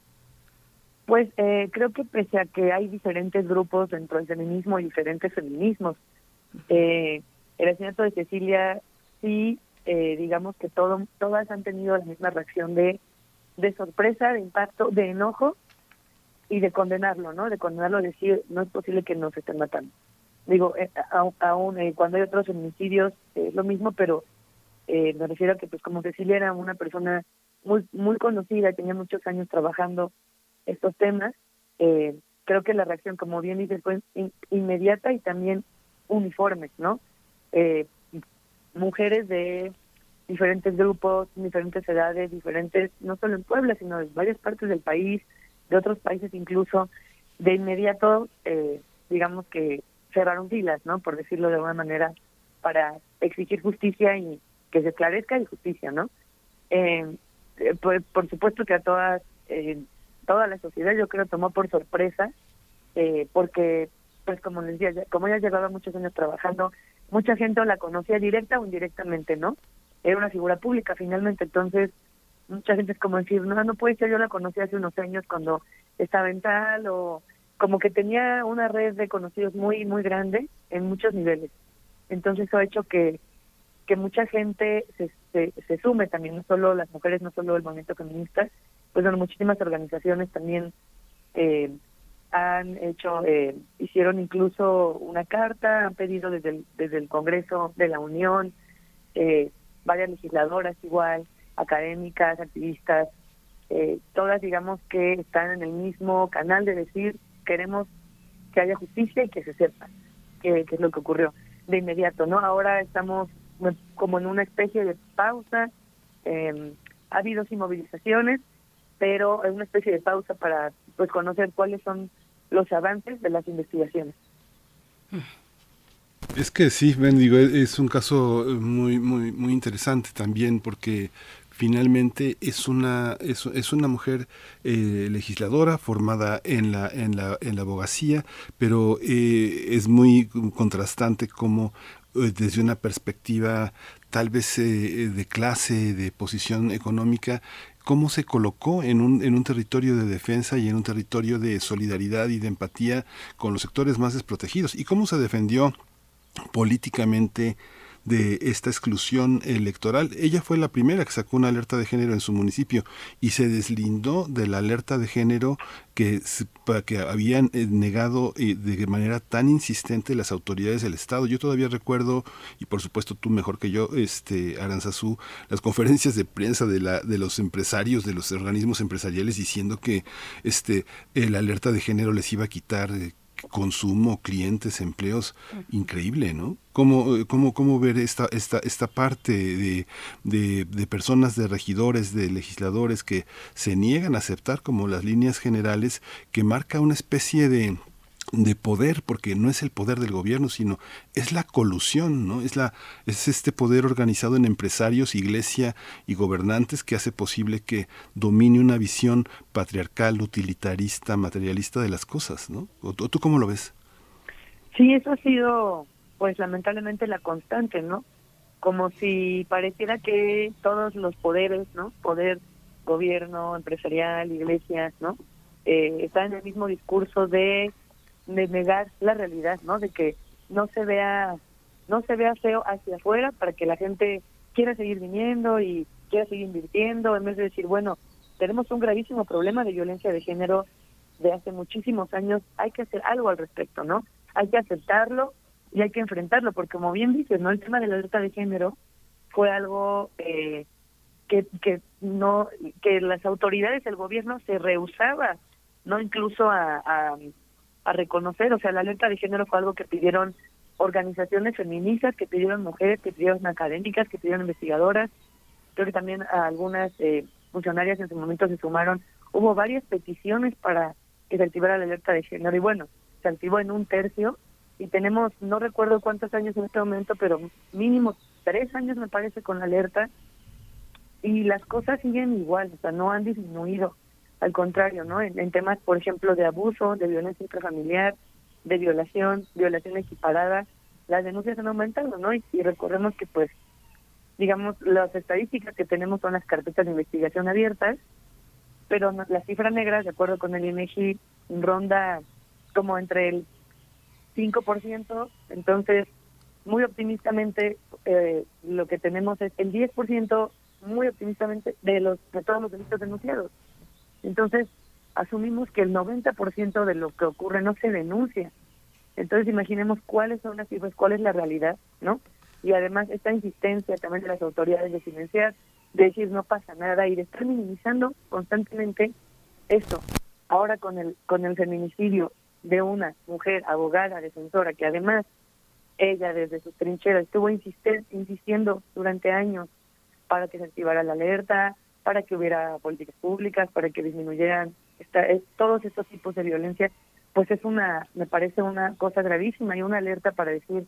Pues eh, creo que pese a que hay diferentes grupos dentro del feminismo y diferentes feminismos, eh, el asesinato de Cecilia sí, eh, digamos que todo, todas han tenido la misma reacción de sorpresa, de impacto, de enojo y de condenarlo, ¿no? De condenarlo, decir, no es posible que nos estén matando. Digo, eh, aún eh, cuando hay otros feminicidios es lo mismo, pero eh, me refiero a que pues como Cecilia era una persona muy muy conocida, tenía muchos años trabajando estos temas, eh, creo que la reacción, como bien dices, fue in- inmediata y también uniforme, ¿no? Eh, mujeres de diferentes grupos, diferentes edades, diferentes, no solo en Puebla, sino en varias partes del país, de otros países incluso, de inmediato, eh, digamos que cerraron filas, ¿no? Por decirlo de alguna manera, para exigir justicia y que se esclarezca y justicia, ¿no? Eh, eh, por, por supuesto que a todas, eh, toda la sociedad yo creo tomó por sorpresa, eh, porque, pues como les decía, como ella llevaba muchos años trabajando, mucha gente la conocía directa o indirectamente, ¿no? Era una figura pública finalmente, entonces mucha gente es como decir, no, no puede ser, yo la conocí hace unos años cuando estaba en tal o como que tenía una red de conocidos muy, muy grande en muchos niveles. Entonces eso ha hecho que, que mucha gente se, se, se sume también, no solo las mujeres, no solo el movimiento feminista, pues bueno, muchísimas organizaciones también eh, han hecho, eh, hicieron incluso una carta, han pedido desde el, desde el Congreso de la Unión, eh, varias legisladoras igual, académicas, activistas, eh, todas digamos que están en el mismo canal de decir queremos que haya justicia y que se sepa qué, es lo que ocurrió de inmediato, ¿no? Ahora estamos como en una especie de pausa, eh, ha habido sí movilizaciones, pero es una especie de pausa para pues conocer cuáles son los avances de las investigaciones. Es que sí, Bendigo, es es un caso muy, muy, muy interesante también porque finalmente es una, es, es una mujer eh, legisladora formada en la, en la, en la abogacía, pero eh, es muy contrastante como eh, desde una perspectiva tal vez de clase, de posición económica, cómo se colocó en un, en un territorio de defensa y en un territorio de solidaridad y de empatía con los sectores más desprotegidos y cómo se defendió políticamente de esta exclusión electoral. Ella fue la primera que sacó una alerta de género en su municipio y se deslindó de la alerta de género que, que habían eh, negado eh, de manera tan insistente las autoridades del Estado. Yo todavía recuerdo, y por supuesto tú mejor que yo, este Aranzazú, las conferencias de prensa de, la, de los empresarios, de los organismos empresariales diciendo que este, la alerta de género les iba a quitar eh, consumo, clientes, empleos, increíble, ¿no? ¿Cómo, eh, cómo, cómo ver esta, esta, esta parte de, de, de personas, de regidores, de legisladores que se niegan a aceptar como las líneas generales que marca una especie de de poder, porque no es el poder del gobierno, sino es la colusión, ¿no? Es la, es este poder organizado en empresarios, iglesia y gobernantes que hace posible que domine una visión patriarcal, utilitarista, materialista de las cosas, ¿no? ¿O tú, cómo lo ves? Sí, eso ha sido, pues lamentablemente la constante, ¿no? Como si pareciera que todos los poderes, ¿no? Poder, gobierno, empresarial, iglesias, ¿no? Eh, están en el mismo discurso de, de negar la realidad, ¿no? De que no se vea, no se vea feo hacia afuera para que la gente quiera seguir viniendo y quiera seguir invirtiendo, en vez de decir, bueno, tenemos un gravísimo problema de violencia de género de hace muchísimos años, hay que hacer algo al respecto, ¿no? Hay que aceptarlo y hay que enfrentarlo, porque como bien dices, ¿no? El tema de la alerta de género fue algo eh, que, que no, que las autoridades, el gobierno se rehusaba no incluso a, a, a reconocer, o sea, la alerta de género fue algo que pidieron organizaciones feministas, que pidieron mujeres, que pidieron académicas, que pidieron investigadoras, creo que también a algunas eh, funcionarias en su momento se sumaron, hubo varias peticiones para que se activara la alerta de género y bueno, se activó en un tercio y tenemos, no recuerdo cuántos años en este momento, pero mínimo tres años me parece con la alerta y las cosas siguen igual, o sea, no han disminuido, al contrario, ¿no? En, temas, por ejemplo, de abuso, de violencia intrafamiliar, de violación, violación equiparada, las denuncias han aumentado, ¿no? Y, y recordemos que, pues, digamos, las estadísticas que tenemos son las carpetas de investigación abiertas, pero no- la cifra negra, de acuerdo con el INEGI, ronda como entre el 5%, entonces, muy optimistamente, eh, lo que tenemos es el 10%, muy optimistamente, de los de todos los delitos denunciados. Entonces, asumimos que el 90% de lo que ocurre no se denuncia. Entonces, imaginemos cuáles son las cifras, cuál es la realidad, ¿no? Y además, esta insistencia también de las autoridades de silenciar, de decir no pasa nada y de estar minimizando constantemente esto. Ahora con el con el feminicidio de una mujer abogada, defensora, que además ella desde sus trincheras estuvo insistiendo durante años para que se activara la alerta, para que hubiera políticas públicas, para que disminuyeran esta, es- todos estos tipos de violencia, pues es una, me parece una cosa gravísima y una alerta para decir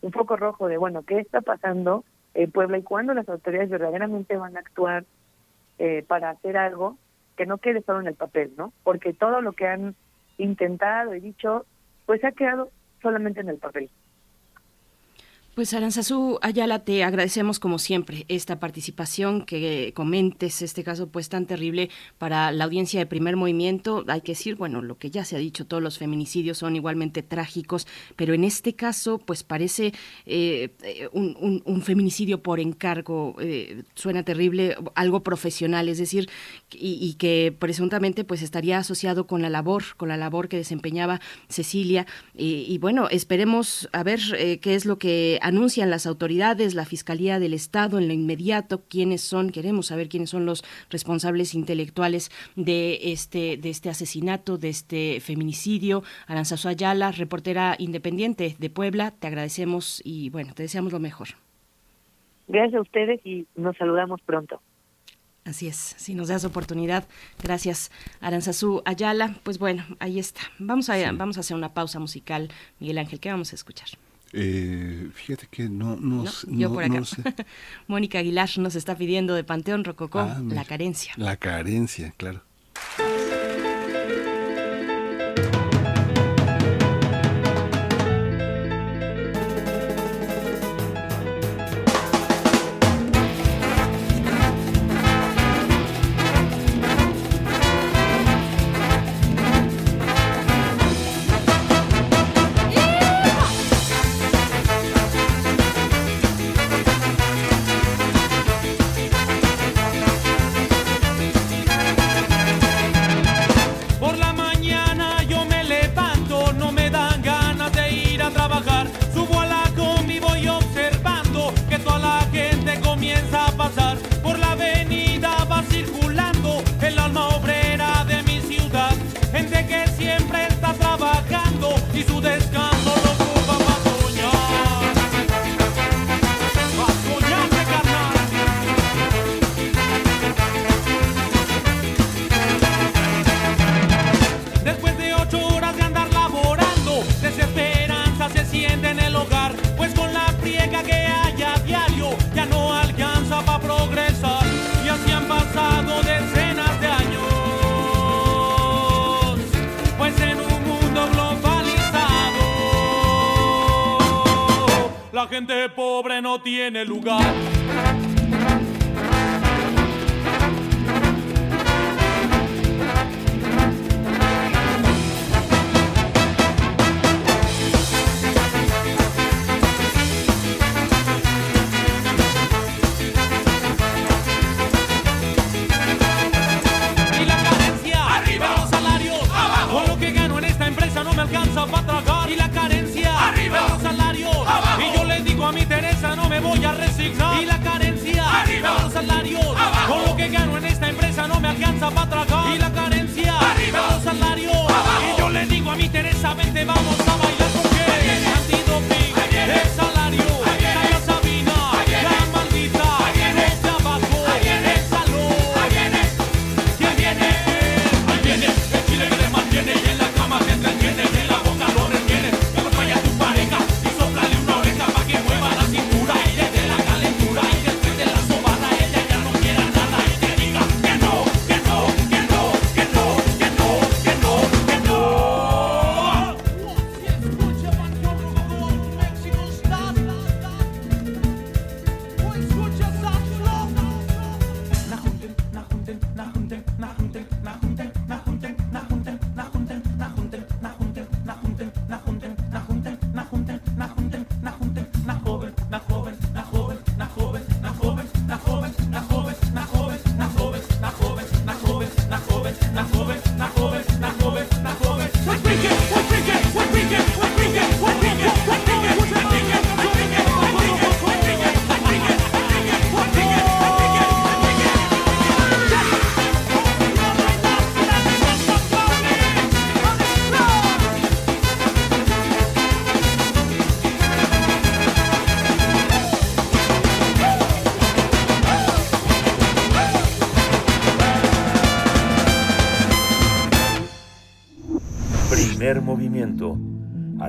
un foco rojo de, bueno, ¿qué está pasando en Puebla y cuándo las autoridades verdaderamente van a actuar eh, para hacer algo que no quede solo en el papel, ¿no? Porque todo lo que han intentado y dicho, pues ha quedado solamente en el papel. Pues Aranzazú Ayala, te agradecemos como siempre esta participación, que comentes este caso pues tan terrible para la audiencia de primer movimiento. Hay que decir, bueno, lo que ya se ha dicho, todos los feminicidios son igualmente trágicos, pero en este caso pues parece eh, un, un- feminicidio por encargo, eh, suena terrible, algo profesional, es decir, y, que presuntamente pues estaría asociado con la labor, con la labor que desempeñaba Cecilia. Y, y bueno, esperemos a ver eh, qué es lo que anuncian las autoridades, la Fiscalía del Estado en lo inmediato, quiénes son, queremos saber quiénes son los responsables intelectuales de este, de este asesinato, de este feminicidio. Aranzazu Ayala, reportera independiente de Puebla, te agradecemos y bueno, te deseamos lo mejor. Gracias a ustedes y nos saludamos pronto. Así es, si nos das oportunidad. Gracias, Aranzazú Ayala. Pues bueno, ahí está. Vamos a, vamos a hacer una pausa musical. Miguel Ángel, ¿qué vamos a escuchar? Eh, fíjate que no, no, Yo no- por acá. no sé. Mónica Aguilar nos está pidiendo de Panteón Rococó Ah, mira. la carencia. La carencia, claro.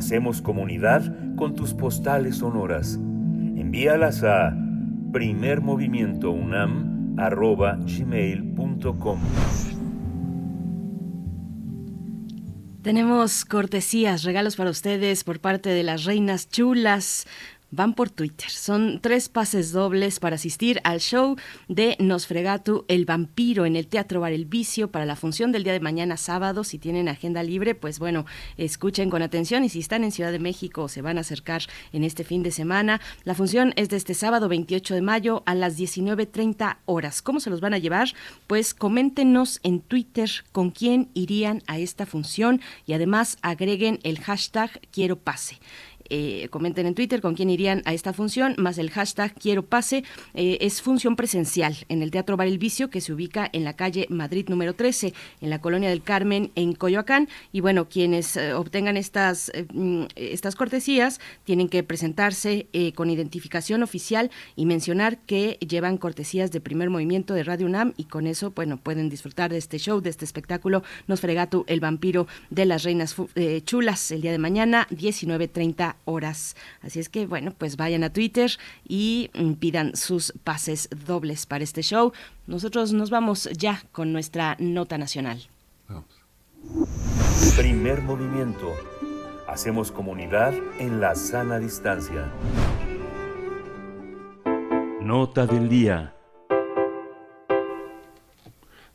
Hacemos comunidad con tus postales sonoras. Envíalas a primermovimientounam.gmail.com Tenemos cortesías, regalos para ustedes por parte de las reinas chulas. Van por Twitter. Son tres pases dobles para asistir al show de Nosfregatu, el vampiro, en el Teatro Bar El Vicio para la función del día de mañana sábado. Si tienen agenda libre, pues bueno, escuchen con atención y si están en Ciudad de México o se van a acercar en este fin de semana, la función es de este sábado 28 de mayo a las 19.30 horas. ¿Cómo se los van a llevar? Pues coméntenos en Twitter con quién irían a esta función y además agreguen el hashtag quiero pase eh, comenten en Twitter con quién irían a esta función, más el hashtag quiero pase. Eh, es función presencial en el Teatro Bar El Vicio, que se ubica en la calle Madrid número 13, en la Colonia del Carmen, en Coyoacán. Y bueno, quienes eh, obtengan estas, mm, estas cortesías tienen que presentarse con identificación oficial y mencionar que llevan cortesías de primer movimiento de Radio UNAM y con eso, bueno, pueden disfrutar de este show, de este espectáculo Nosfregatu, el vampiro de las reinas chulas, el día de mañana, 19.30 horas. Así es que, bueno, pues vayan a Twitter y mm, pidan sus pases dobles para este show. Nosotros nos vamos ya con nuestra nota nacional. Primer movimiento. Hacemos comunidad en la sana distancia. Nota del día.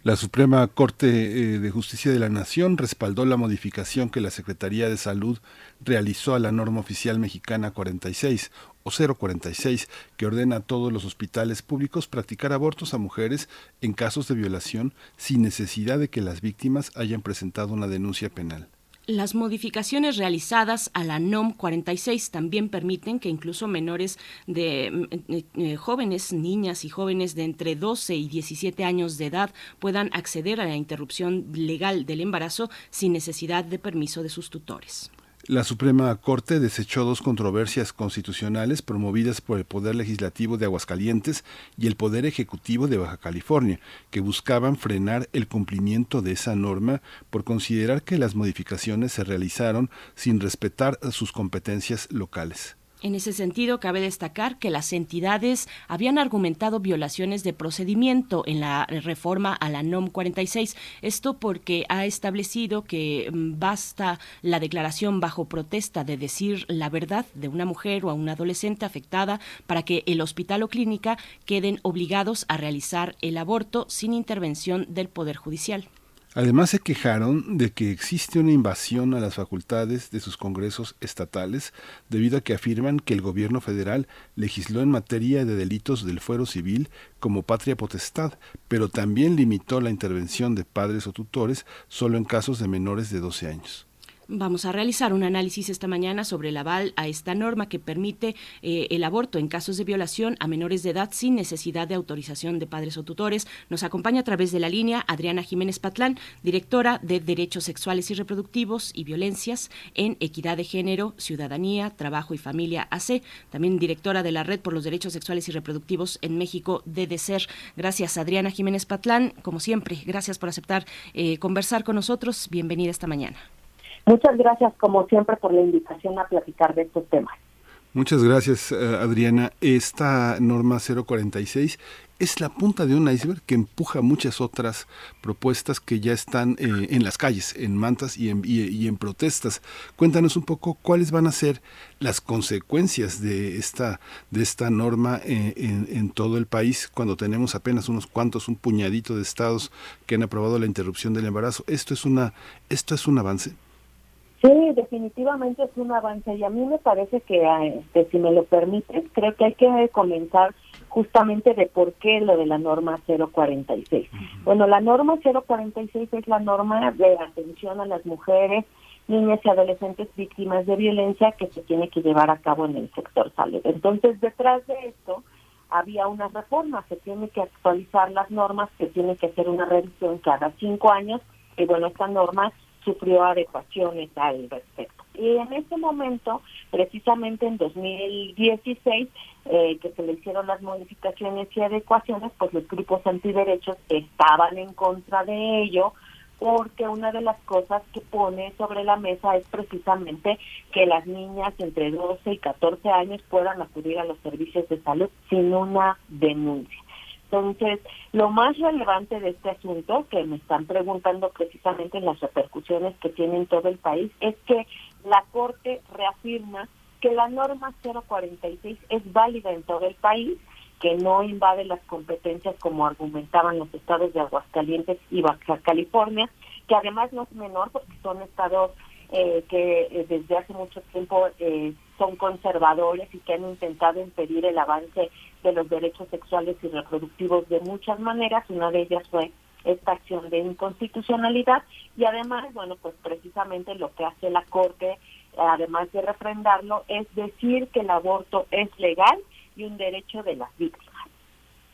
La Suprema Corte eh, de Justicia de la Nación respaldó la modificación que la Secretaría de Salud realizó a la norma oficial mexicana 46 o 046 que ordena a todos los hospitales públicos practicar abortos a mujeres en casos de violación sin necesidad de que las víctimas hayan presentado una denuncia penal. Las modificaciones realizadas a la NOM 46 también permiten que incluso menores de mm, eh, eh, jóvenes, niñas y jóvenes de entre 12 y 17 años de edad puedan acceder a la interrupción legal del embarazo sin necesidad de permiso de sus tutores. La Suprema Corte desechó dos controversias constitucionales promovidas por el Poder Legislativo de Aguascalientes y el Poder Ejecutivo de Baja California, que buscaban frenar el cumplimiento de esa norma por considerar que las modificaciones se realizaron sin respetar sus competencias locales. En ese sentido, cabe destacar que las entidades habían argumentado violaciones de procedimiento en la reforma a la NOM 46. Esto porque ha establecido que mm, basta la declaración bajo protesta de decir la verdad de una mujer o a un adolescente afectada para que el hospital o clínica queden obligados a realizar el aborto sin intervención del Poder Judicial. Además se quejaron de que existe una invasión a las facultades de sus congresos estatales debido a que afirman que el gobierno federal legisló en materia de delitos del fuero civil como patria potestad, pero también limitó la intervención de padres o tutores solo en casos de menores de 12 años. Vamos a realizar un análisis esta mañana sobre el aval a esta norma que permite eh, el aborto en casos de violación a menores de edad sin necesidad de autorización de padres o tutores. Nos acompaña a través de la línea Adriana Jiménez Patlán, directora de Derechos Sexuales y Reproductivos y Violencias en Equidad de Género, Ciudadanía, Trabajo y Familia AC, también directora de la Red por los Derechos Sexuales y Reproductivos en México, DDCER. Gracias, Adriana Jiménez Patlán. Como siempre, gracias por aceptar eh, conversar con nosotros. Bienvenida esta mañana. Muchas gracias, como siempre, por la invitación a platicar de estos temas. Muchas gracias, eh, Adriana. Esta norma 046 es la punta de un iceberg que empuja muchas otras propuestas que ya están eh, en las calles, en mantas y en, y, en protestas. Cuéntanos un poco cuáles van a ser las consecuencias de esta, de esta norma en, en, en todo el país cuando tenemos apenas unos cuantos, un puñadito de estados que han aprobado la interrupción del embarazo. Esto es una, esto es un avance. Sí, definitivamente es un avance y a mí me parece que, este, si me lo permites, creo que hay que comenzar justamente de por qué lo de la norma 046. Bueno, la norma 046 es la norma de atención a las mujeres, niñas y adolescentes víctimas de violencia que se tiene que llevar a cabo en el sector salud. Entonces, detrás de esto había una reforma, se tiene que actualizar las normas, se tiene que hacer una revisión cada cinco años y bueno, esta norma sufrió adecuaciones al respecto. Y en ese momento, precisamente en 2016, eh, que se le hicieron las modificaciones y adecuaciones, pues los grupos antiderechos estaban en contra de ello, porque una de las cosas que pone sobre la mesa es precisamente que las niñas entre 12 y 14 años puedan acudir a los servicios de salud sin una denuncia. Entonces, lo más relevante de este asunto, que me están preguntando precisamente en las repercusiones que tiene en todo el país, es que la Corte reafirma que la norma 046 es válida en todo el país, que no invade las competencias como argumentaban los estados de Aguascalientes y Baja California, que además no es menor porque son estados eh, que eh, desde hace mucho tiempo eh, son conservadores y que han intentado impedir el avance de los derechos sexuales y reproductivos de muchas maneras. Una de ellas fue esta acción de inconstitucionalidad y además, bueno, pues precisamente lo que hace la Corte, además de refrendarlo, es decir que el aborto es legal y un derecho de las víctimas.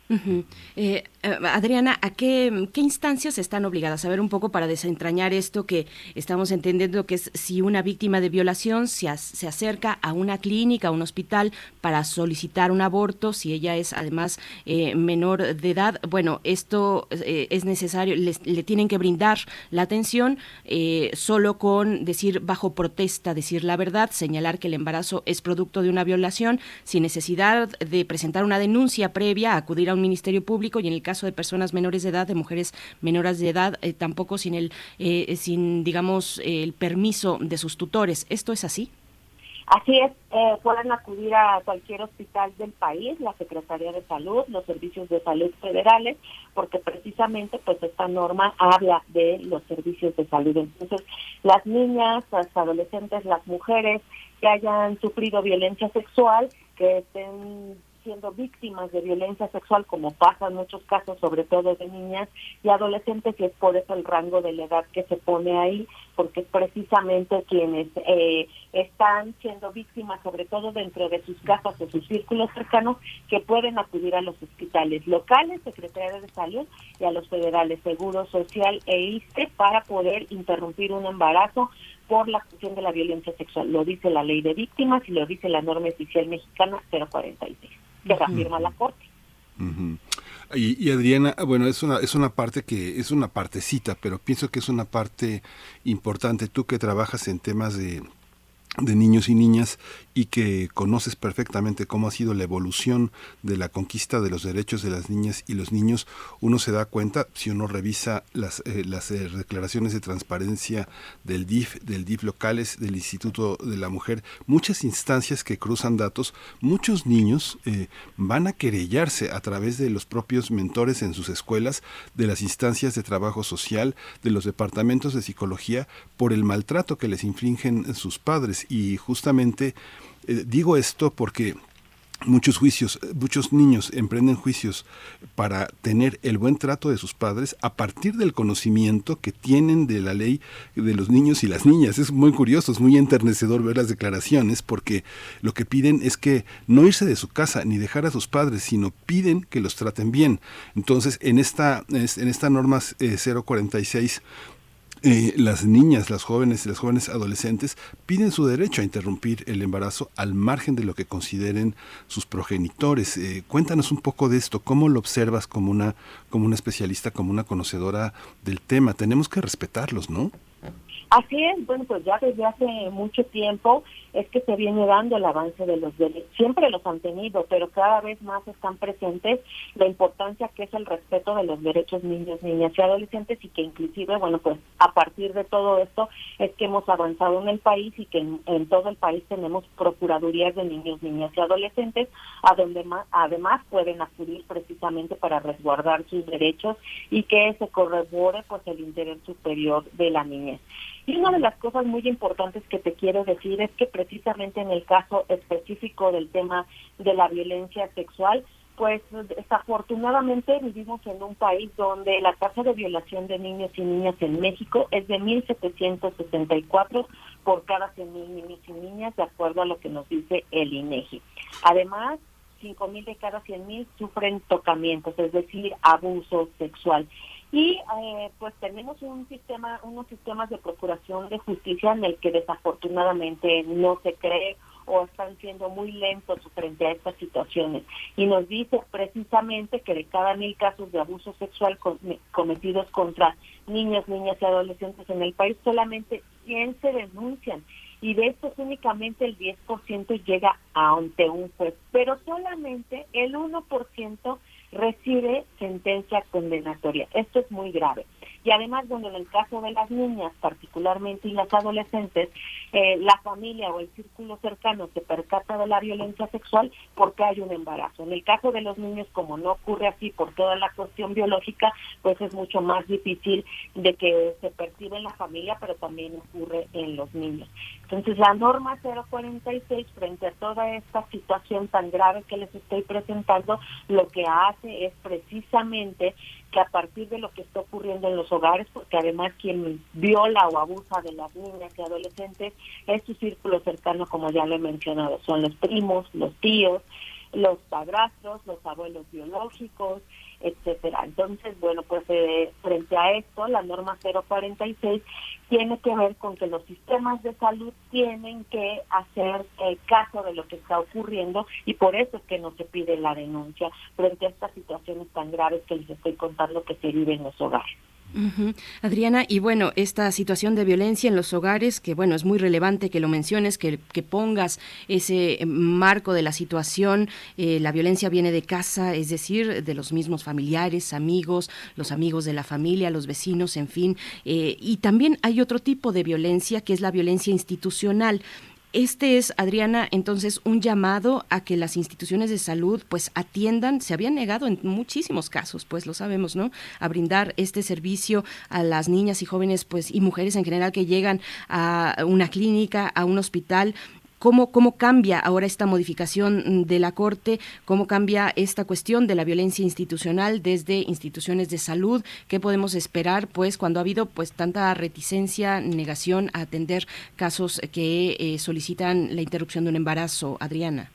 -huh. eh, Adriana, ¿a qué, instancias están obligadas? A ver un poco para desentrañar esto que estamos entendiendo que es si una víctima de violación se, se acerca a una clínica, a un hospital para solicitar un aborto, si ella es además eh, menor de edad, bueno, esto eh, es necesario, le, le, tienen que brindar la atención eh, solo con decir bajo protesta, decir la verdad, señalar que el embarazo es producto de una violación, sin necesidad de presentar una denuncia previa, acudir a un ministerio público y en el caso de personas menores de edad, de mujeres menores de edad, eh, tampoco sin el, eh, sin digamos el permiso de sus tutores. ¿Esto es así? Así es, eh, pueden acudir a cualquier hospital del país, la Secretaría de Salud, los servicios de salud federales, porque precisamente pues esta norma habla de los servicios de salud. Entonces, las niñas, las adolescentes, las mujeres que hayan sufrido violencia sexual, que estén siendo víctimas de violencia sexual, como pasa en muchos casos, sobre todo de niñas y adolescentes, y es por eso el rango de la edad que se pone ahí, porque es precisamente quienes eh, están siendo víctimas, sobre todo dentro de sus casas o sus círculos cercanos, que pueden acudir a los hospitales locales, Secretaría de Salud y a los federales, Seguro Social e ISTE, para poder interrumpir un embarazo por la cuestión de la violencia sexual. Lo dice la ley de víctimas y lo dice la norma oficial mexicana 046 que reafirma la Corte. Uh -huh. y, y, Adriana, bueno, es una, es una parte que es una partecita, pero pienso que es una parte importante. Tú que trabajas en temas de, de niños y niñas y que conoces perfectamente cómo ha sido la evolución de la conquista de los derechos de las niñas y los niños, uno se da cuenta, si uno revisa las, eh, las eh, declaraciones de transparencia del DIF, del DIF locales, del Instituto de la Mujer, muchas instancias que cruzan datos, muchos niños eh, van a querellarse a través de los propios mentores en sus escuelas, de las instancias de trabajo social, de los departamentos de psicología, por el maltrato que les infringen sus padres. Y justamente eh, digo esto porque muchos juicios, muchos niños emprenden juicios para tener el buen trato de sus padres a partir del conocimiento que tienen de la ley de los niños y las niñas. Es muy curioso, es muy enternecedor ver las declaraciones porque lo que piden es que no irse de su casa ni dejar a sus padres, sino piden que los traten bien. Entonces, en esta, en esta norma eh, 046 eh, las niñas, las jóvenes y las jóvenes adolescentes piden su derecho a interrumpir el embarazo al margen de lo que consideren sus progenitores. Eh, cuéntanos un poco de esto, cómo lo observas como una, como una especialista, como una conocedora del tema. Tenemos que respetarlos, ¿no? Así es, bueno, pues ya desde hace mucho tiempo es que se viene dando el avance de los derechos. Siempre los han tenido, pero cada vez más están presentes la importancia que es el respeto de los derechos niños, niñas y adolescentes y que inclusive, bueno, pues a partir de todo esto es que hemos avanzado en el país y que en, en todo el país tenemos procuradurías de niños, niñas y adolescentes a donde más, además pueden acudir precisamente para resguardar sus derechos y que se corrobore pues el interés superior de la niñez. Y una de las cosas muy importantes que te quiero decir es que precisamente en el caso específico del tema de la violencia sexual, pues desafortunadamente vivimos en un país donde la tasa de violación de niños y niñas en México es de 1.764 por cada 100.000 niños y niñas, de acuerdo a lo que nos dice el INEGI. Además, 5.000 de cada 100.000 sufren tocamientos, es decir, abuso sexual. Y eh, pues tenemos un sistema, unos sistemas de procuración de justicia en el que desafortunadamente no se cree o están siendo muy lentos frente a estas situaciones. Y nos dice precisamente que de cada mil casos de abuso sexual com- cometidos contra niños, niñas y adolescentes en el país, solamente 100 se denuncian. Y de estos únicamente el 10% llega ante un juez. Pero solamente el 1% recibe sentencia condenatoria. Esto es muy grave. Y además, bueno, en el caso de las niñas particularmente y las adolescentes, eh, la familia o el círculo cercano se percata de la violencia sexual porque hay un embarazo. En el caso de los niños, como no ocurre así por toda la cuestión biológica, pues es mucho más difícil de que se perciba en la familia, pero también ocurre en los niños. Entonces, la norma 046, frente a toda esta situación tan grave que les estoy presentando, lo que hace es precisamente que a partir de lo que está ocurriendo en los hogares, porque además quien viola o abusa de las niñas y adolescentes es su círculo cercano, como ya lo he mencionado, son los primos, los tíos, los padrastros, los abuelos biológicos, etcétera. Entonces, bueno, pues eh, frente a esto, la norma 046 tiene que ver con que los sistemas de salud tienen que hacer eh, caso de lo que está ocurriendo y por eso es que no se pide la denuncia frente a estas situaciones tan graves que les estoy contando que se viven en los hogares. Adriana, y bueno, esta situación de violencia en los hogares, que bueno, es muy relevante que lo menciones, que, que pongas ese eh, marco de la situación, eh, la violencia viene de casa, es decir, de los mismos familiares, amigos, los amigos de la familia, los vecinos, en fin, eh, y también hay otro tipo de violencia que es la violencia institucional. Este es, Adriana, entonces un llamado a que las instituciones de salud pues atiendan, se habían negado en muchísimos casos, pues lo sabemos, ¿no? A brindar este servicio a las niñas y jóvenes pues y mujeres en general que llegan a una clínica, a un hospital ¿Cómo, ¿Cómo cambia ahora esta modificación de la Corte? ¿Cómo cambia esta cuestión de la violencia institucional desde instituciones de salud? ¿Qué podemos esperar pues cuando ha habido pues tanta reticencia, negación a atender casos que eh, solicitan la interrupción de un embarazo? Adriana.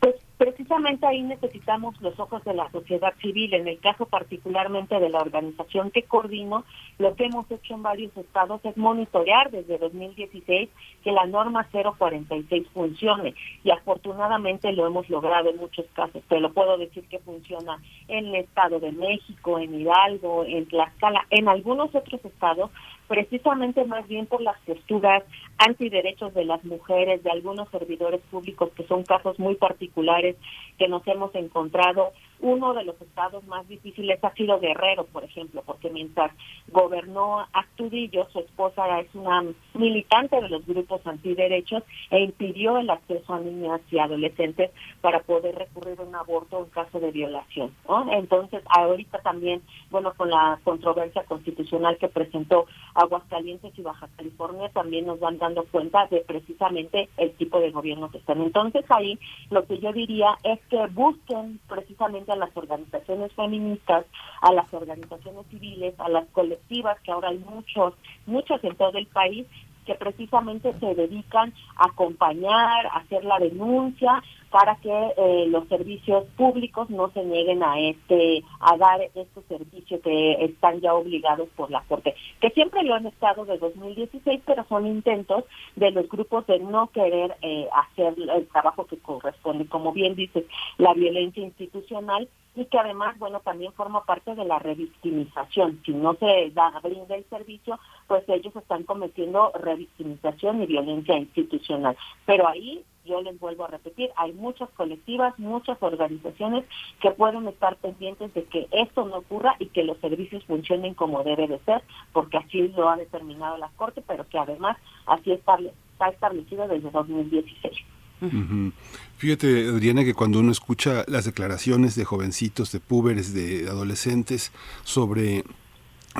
Pues precisamente ahí necesitamos los ojos de la sociedad civil. En el caso particularmente de la organización que coordino, lo que hemos hecho en varios estados es monitorear desde 2016 que la norma 046 funcione y afortunadamente lo hemos logrado en muchos casos. Te lo puedo decir que funciona en el Estado de México, en Hidalgo, en Tlaxcala, en algunos otros estados precisamente más bien por las posturas antiderechos de las mujeres, de algunos servidores públicos, que son casos muy particulares que nos hemos encontrado Uno de los estados más difíciles ha sido Guerrero, por ejemplo, porque mientras gobernó Astudillo, su esposa es una militante de los grupos antiderechos e impidió el acceso a niñas y adolescentes para poder recurrir a un aborto en caso de violación. ¿no? Entonces, ahorita también, bueno, con la controversia constitucional que presentó Aguascalientes y Baja California, también nos van dando cuenta de precisamente el tipo de gobierno que están. Entonces, ahí lo que yo diría es que busquen precisamente a las organizaciones feministas, a las organizaciones civiles, a las colectivas, que ahora hay muchos, muchos en todo el país, que precisamente se dedican a acompañar, a hacer la denuncia para que eh, los servicios públicos no se nieguen a este a dar estos servicios que están ya obligados por la Corte, que siempre lo han estado de 2016, pero son intentos de los grupos de no querer eh, hacer el trabajo que corresponde, como bien dices, la violencia institucional y que además, bueno, también forma parte de la revictimización. Si no se da, brinda el servicio, pues ellos están cometiendo revictimización y violencia institucional. Pero ahí, yo les vuelvo a repetir, hay muchas colectivas, muchas organizaciones que pueden estar pendientes de que esto no ocurra y que los servicios funcionen como debe de ser, porque así lo ha determinado la Corte, pero que además así estable, está establecido desde 2016. Ujú. Fíjate, Adriana, que cuando uno escucha las declaraciones de jovencitos, de púberes, de adolescentes sobre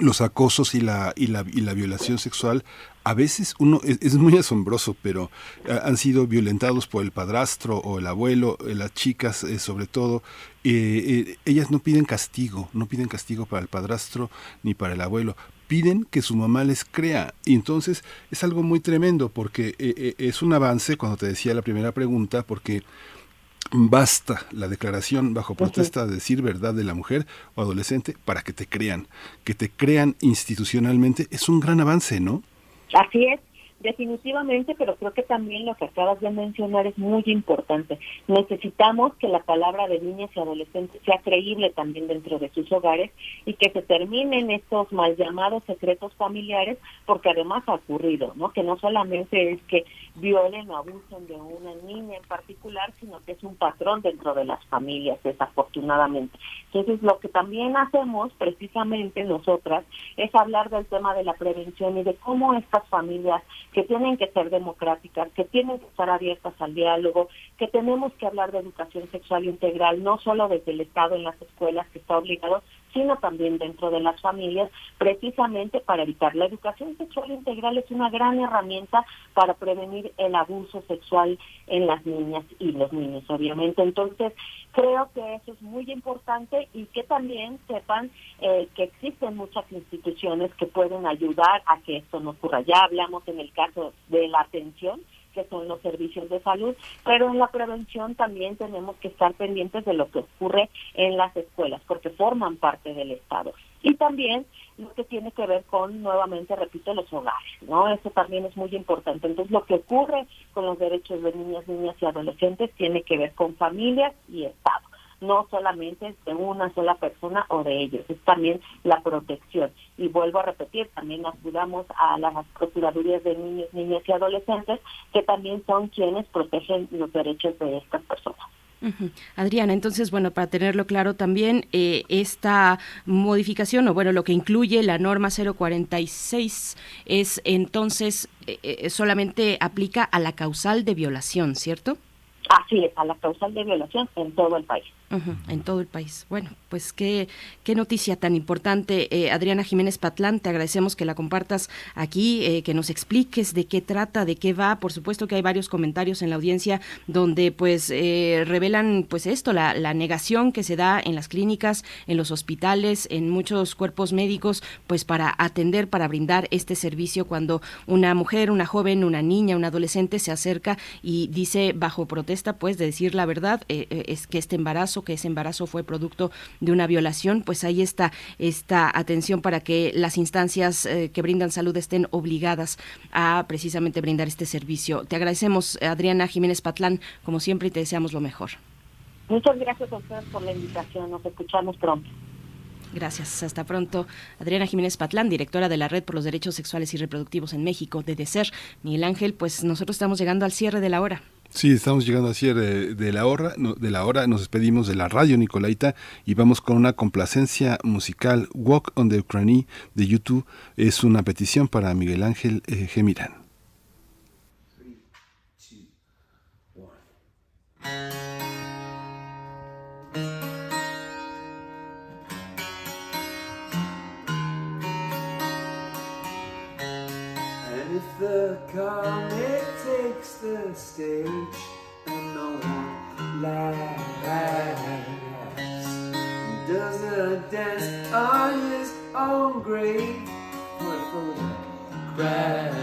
los acosos y la, y la, y la violación sexual, a veces uno es, es muy asombroso, pero eh, han sido violentados por el padrastro o el abuelo, eh, las chicas eh, sobre todo, eh, eh, ellas no piden castigo, no piden castigo para el padrastro ni para el abuelo, piden que su mamá les crea. Y entonces es algo muy tremendo porque eh, eh, es un avance, cuando te decía la primera pregunta, porque basta la declaración bajo protesta de decir verdad de la mujer o adolescente para que te crean. Que te crean institucionalmente es un gran avance, ¿no? Así es, definitivamente, pero creo que también lo que acabas de mencionar es muy importante. Necesitamos que la palabra de niñas y adolescentes sea creíble también dentro de sus hogares y que se terminen estos mal llamados secretos familiares, porque además ha ocurrido, ¿no? Que no solamente es que violen o abusen de una niña en particular, sino que es un patrón dentro de las familias, desafortunadamente. Entonces, lo que también hacemos precisamente nosotras es hablar del tema de la prevención y de cómo estas familias que tienen que ser democráticas, que tienen que estar abiertas al diálogo, que tenemos que hablar de educación sexual integral, no solo desde el Estado en las escuelas que está obligado, sino también dentro de las familias, precisamente para evitar. La educación sexual integral es una gran herramienta para prevenir el abuso sexual en las niñas y los niños, obviamente. Entonces, creo que eso es muy importante y que también sepan eh, que existen muchas instituciones que pueden ayudar a que esto no ocurra. Ya hablamos en el caso de la atención, que son los servicios de salud, pero en la prevención también tenemos que estar pendientes de lo que ocurre en las escuelas, porque forman parte del Estado. Y también lo que tiene que ver con, nuevamente repito, los hogares, ¿no? Eso también es muy importante. Entonces, lo que ocurre con los derechos de niñas, niñas y adolescentes tiene que ver con familias y Estado no solamente de una sola persona o de ellos, es también la protección. Y vuelvo a repetir, también ayudamos a las procuradurías de niños, niñas y adolescentes, que también son quienes protegen los derechos de estas personas. Adriana, entonces, bueno, para tenerlo claro también, eh, esta modificación, o bueno, lo que incluye la norma 046 es entonces eh, eh, solamente aplica a la causal de violación, ¿cierto? Así es, a la causal de violación en todo el país. En todo el país. Bueno, pues qué, qué noticia tan importante. Eh, Adriana Jiménez Patlán, te agradecemos que la compartas aquí, eh, que nos expliques de qué trata, de qué va. Por supuesto que hay varios comentarios en la audiencia donde pues eh, revelan pues esto, la, la negación que se da en las clínicas, en los hospitales, en muchos cuerpos médicos, pues para atender, para brindar este servicio cuando una mujer, una joven, una niña, un adolescente se acerca y dice bajo protesta pues de decir la verdad, eh, es que este embarazo, que ese embarazo fue producto de una violación, pues ahí está esta atención para que las instancias eh, que brindan salud estén obligadas a precisamente brindar este servicio. Te agradecemos, Adriana Jiménez Patlán, como siempre, y te deseamos lo mejor. Muchas gracias a ustedes por la invitación, nos escuchamos pronto. Gracias, hasta pronto. Adriana Jiménez Patlán, directora de la Red por los Derechos Sexuales y Reproductivos en México, de DECER. Miguel Ángel, pues nosotros estamos llegando al cierre de la hora. Sí, estamos llegando así de, de la hora, de la hora nos despedimos de la radio Nicolaita y vamos con una complacencia musical Walk on the Ukraine de YouTube es una petición para Miguel Ángel eh, Gemirán. And if the comet the stage and no one laughs, does a dance on his own grave for photograph.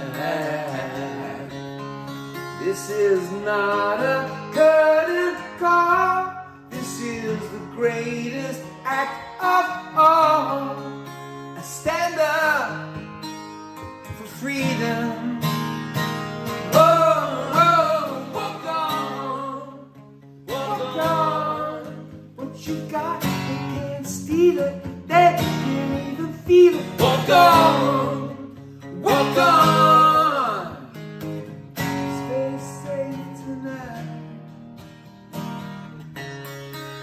This is not a curtain call. This is the greatest act of all. I stand up for freedom. Got, they can't steal it. They can't even feel it. Walk on, walk on. Stay safe tonight.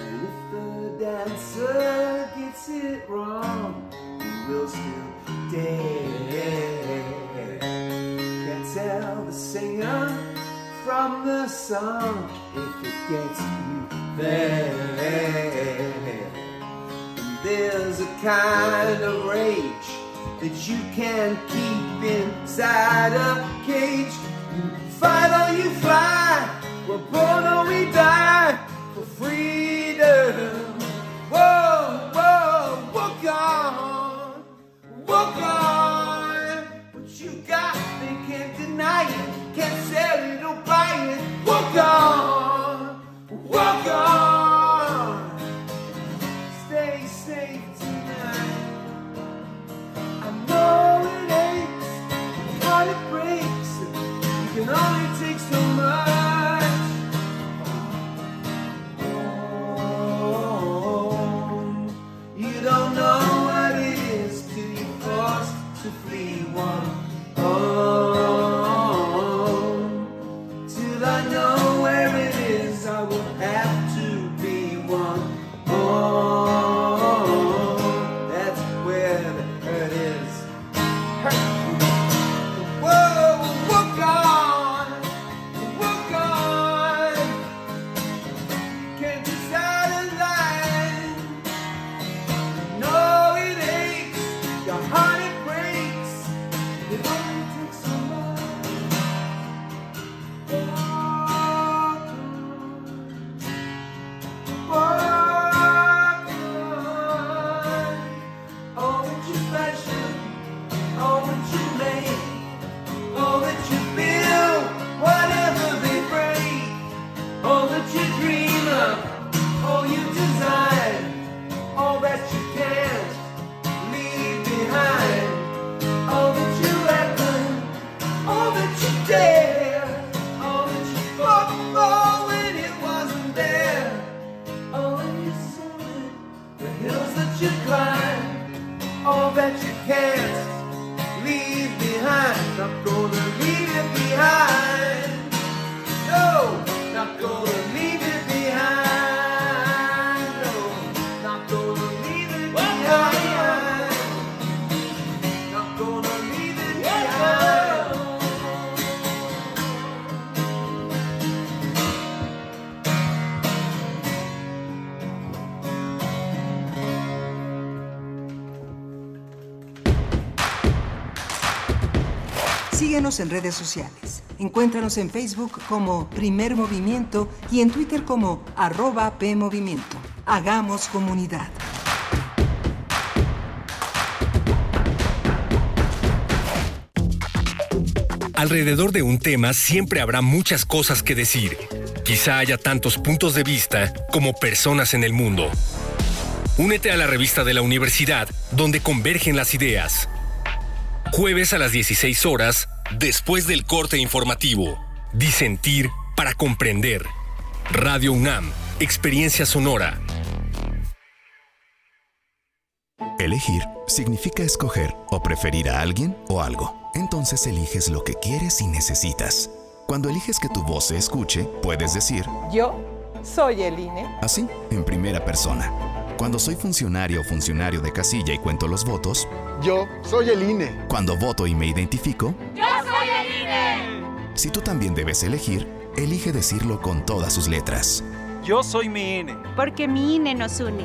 And if the dancer gets it wrong, he will still dead. Can't tell the singer from the song if it gets you there. There's a kind of rage that you can't keep inside a cage. You fight or you fly, we're born or we die for freedom. Whoa, whoa, walk on, walk on. What you got, they can't deny it, can't sell it or buy it. Walk on, walk on. En redes sociales. Encuéntranos en Facebook como Primer Movimiento y en Twitter como arroba PMovimiento. Hagamos comunidad. Alrededor de un tema siempre habrá muchas cosas que decir. Quizá haya tantos puntos de vista como personas en el mundo. Únete a la revista de la universidad donde convergen las ideas. Jueves a las 16 horas, después del corte informativo. Disentir para comprender. Radio UNAM, Experiencia Sonora. Elegir significa escoger o preferir a alguien o algo. Entonces eliges lo que quieres y necesitas. Cuando eliges que tu voz se escuche, puedes decir, Yo soy el INE. así, en primera persona. Cuando soy funcionario o funcionario de casilla y cuento los votos, Yo soy el INE. cuando voto y me identifico, ¡Yo soy el INE! si tú también debes elegir, elige decirlo con todas sus letras. Yo soy mi INE. Porque mi INE nos une.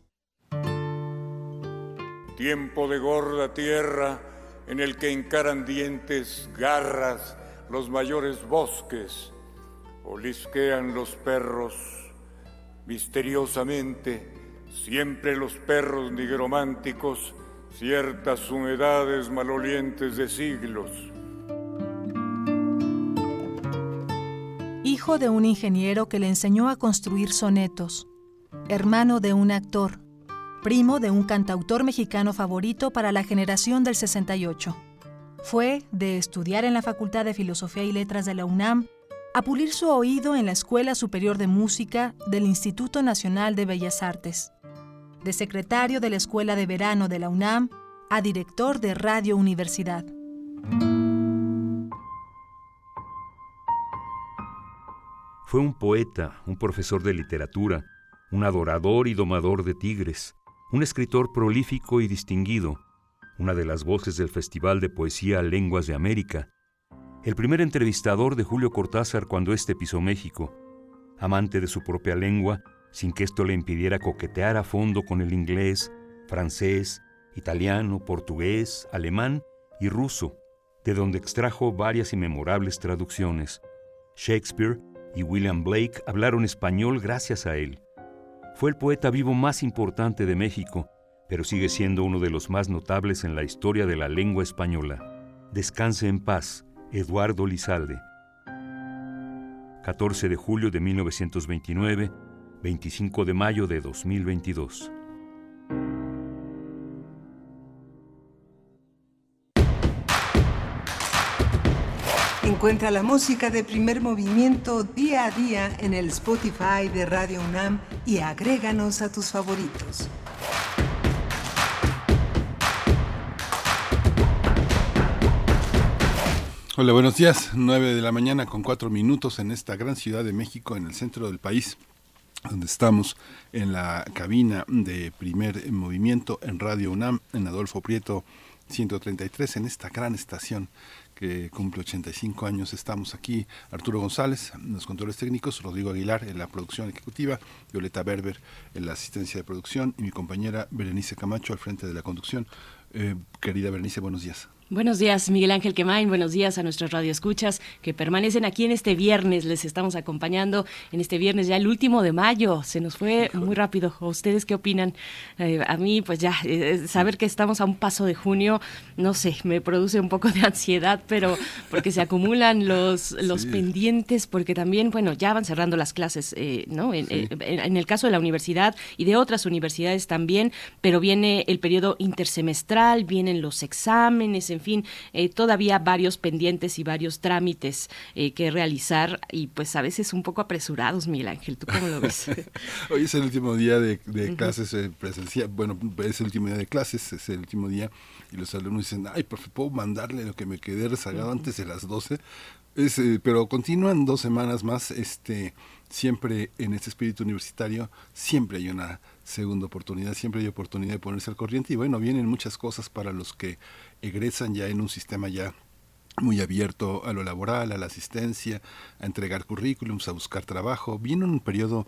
Tiempo de gorda tierra en el que encaran dientes, garras, los mayores bosques, olisquean los perros misteriosamente, siempre los perros nigrománticos, ciertas humedades malolientes de siglos. Hijo de un ingeniero que le enseñó a construir sonetos, hermano de un actor, primo de un cantautor mexicano favorito para la generación del 68. Fue de estudiar en la Facultad de Filosofía y Letras de la UNAM a pulir su oído en la Escuela Superior de Música del Instituto Nacional de Bellas Artes. De secretario de la Escuela de Verano de la UNAM a director de Radio Universidad. Fue un poeta, un profesor de literatura, un adorador y domador de tigres, un escritor prolífico y distinguido, una de las voces del Festival de Poesía Lenguas de América, el primer entrevistador de Julio Cortázar cuando éste pisó México, amante de su propia lengua, sin que esto le impidiera coquetear a fondo con el inglés, francés, italiano, portugués, alemán y ruso, de donde extrajo varias inmemorables traducciones. Shakespeare y William Blake hablaron español gracias a él. Fue el poeta vivo más importante de México, pero sigue siendo uno de los más notables en la historia de la lengua española. Descanse en paz, Eduardo Lizalde. 14 de julio de 1929, 25 de mayo de 2022. Encuentra la música de primer movimiento día a día en el Spotify de Radio UNAM y agréganos a tus favoritos. Hola, buenos días. 9 de la mañana con cuatro minutos en esta gran ciudad de México, en el centro del país, donde estamos en la cabina de primer movimiento en Radio UNAM, en Adolfo Prieto 133, en esta gran estación que cumple 85 años. Estamos aquí, Arturo González, en los controles técnicos, Rodrigo Aguilar en la producción ejecutiva, Violeta Berber en la asistencia de producción y mi compañera Berenice Camacho al frente de la conducción. Eh, querida Berenice, buenos días. Buenos días, Miguel Ángel Quemain. Buenos días a nuestros radioescuchas que permanecen aquí en este viernes. Les estamos acompañando en este viernes, ya el último de mayo. Se nos fue muy rápido. ¿Ustedes qué opinan? Eh, a mí, pues ya, eh, saber que estamos a un paso de junio, no sé, me produce un poco de ansiedad, pero porque se acumulan los, los pendientes, porque también, bueno, ya van cerrando las clases, eh, ¿no? En, Sí. en- en el caso de la universidad y de otras universidades también, pero viene el periodo intersemestral, vienen los exámenes, en fin, eh, todavía varios pendientes y varios trámites eh, que realizar y pues a veces un poco apresurados, Miguel Ángel, ¿tú cómo lo ves? Hoy es el último día de, clases eh, presencial. Bueno, es el último día de clases, es el último día. Y los alumnos dicen, ay, profe, ¿puedo mandarle lo que me quedé rezagado antes de las 12? Es, eh, pero continúan dos semanas más. Este, siempre en este espíritu universitario, siempre hay una segunda oportunidad, siempre hay oportunidad de ponerse al corriente. Y bueno, vienen muchas cosas para los que egresan ya en un sistema ya muy abierto a lo laboral, a la asistencia, a entregar currículums, a buscar trabajo. Viene un periodo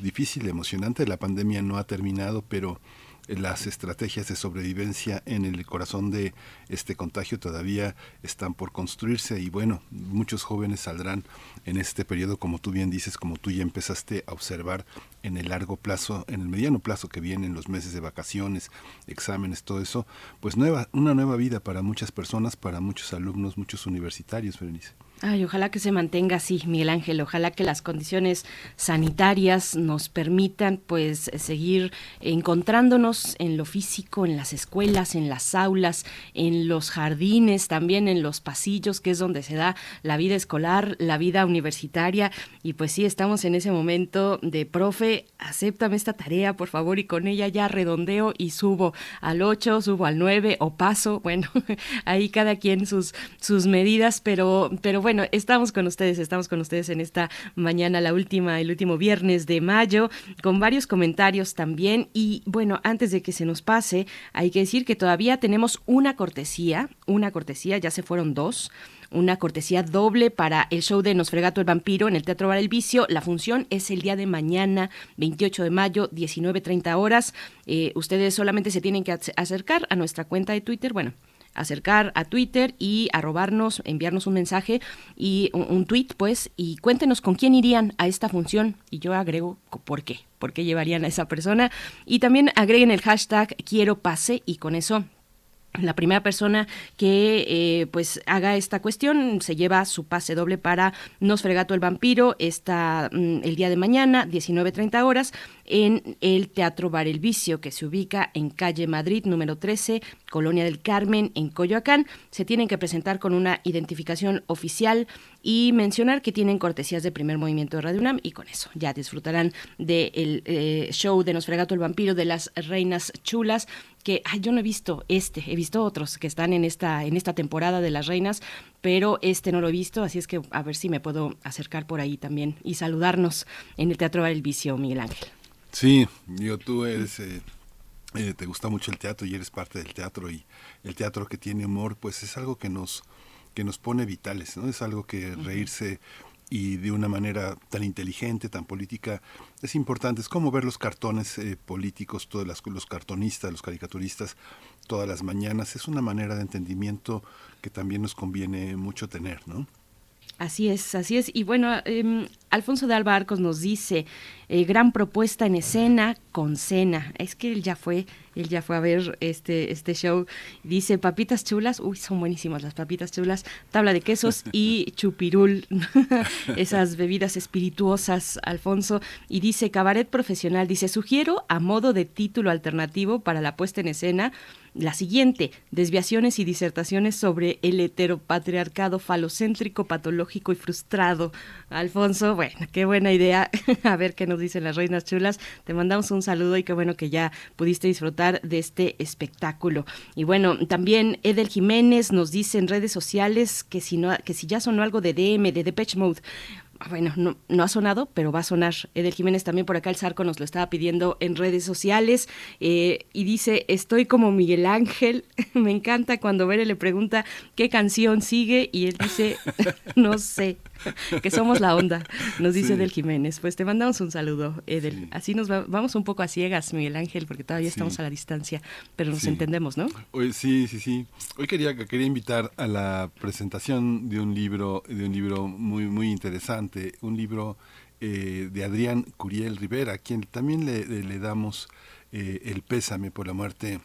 difícil, emocionante. La pandemia no ha terminado, pero las estrategias de sobrevivencia en el corazón de este contagio todavía están por construirse y bueno, muchos jóvenes saldrán en este periodo, como tú bien dices, como tú ya empezaste a observar en el largo plazo, en el mediano plazo que vienen los meses de vacaciones, exámenes, todo eso, pues nueva, una nueva vida para muchas personas, para muchos alumnos, muchos universitarios, Berenice. Ay, ojalá que se mantenga así, Miguel Ángel. Ojalá que las condiciones sanitarias nos permitan, pues, seguir encontrándonos en lo físico, en las escuelas, en las aulas, en los jardines, también en los pasillos, que es donde se da la vida escolar, la vida universitaria. Y pues sí, estamos en ese momento de, profe, acéptame esta tarea, por favor, y con ella ya redondeo y subo al 8, subo al 9 o paso. Bueno, ahí cada quien sus, sus medidas, pero, pero bueno bueno, estamos con ustedes, estamos con ustedes en esta mañana, la última, el último viernes de mayo, con varios comentarios también. Y bueno, antes de que se nos pase, hay que decir que todavía tenemos una cortesía, una cortesía, ya se fueron dos una cortesía doble para el show de Nosfregato el Vampiro en el Teatro Bar El Vicio. La función es el día de mañana, 28 de mayo, 19.30 horas. Eh, ustedes solamente se tienen que acercar a nuestra cuenta de Twitter, bueno, acercar a Twitter y arrobarnos, enviarnos un mensaje y un, tweet, pues, y cuéntenos con quién irían a esta función. Y yo agrego por qué, por qué llevarían a esa persona. Y también agreguen el hashtag quiero pase y con eso la primera persona que eh, pues haga esta cuestión se lleva su pase doble para Nosfregato el Vampiro está mm, el día de mañana 19.30 horas en el Teatro Bar El Vicio que se ubica en calle Madrid número 13 Colonia del Carmen en Coyoacán. Se tienen que presentar con una identificación oficial y mencionar que tienen cortesías de primer movimiento de Radio UNAM y con eso ya disfrutarán del eh, show de Nosfregato el Vampiro de las Reinas Chulas que yo no he visto este, he visto otros que están en esta, en esta temporada de las reinas, pero este no lo he visto, así es que a ver si me puedo acercar por ahí también y saludarnos en el Teatro del Vicio, Miguel Ángel. Sí, yo tú eres, eh, eh, te gusta mucho el teatro y eres parte del teatro y el teatro que tiene humor, pues es algo que nos que nos pone vitales, ¿no? Es algo que reírse y de una manera tan inteligente, tan política, es importante. Es como ver los cartones eh, políticos, todos los cartonistas, los caricaturistas, todas las mañanas. Es una manera de entendimiento que también nos conviene mucho tener, ¿no? Así es, así es. Y bueno, em, Alfonso de Alba Arcos nos dice, eh, gran propuesta en escena con cena. Es que él ya fue, él ya fue a ver este, este show. Dice, papitas chulas, uy, son buenísimas las papitas chulas, tabla de quesos y chupirul, esas bebidas espirituosas, Alfonso. Y dice, cabaret profesional, dice, sugiero a modo de título alternativo para la puesta en escena, la siguiente, desviaciones y disertaciones sobre el heteropatriarcado falocéntrico, patológico y frustrado. Alfonso, bueno, qué buena idea. A ver qué nos dicen las reinas chulas. Te mandamos un saludo y qué bueno que ya pudiste disfrutar de este espectáculo. Y bueno, también Edel Jiménez nos dice en redes sociales que si, no, que si ya sonó algo de DM, de Depeche Mode. Ah, bueno, no, ha sonado, pero va a sonar. Edel Jiménez también por acá, el Zarco nos lo estaba pidiendo en redes sociales eh, y dice, estoy como Miguel Ángel, me encanta cuando Bere le pregunta qué canción sigue y él dice, no sé. que somos la onda, nos dice Edel Jiménez. Pues te mandamos un saludo, Edel. Así nos vamos un poco a ciegas, Miguel Ángel, porque todavía estamos a la distancia, pero nos entendemos, ¿no? Hoy, sí, sí, sí. Hoy quería, quería invitar a la presentación de un libro, de un libro muy, muy interesante, un libro eh, de Adrián Curiel Rivera, a quien también le, le damos eh, el pésame por la muerte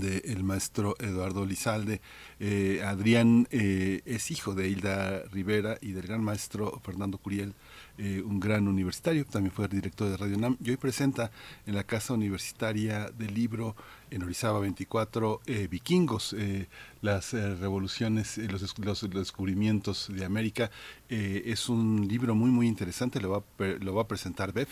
del maestro Eduardo Lizalde. Eh, Adrián eh, es hijo de Hilda Rivera y del gran maestro Fernando Curiel, eh, un gran universitario, también fue director de Radio NAM y hoy presenta en la Casa Universitaria del Libro en Orizaba 24, eh, Vikingos, eh, las revoluciones, los, los, descubrimientos de América. es un libro muy, muy interesante, lo va, lo va a presentar Bev,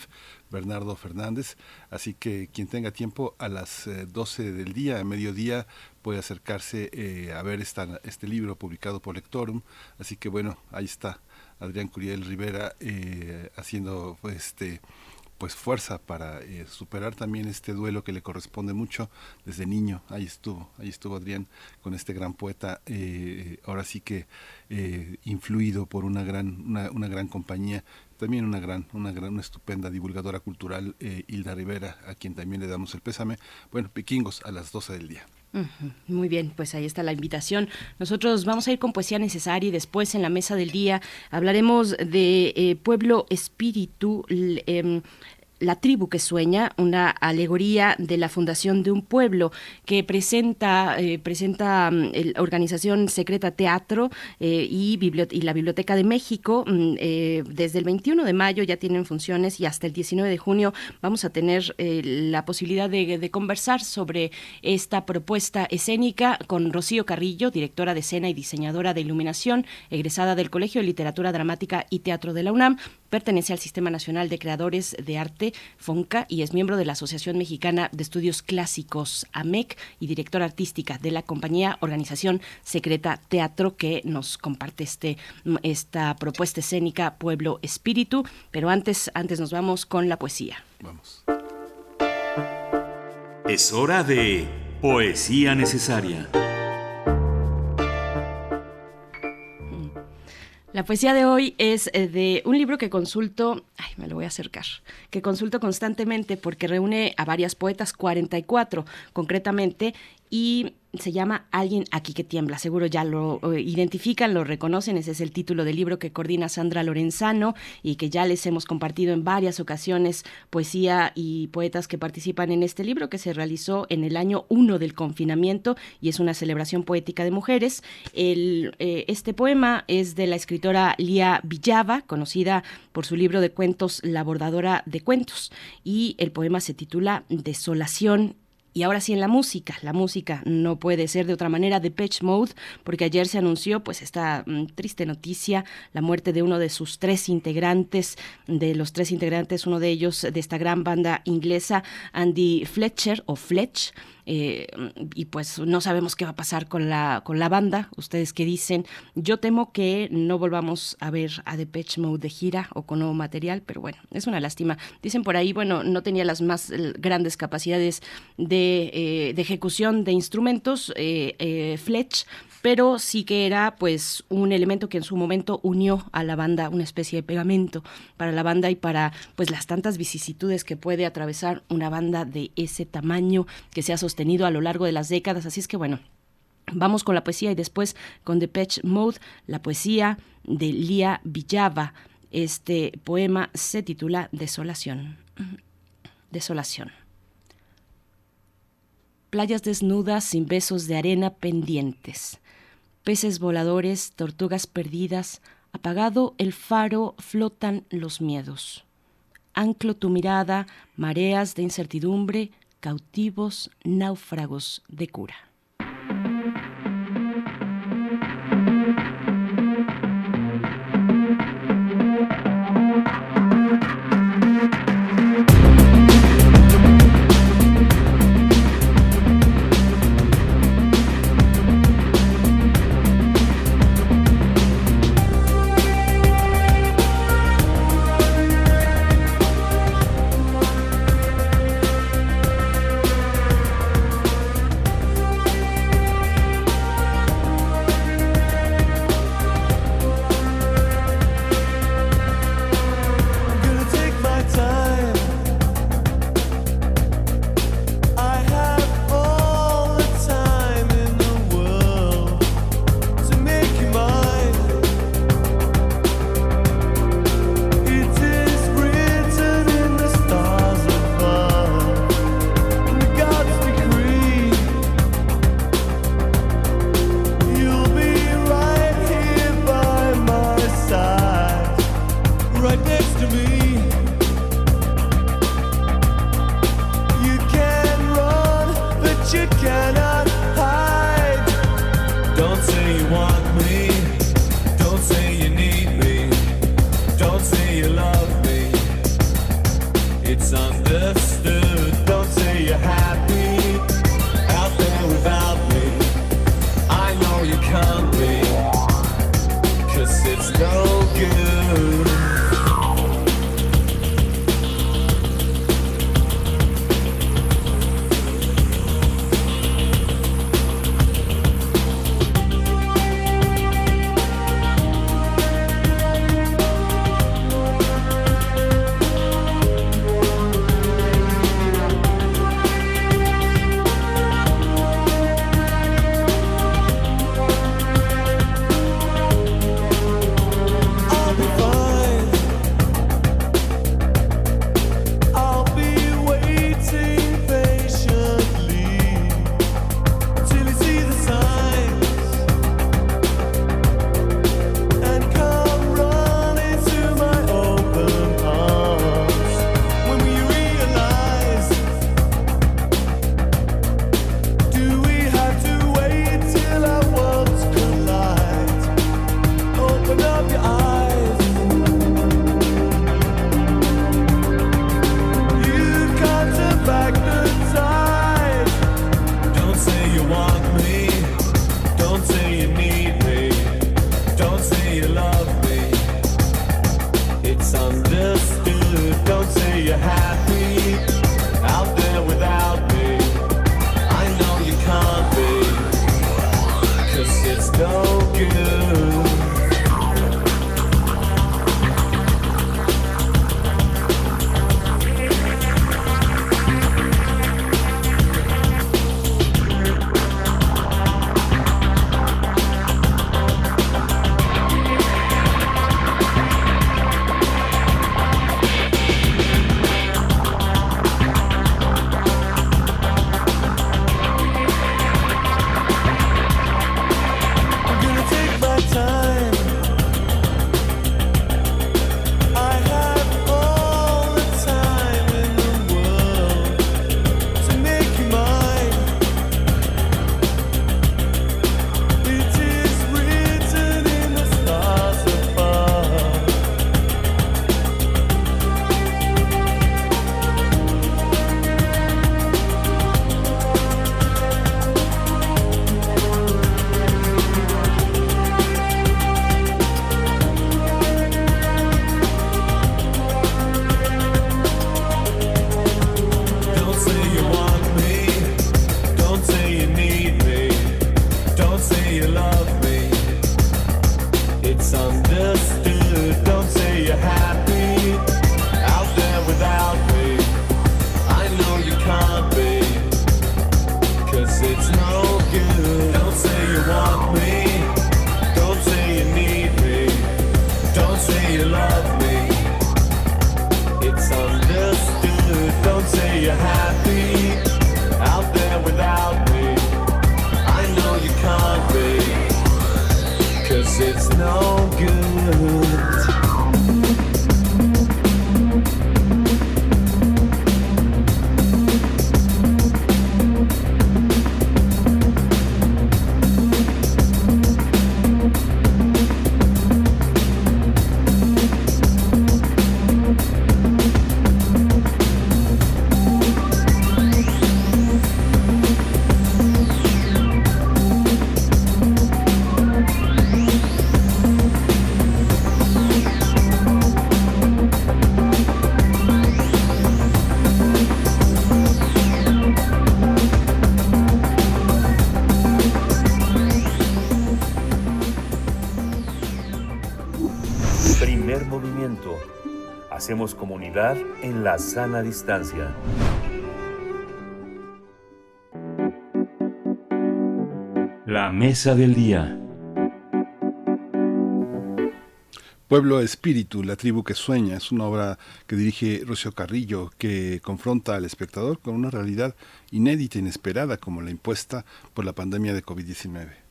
Bernardo Fernández, así que quien tenga tiempo a las 12 del día, a mediodía, puede acercarse a ver esta, este libro publicado por Lectorum. Así que bueno, ahí está Adrián Curiel Rivera haciendo este pues fuerza para eh, superar también este duelo que le corresponde mucho desde niño. Ahí estuvo, ahí estuvo Adrián con este gran poeta, eh, ahora sí que eh, influido por una gran, una, una gran compañía también una gran, una gran, una estupenda divulgadora cultural, eh, Hilda Rivera, a quien también le damos el pésame. Bueno, Piquingos a las 12 del día. Muy bien, pues ahí está la invitación. Nosotros vamos a ir con poesía necesaria y después en la mesa del día hablaremos de eh, Pueblo Espíritu, em, la tribu que sueña, una alegoría de la fundación de un pueblo que presenta, eh, presenta la organización Secreta Teatro eh, y, y, la Biblioteca de México. Mm, eh, desde el 21 de mayo ya tienen funciones y hasta el 19 de junio vamos a tener la posibilidad de, conversar sobre esta propuesta escénica con Rocío Carrillo, directora de escena y diseñadora de iluminación, egresada del Colegio de Literatura Dramática y Teatro de la UNAM. Pertenece al Sistema Nacional de Creadores de Arte, FONCA, y es miembro de la Asociación Mexicana de Estudios Clásicos, AMEC, y directora artística de la compañía Organización Secreta Teatro, que nos comparte este, esta propuesta escénica Pueblo Espíritu. Pero antes, antes nos vamos con la poesía. Vamos. Es hora de Poesía Necesaria. La poesía de hoy es eh, de un libro que consulto, ay, me lo voy a acercar, que consulto constantemente porque reúne a varias poetas, 44 concretamente, y se llama Alguien aquí que tiembla. Seguro ya lo identifican, lo reconocen. Ese es el título del libro que coordina Sandra Lorenzano y que ya les hemos compartido en varias ocasiones poesía y poetas que participan en este libro que se realizó en el año 1 del confinamiento y es una celebración poética de mujeres. El, eh, este poema es de la escritora Lía Villava, conocida por su libro de cuentos La bordadora de cuentos y el poema se titula Desolación y ahora sí en la música, la música no puede ser de otra manera. De Patch Mode, porque ayer se anunció pues esta mm, triste noticia, la muerte de uno de sus tres integrantes, de los tres integrantes, uno de ellos de esta gran banda inglesa, Andy Fletcher o Fletch, eh, y pues no sabemos qué va a pasar con la, con la banda. Ustedes qué dicen. Yo temo que no volvamos a ver a Depeche Mode de gira o con nuevo material, pero bueno, es una lástima. Dicen por ahí, bueno, no tenía las más eh, grandes capacidades de, eh, de ejecución de instrumentos, Fletch, pero sí que era pues un elemento que en su momento unió a la banda, una especie de pegamento para la banda y para pues las tantas vicisitudes que puede atravesar una banda de ese tamaño que se ha sostenido a lo largo de las décadas. Así es que bueno, Vamos con la poesía y después con Depeche Mode, la poesía de Lía Villava. Este poema se titula Desolación. Desolación. Playas desnudas sin besos de arena pendientes peces voladores, tortugas perdidas, apagado el faro, flotan los miedos. Anclo tu mirada, mareas de incertidumbre, cautivos náufragos de cura. En la sana distancia. La mesa del día. Pueblo Espíritu, la tribu que sueña, es una obra que dirige Rocío Carrillo, que confronta al espectador con una realidad inédita, inesperada, como la impuesta por la pandemia de COVID-19.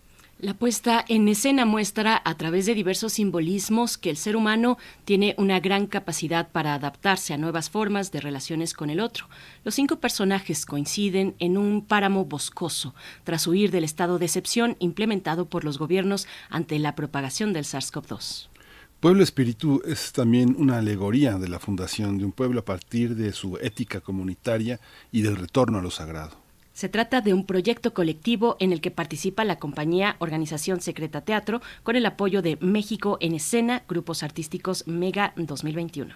La puesta en escena muestra a través de diversos simbolismos que el ser humano tiene una gran capacidad para adaptarse a nuevas formas de relaciones con el otro. Los cinco personajes coinciden en un páramo boscoso tras huir del estado de excepción implementado por los gobiernos ante la propagación del SARS-CoV-2. Pueblo Espíritu es también una alegoría de la fundación de un pueblo a partir de su ética comunitaria y del retorno a lo sagrado. Se trata de un proyecto colectivo en el que participa la compañía Organización Secreta Teatro con el apoyo de México en Escena, Grupos Artísticos Mega 2021.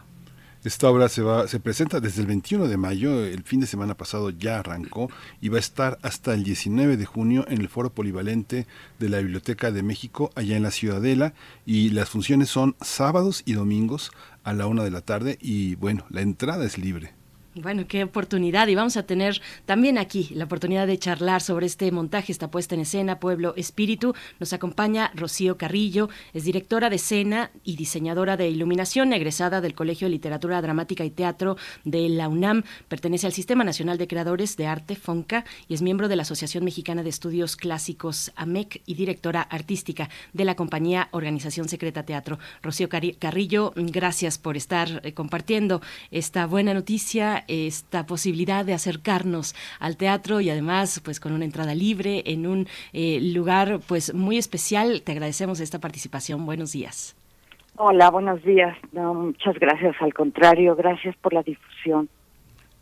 Esta obra se, va, se presenta desde el 21 de mayo, el fin de semana pasado ya arrancó y va a estar hasta el 19 de junio en el Foro Polivalente de la Biblioteca de México, allá en la Ciudadela, y las funciones son sábados y domingos a la una de la tarde y bueno, la entrada es libre. Bueno, qué oportunidad. Y vamos a tener también aquí la oportunidad de charlar sobre este montaje, esta puesta en escena, Pueblo Espíritu. Nos acompaña Rocío Carrillo, es directora de escena y diseñadora de iluminación, egresada del Colegio de Literatura Dramática y Teatro de la UNAM. Pertenece al Sistema Nacional de Creadores de Arte, FONCA, y es miembro de la Asociación Mexicana de Estudios Clásicos, AMEC, y directora artística de la compañía Organización Secreta Teatro. Rocío Carrillo, gracias por estar eh, compartiendo esta buena noticia esta posibilidad de acercarnos al teatro y además pues con una entrada libre en un eh, lugar pues muy especial. Te agradecemos esta participación. Buenos días. Hola, buenos días. No, muchas gracias. Al contrario, gracias por la difusión.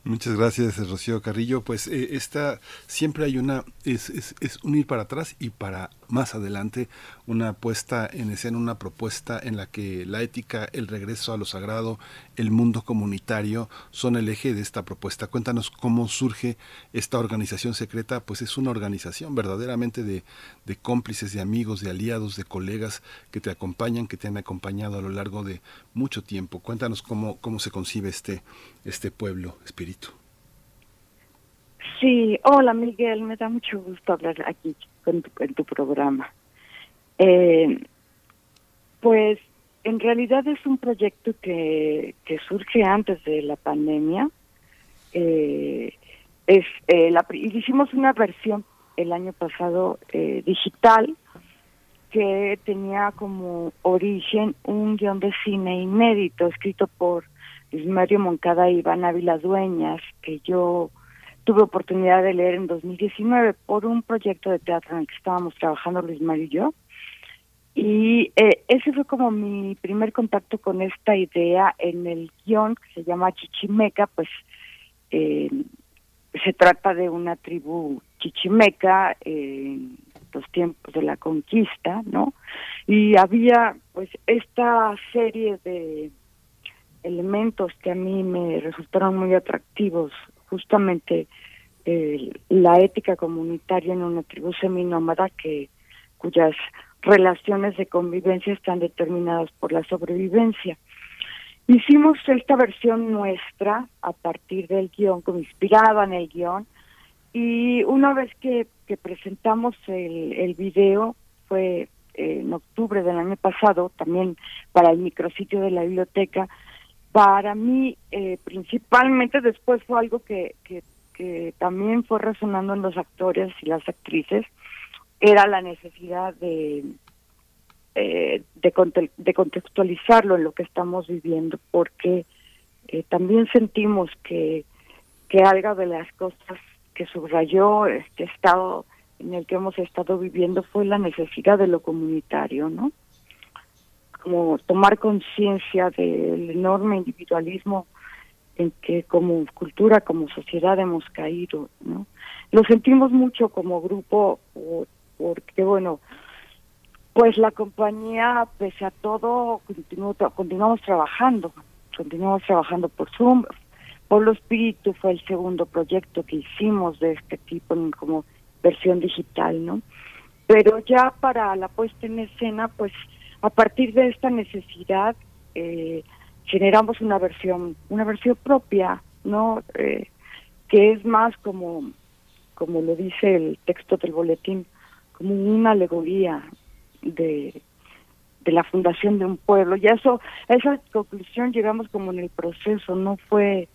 Muchas gracias, Rocío Carrillo. Pues eh, esta siempre hay una, es, es, es un ir para atrás y para más adelante una puesta en escena, una propuesta en la que la ética, el regreso a lo sagrado, el mundo comunitario son el eje de esta propuesta. Cuéntanos cómo surge esta organización secreta, pues es una organización verdaderamente de, de cómplices, de amigos, de aliados, de colegas que te acompañan, que te han acompañado a lo largo de mucho tiempo. Cuéntanos cómo, cómo se concibe este, este pueblo, espíritu. Sí, hola Miguel, me da mucho gusto hablar aquí en tu, en tu programa. Eh, pues en realidad es un proyecto que, que surge antes de la pandemia. Eh, es eh, la, hicimos una versión el año pasado eh, digital que tenía como origen un guion de cine inédito escrito por Mario Moncada y Iván Ávila Dueñas que yo tuve oportunidad de leer en 2019 por un proyecto de teatro en el que estábamos trabajando Luis Mario y yo. Y eh, ese fue como mi primer contacto con esta idea en el guion que se llama Chichimeca, pues eh, se trata de una tribu chichimeca en los tiempos de la conquista, ¿no? Y había pues esta serie de elementos que a mí me resultaron muy atractivos justamente eh, la ética comunitaria en una tribu seminómada que cuyas relaciones de convivencia están determinadas por la sobrevivencia. Hicimos esta versión nuestra a partir del guion, como inspiraba en el guion, y una vez que, presentamos el, el video, fue eh, en octubre del año pasado, también para el micrositio de la biblioteca, para mí, eh, principalmente después fue algo que, también fue resonando en los actores y las actrices, era la necesidad de, eh, de, contextualizarlo en lo que estamos viviendo, porque eh, también sentimos que, que algo de las cosas que subrayó este estado en el que hemos estado viviendo fue la necesidad de lo comunitario, ¿no? Como tomar conciencia del enorme individualismo en que como cultura, como sociedad hemos caído, ¿no? Lo sentimos mucho como grupo porque, bueno, pues la compañía, pese a todo, continuamos trabajando, continuamos trabajando por Zoom. Polo Espíritu fue el segundo proyecto que hicimos de este tipo como versión digital, ¿no? Pero ya para la puesta en escena, pues a partir de esta necesidad eh, generamos una versión una versión propia no eh, que es más como como lo dice el texto del boletín como una alegoría de de la fundación de un pueblo. Y eso a esa conclusión llegamos como en el proceso. No fue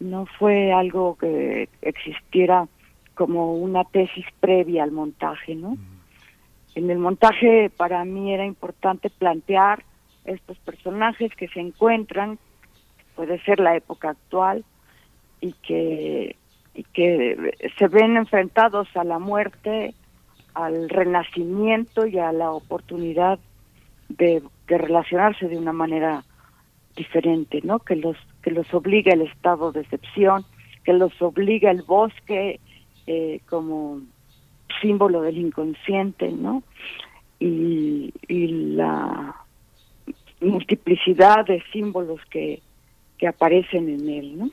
no fue algo que existiera como una tesis previa al montaje no en el montaje para mí era importante plantear estos personajes que se encuentran, puede ser la época actual, y que, y que se ven enfrentados a la muerte, al renacimiento y a la oportunidad de, de relacionarse de una manera diferente, ¿no? Que los que los obliga el estado de excepción, que los obliga el bosque eh, como símbolo del inconsciente, ¿no? Y, y la multiplicidad de símbolos que, que aparecen en él, ¿no?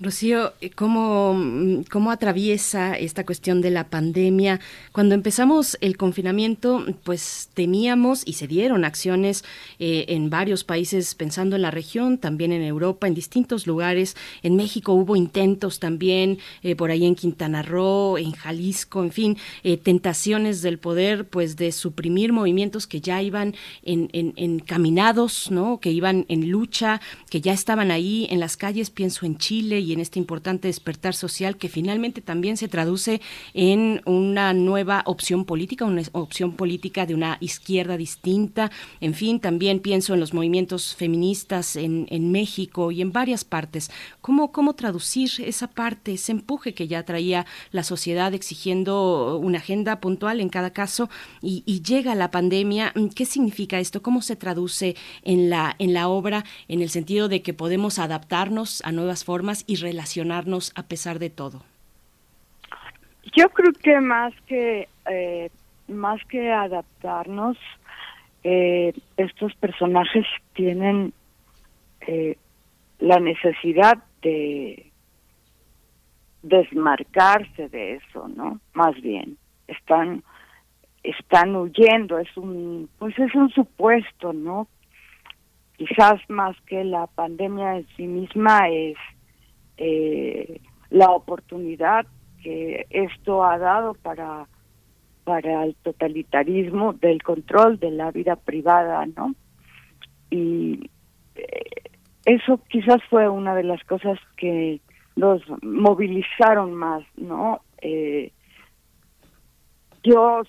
Rocío, eh, ¿cómo, mm, ¿cómo atraviesa esta cuestión de la pandemia? Cuando empezamos el confinamiento, pues temíamos y se dieron acciones eh, en varios países pensando en la región, también en Europa, en distintos lugares. En México hubo intentos también, eh, por ahí en Quintana Roo, en Jalisco, en fin, tentaciones del poder, pues de suprimir movimientos que ya iban en, en, encaminados, ¿no? Que iban en lucha, que ya estaban ahí en las calles, pienso en Chile y en este importante despertar social que finalmente también se traduce en una nueva opción política, una opción política de una izquierda distinta. En fin, también pienso en los movimientos feministas en, en México y en varias partes. ¿Cómo, ¿Cómo traducir esa parte, ese empuje que ya traía la sociedad exigiendo una agenda puntual en cada caso y, y llega la pandemia? ¿Qué significa esto? ¿Cómo se traduce en la, en la obra en el sentido de que podemos adaptarnos a nuevas formas y relacionarnos a pesar de todo? Yo creo que más que eh, más que adaptarnos, eh, estos personajes tienen eh, la necesidad de desmarcarse de eso, ¿no? Más bien, están están huyendo, es un pues es un supuesto, ¿no? Quizás más que la pandemia en sí misma es eh, la oportunidad que esto ha dado para para el totalitarismo del control de la vida privada, ¿no? Y eh, eso quizás fue una de las cosas que los movilizaron más, ¿no? Eh, yo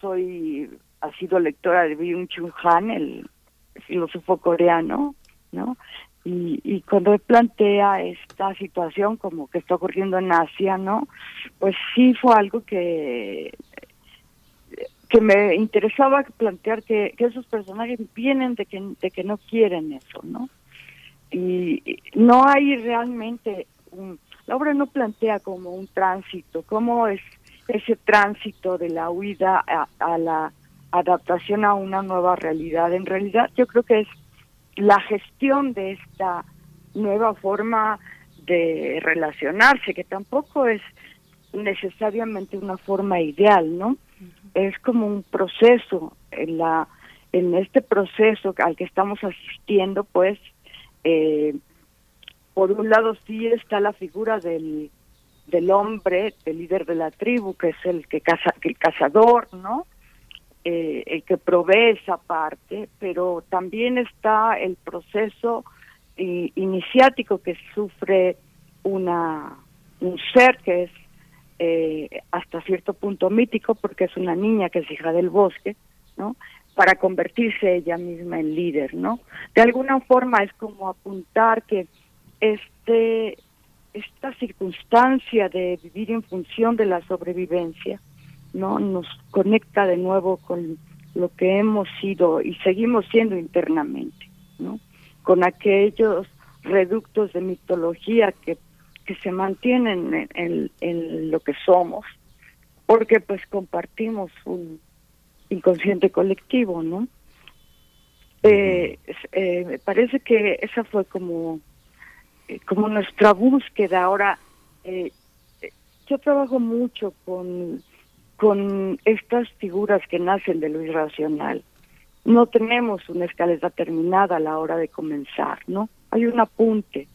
soy, ha sido lectora de Byung-Chul Han, el filósofo coreano, ¿no? Y, y cuando él plantea esta situación como que está ocurriendo en Asia, ¿no? Pues sí fue algo que que me interesaba plantear que, esos personajes vienen de que, de que no quieren eso, ¿no? Y no hay realmente, un, la obra no plantea como un tránsito, cómo es ese tránsito de la huida a, a la adaptación a una nueva realidad. En realidad yo creo que es la gestión de esta nueva forma de relacionarse, que tampoco es necesariamente una forma ideal, ¿no? Es como un proceso, en la en este proceso al que estamos asistiendo, pues, eh, por un lado sí está la figura del, del hombre, el líder de la tribu, que es el que caza, el cazador, ¿no? Eh, el que provee esa parte, pero también está el proceso eh, iniciático que sufre una un ser que es eh, hasta cierto punto mítico porque es una niña que es hija del bosque, ¿no? Para convertirse ella misma en líder, ¿no? De alguna forma es como apuntar que este esta circunstancia de vivir en función de la sobrevivencia, ¿no? Nos conecta de nuevo con lo que hemos sido y seguimos siendo internamente, ¿no? Con aquellos reductos de mitología que que se mantienen en, en, lo que somos, porque pues compartimos un inconsciente colectivo, ¿no? Eh, eh, me parece que esa fue como, eh, como nuestra búsqueda. Ahora, eh, yo trabajo mucho con, con estas figuras que nacen de lo irracional. No tenemos una escalera terminada a la hora de comenzar, ¿no? Hay un apunte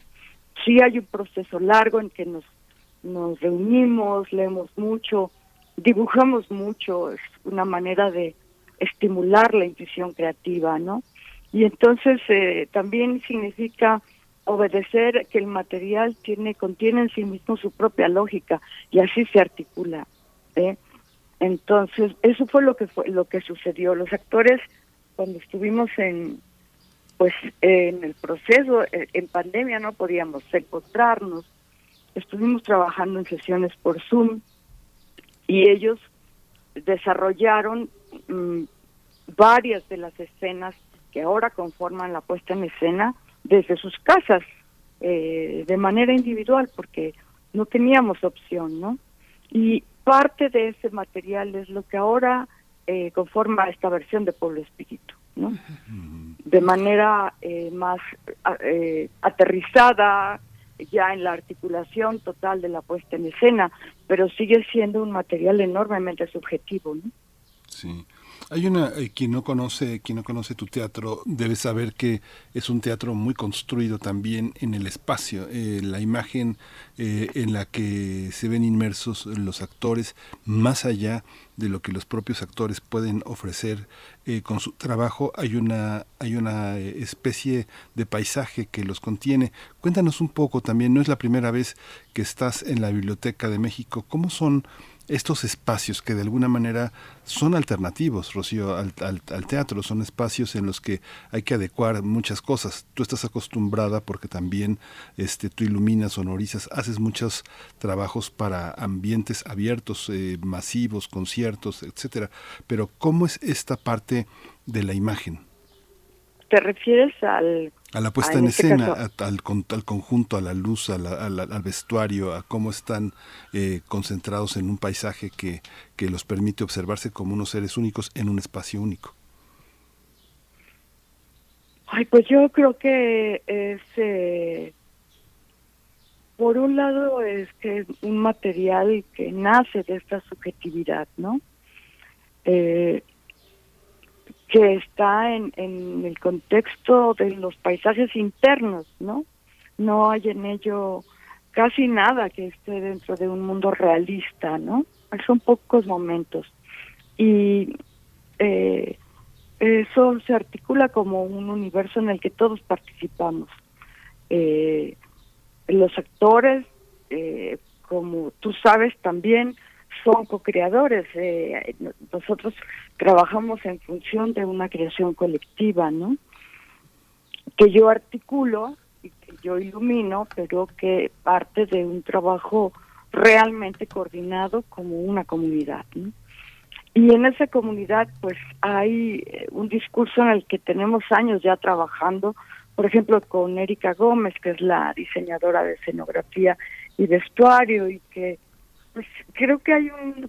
sí hay un proceso largo en que nos, nos reunimos, leemos mucho, dibujamos mucho, es una manera de estimular la intuición creativa, ¿no? Y entonces eh, también significa obedecer que el material tiene contiene en sí mismo su propia lógica y así se articula. ¿eh? Entonces eso fue lo que fue lo que sucedió. Los actores cuando estuvimos en pues en el proceso, eh, en pandemia no podíamos encontrarnos, estuvimos trabajando en sesiones por Zoom y ellos desarrollaron mm, varias de las escenas que ahora conforman la puesta en escena desde sus casas, eh, de manera individual, porque no teníamos opción, ¿no? Y parte de ese material es lo que ahora eh, conforma esta versión de Pueblo Espíritu, ¿no? de manera eh, más eh, aterrizada ya en la articulación total de la puesta en escena, pero sigue siendo un material enormemente subjetivo. ¿no? Sí. Hay una eh, quien no conoce quien no conoce tu teatro debe saber que es un teatro muy construido también en el espacio, eh, la imagen eh, en la que se ven inmersos los actores más allá de lo que los propios actores pueden ofrecer con su trabajo hay una hay una especie de paisaje que los contiene. Cuéntanos un poco también no es la primera vez que estás en la biblioteca de México cómo son estos espacios que de alguna manera son alternativos, Rocío, al, teatro, son espacios en los que hay que adecuar muchas cosas. Tú estás acostumbrada porque también este, tú iluminas, sonorizas, haces muchos trabajos para ambientes abiertos, eh, masivos, conciertos, etcétera. Pero ¿cómo es esta parte de la imagen? ¿Te refieres al A la puesta Ah, en, en este escena, caso- a- al, con- al conjunto, a la luz, a la- a la- al vestuario, a cómo están eh, concentrados en un paisaje que, que los permite observarse como unos seres únicos en un espacio único. Ay, pues yo creo que es, eh, por un lado, es que es un material que nace de esta subjetividad, ¿no? Eh, que está en, en el contexto de los paisajes internos, ¿no? No hay en ello casi nada que esté dentro de un mundo realista, ¿no? Son pocos momentos. Y eh, eso se articula como un universo en el que todos participamos. Eh, los actores, eh, como tú sabes también, son co-creadores. Eh, nosotros trabajamos en función de una creación colectiva, ¿no? Que yo articulo y que yo ilumino, pero que parte de un trabajo realmente coordinado como una comunidad, ¿no? Y en esa comunidad, pues hay eh, un discurso en el que tenemos años ya trabajando, por ejemplo, con Erika Gómez, que es la diseñadora de escenografía y vestuario, y que pues creo que hay un,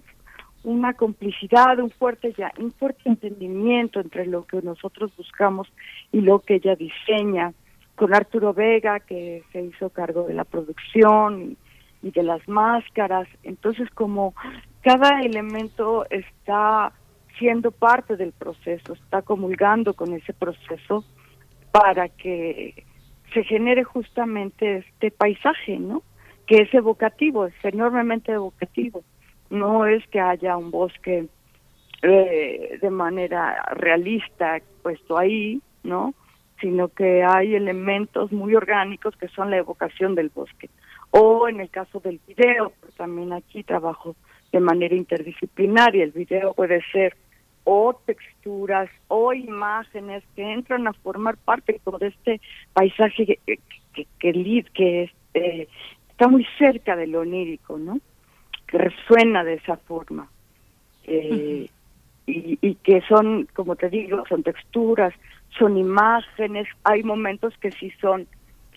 una complicidad, un fuerte ya, un fuerte entendimiento entre lo que nosotros buscamos y lo que ella diseña, con Arturo Vega, que se hizo cargo de la producción y, y de las máscaras. Entonces, como cada elemento está siendo parte del proceso, está comulgando con ese proceso para que se genere justamente este paisaje, ¿no? Que es evocativo, es enormemente evocativo. No es que haya un bosque eh, de manera realista puesto ahí, ¿no? Sino que hay elementos muy orgánicos que son la evocación del bosque. O en el caso del video, pues también aquí trabajo de manera interdisciplinaria. El video puede ser o texturas o imágenes que entran a formar parte de este paisaje que, que, que, que es, eh, está muy cerca de lo onírico, ¿no? Que resuena de esa forma. Eh, y, y que son, como te digo, son texturas, son imágenes, hay momentos que sí son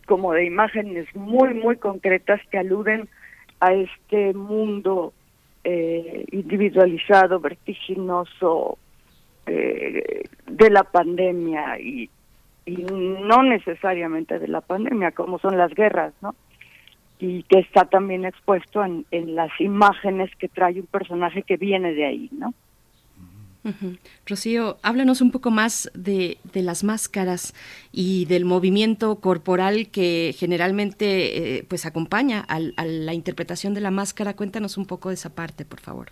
como de imágenes muy, muy concretas que aluden a este mundo eh, individualizado, vertiginoso eh, de la pandemia y, y no necesariamente de la pandemia, como son las guerras, ¿no? Y que está también expuesto en, en las imágenes que trae un personaje que viene de ahí, ¿no? Rocío, háblanos un poco más de, de, las máscaras y del movimiento corporal que generalmente eh, pues acompaña al, a la interpretación de la máscara. Cuéntanos un poco de esa parte, por favor.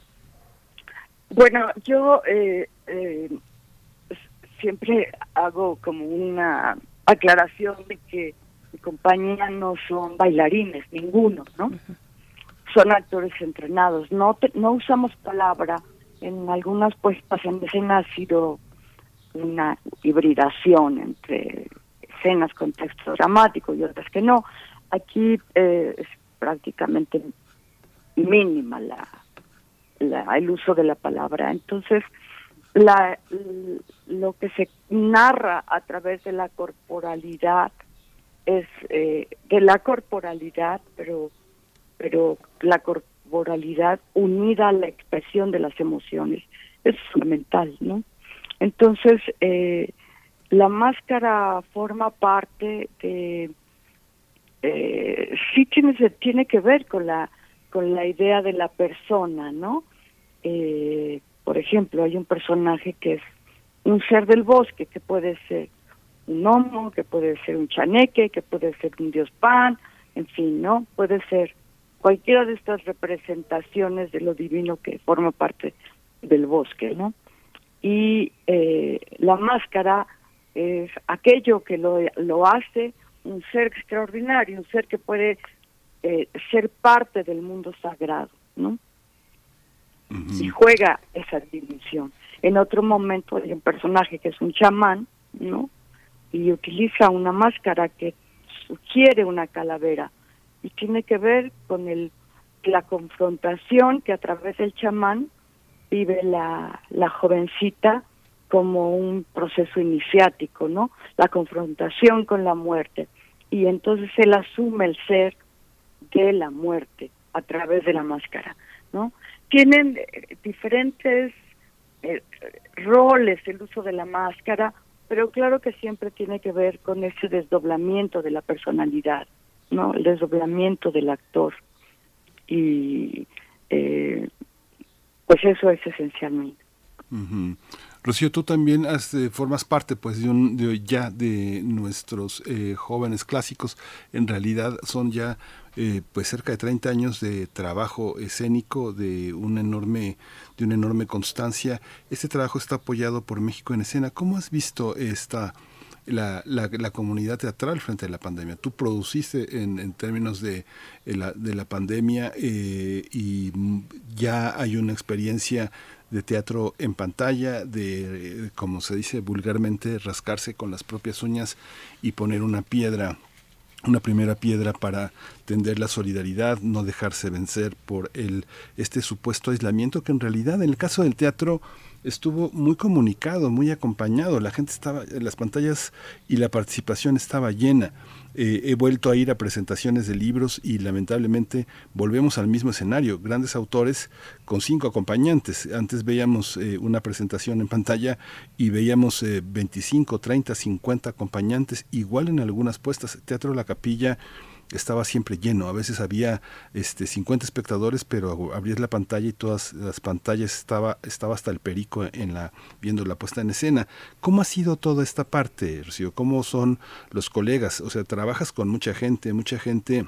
Bueno, yo eh, eh, siempre hago como una aclaración de que mi compañía no son bailarines, ninguno, ¿no? Son actores entrenados. No, te, no usamos palabra en algunas puestas en escena ha sido una hibridación entre escenas con texto dramático y otras que no. Aquí eh, es prácticamente mínima la, la, el uso de la palabra. Entonces, la, lo que se narra a través de la corporalidad es eh, de la corporalidad, pero pero la corporalidad unida a la expresión de las emociones es fundamental, ¿no? Entonces, eh, la máscara forma parte de, eh, sí tiene, tiene que ver con la, con la idea de la persona, ¿no? Eh, por ejemplo, hay un personaje que es un ser del bosque, que puede ser un homo, que puede ser un chaneque, que puede ser un dios pan, en fin, ¿no? Puede ser cualquiera de estas representaciones de lo divino que forma parte del bosque, ¿no? Y eh, la máscara es aquello que lo, lo hace un ser extraordinario, un ser que puede eh, ser parte del mundo sagrado, ¿no? Uh-huh. Y juega esa dimensión. En otro momento hay un personaje que es un chamán, ¿no? Y utiliza una máscara que sugiere una calavera y tiene que ver con el la confrontación que a través del chamán vive la, la jovencita como un proceso iniciático, ¿no? La confrontación con la muerte. Y entonces él asume el ser de la muerte a través de la máscara, ¿no? Tienen eh, diferentes eh, roles el uso de la máscara, pero claro que siempre tiene que ver con ese desdoblamiento de la personalidad, ¿no? El desdoblamiento del actor. Y eh, pues eso es esencialmente. Rocío, tú también eh, formas parte pues de, un, de ya de nuestros eh, jóvenes clásicos. En realidad son ya eh, pues cerca de 30 años de trabajo escénico, de una enorme, de una enorme constancia. Este trabajo está apoyado por México en Escena. ¿Cómo has visto esta la, la, comunidad teatral frente a la pandemia. Tú produciste en, términos de, la, de la pandemia y ya hay una experiencia de teatro en pantalla, de, como se dice vulgarmente, rascarse con las propias uñas y poner una piedra una primera piedra para tender la solidaridad, no dejarse vencer por el este supuesto aislamiento que en realidad en el caso del teatro estuvo muy comunicado, muy acompañado, la gente estaba las pantallas y la participación estaba llena. Eh, he vuelto a ir a presentaciones de libros y lamentablemente volvemos al mismo escenario. Grandes autores con cinco acompañantes. Antes veíamos eh, una presentación en pantalla y veíamos 25, 30, 50 acompañantes, igual en algunas puestas. Teatro La Capilla estaba siempre lleno. A veces había este 50 espectadores, pero abrías la pantalla y todas las pantallas estaba estaba hasta el perico en la viendo la puesta en escena. ¿Cómo ha sido toda esta parte, Rocío? ¿Cómo son los colegas? O sea, trabajas con mucha gente, mucha gente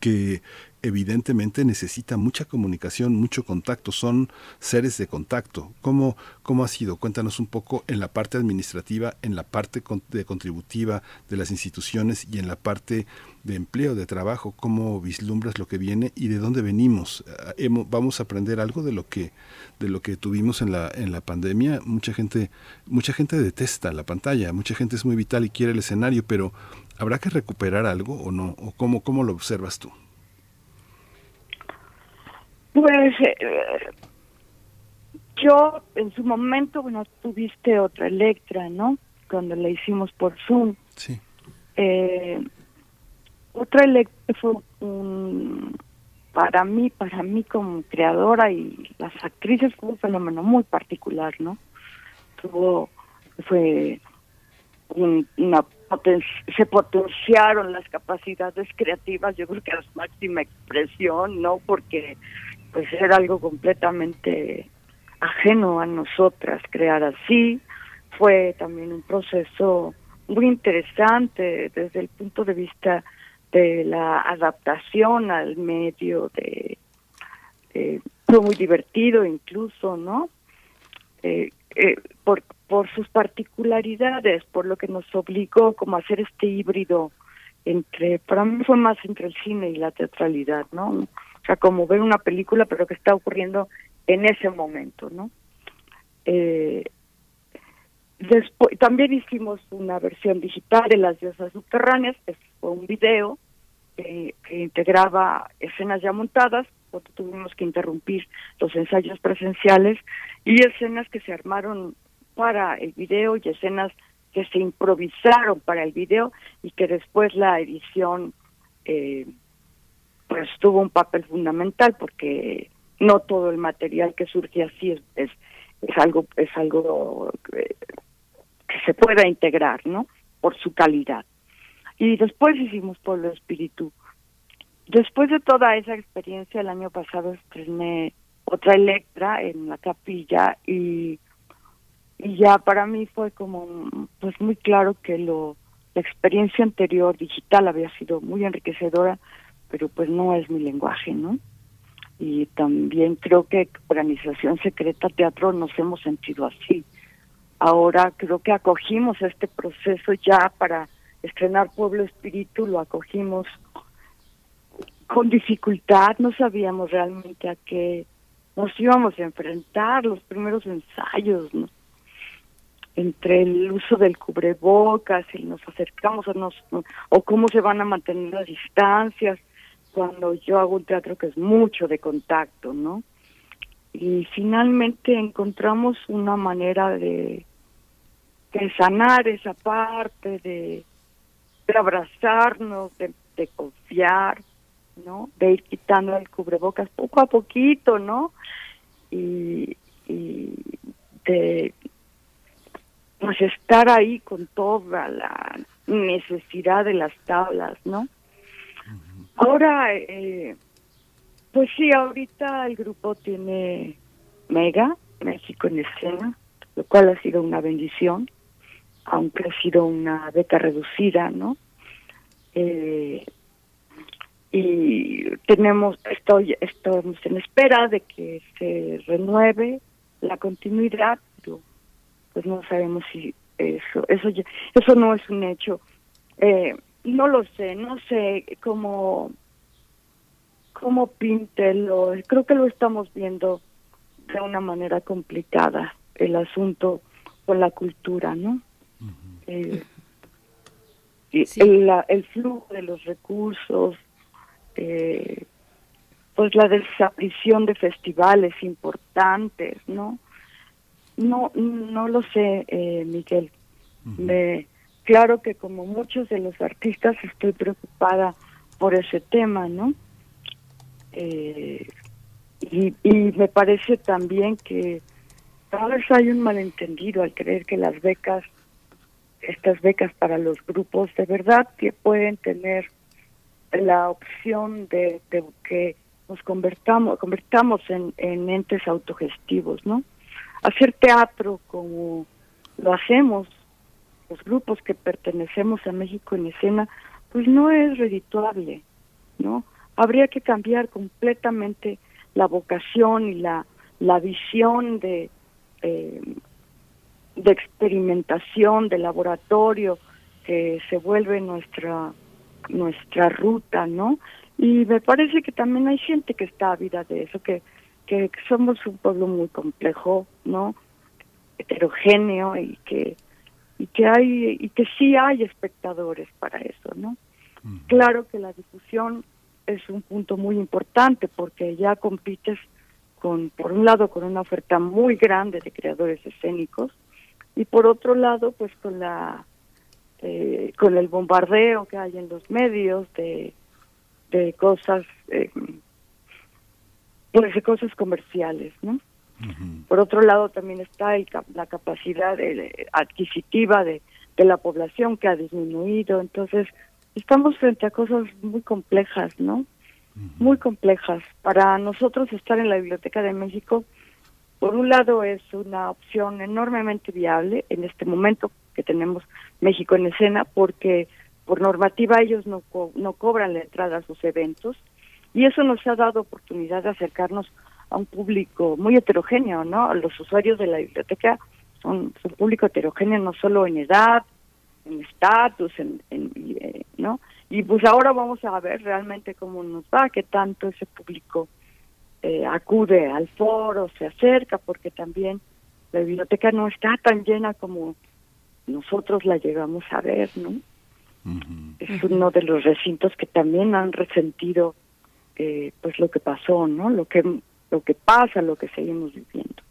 que evidentemente necesita mucha comunicación, mucho contacto, son seres de contacto. ¿Cómo, ¿Cómo ha sido? Cuéntanos un poco en la parte administrativa, en la parte de contributiva de las instituciones y en la parte de empleo, de trabajo, cómo vislumbras lo que viene y de dónde venimos. Eh, vamos a aprender algo de lo que de lo que tuvimos en la en la pandemia. Mucha gente mucha gente detesta la pantalla, mucha gente es muy vital y quiere el escenario, pero habrá que recuperar algo o no o cómo cómo lo observas tú. Pues eh, yo en su momento, bueno, tuviste otra Electra, ¿no? Cuando la hicimos por Zoom. Sí. Eh, otra Electra fue un, para mí, para mí como creadora y las actrices fue un fenómeno muy particular, ¿no? Tuvo, fue una se potenciaron las capacidades creativas, yo creo que a máxima expresión, ¿no? Porque pues era algo completamente ajeno a nosotras crear así. Fue también un proceso muy interesante desde el punto de vista de la adaptación al medio, de, fue muy divertido incluso, ¿no? Eh, eh, por, por sus particularidades, por lo que nos obligó como a hacer este híbrido entre, para mí fue más entre el cine y la teatralidad, ¿no? O sea, como ver una película, pero que está ocurriendo en ese momento, ¿no? Eh, después, también hicimos una versión digital de Las Diosas Subterráneas, fue un video que integraba escenas ya montadas, porque tuvimos que interrumpir los ensayos presenciales, y escenas que se armaron para el video y escenas que se improvisaron para el video y que después la edición eh, pues tuvo un papel fundamental porque no todo el material que surge así es, es, algo es algo que, se pueda integrar no por su calidad. Y después hicimos Pueblo Espíritu. Después de toda esa experiencia el año pasado estrené otra Electra en la capilla y y ya para mí fue como pues muy claro que lo la experiencia anterior digital había sido muy enriquecedora pero pues no es mi lenguaje, ¿no? Y también creo que Organización Secreta Teatro nos hemos sentido así. Ahora creo que acogimos este proceso ya para estrenar Pueblo Espíritu, lo acogimos con dificultad, no sabíamos realmente a qué nos íbamos a enfrentar, los primeros ensayos, ¿no? entre el uso del cubrebocas y nos acercamos o, nos, o cómo se van a mantener las distancias, cuando yo hago un teatro que es mucho de contacto, ¿no? Y finalmente encontramos una manera de sanar esa parte, de, de abrazarnos, de, de confiar, ¿no? De ir quitando el cubrebocas poco a poquito, ¿no? Y, y de pues estar ahí con toda la necesidad de las tablas, ¿no? Ahora, eh, pues sí, ahorita el grupo tiene Mega, México en escena, lo cual ha sido una bendición, aunque ha sido una beca reducida, ¿no? Eh, y tenemos, estoy, estamos en espera de que se renueve la continuidad, pero pues no sabemos si eso, eso, ya- eso no es un hecho. Eh, no lo sé, no sé cómo, cómo píntelo. Creo que lo estamos viendo de una manera complicada, el asunto con la cultura, ¿no? Eh, y el, la- el flujo de los recursos, eh, pues la desaparición de festivales importantes, ¿no? No, no lo sé, eh, Miguel. Me, claro que como muchos de los artistas estoy preocupada por ese tema, ¿no? Eh, y, me parece también que tal vez hay un malentendido al creer que las becas, estas becas para los grupos, de verdad que pueden tener la opción de, de que nos convertamos, convertamos en, en entes autogestivos, ¿no? Hacer teatro como lo hacemos los grupos que pertenecemos a México en escena, pues no es redituable, ¿no? Habría que cambiar completamente la vocación y la, la visión de, eh, de experimentación, de laboratorio, que se vuelve nuestra, nuestra ruta, ¿no? Y me parece que también hay gente que está ávida de eso, que, que somos un pueblo muy complejo, ¿no? Heterogéneo y que y que hay y que sí hay espectadores para eso, ¿no? Claro que la difusión es un punto muy importante porque ya compites con por un lado con una oferta muy grande de creadores escénicos y por otro lado pues con la eh, con el bombardeo que hay en los medios de de cosas eh, pues de cosas comerciales, ¿no? Por otro lado, también está el la capacidad de- adquisitiva de, de la población que ha disminuido. Entonces, estamos frente a cosas muy complejas, ¿no? Muy complejas. Para nosotros estar en la Biblioteca de México, por un lado es una opción enormemente viable en este momento que tenemos México en escena, porque por normativa ellos no, co- no cobran la entrada a sus eventos y eso nos ha dado oportunidad de acercarnos a un público muy heterogéneo, ¿no? Los usuarios de la biblioteca son, son público heterogéneo no solo en edad, en estatus, en, en- eh, ¿no? Y pues ahora vamos a ver realmente cómo nos va, qué tanto ese público eh, acude al foro, se acerca, porque también la biblioteca no está tan llena como nosotros la llegamos a ver, ¿no? Es uno de los recintos que también han resentido eh, pues lo que pasó, ¿no? Lo que lo que pasa, lo que seguimos viviendo.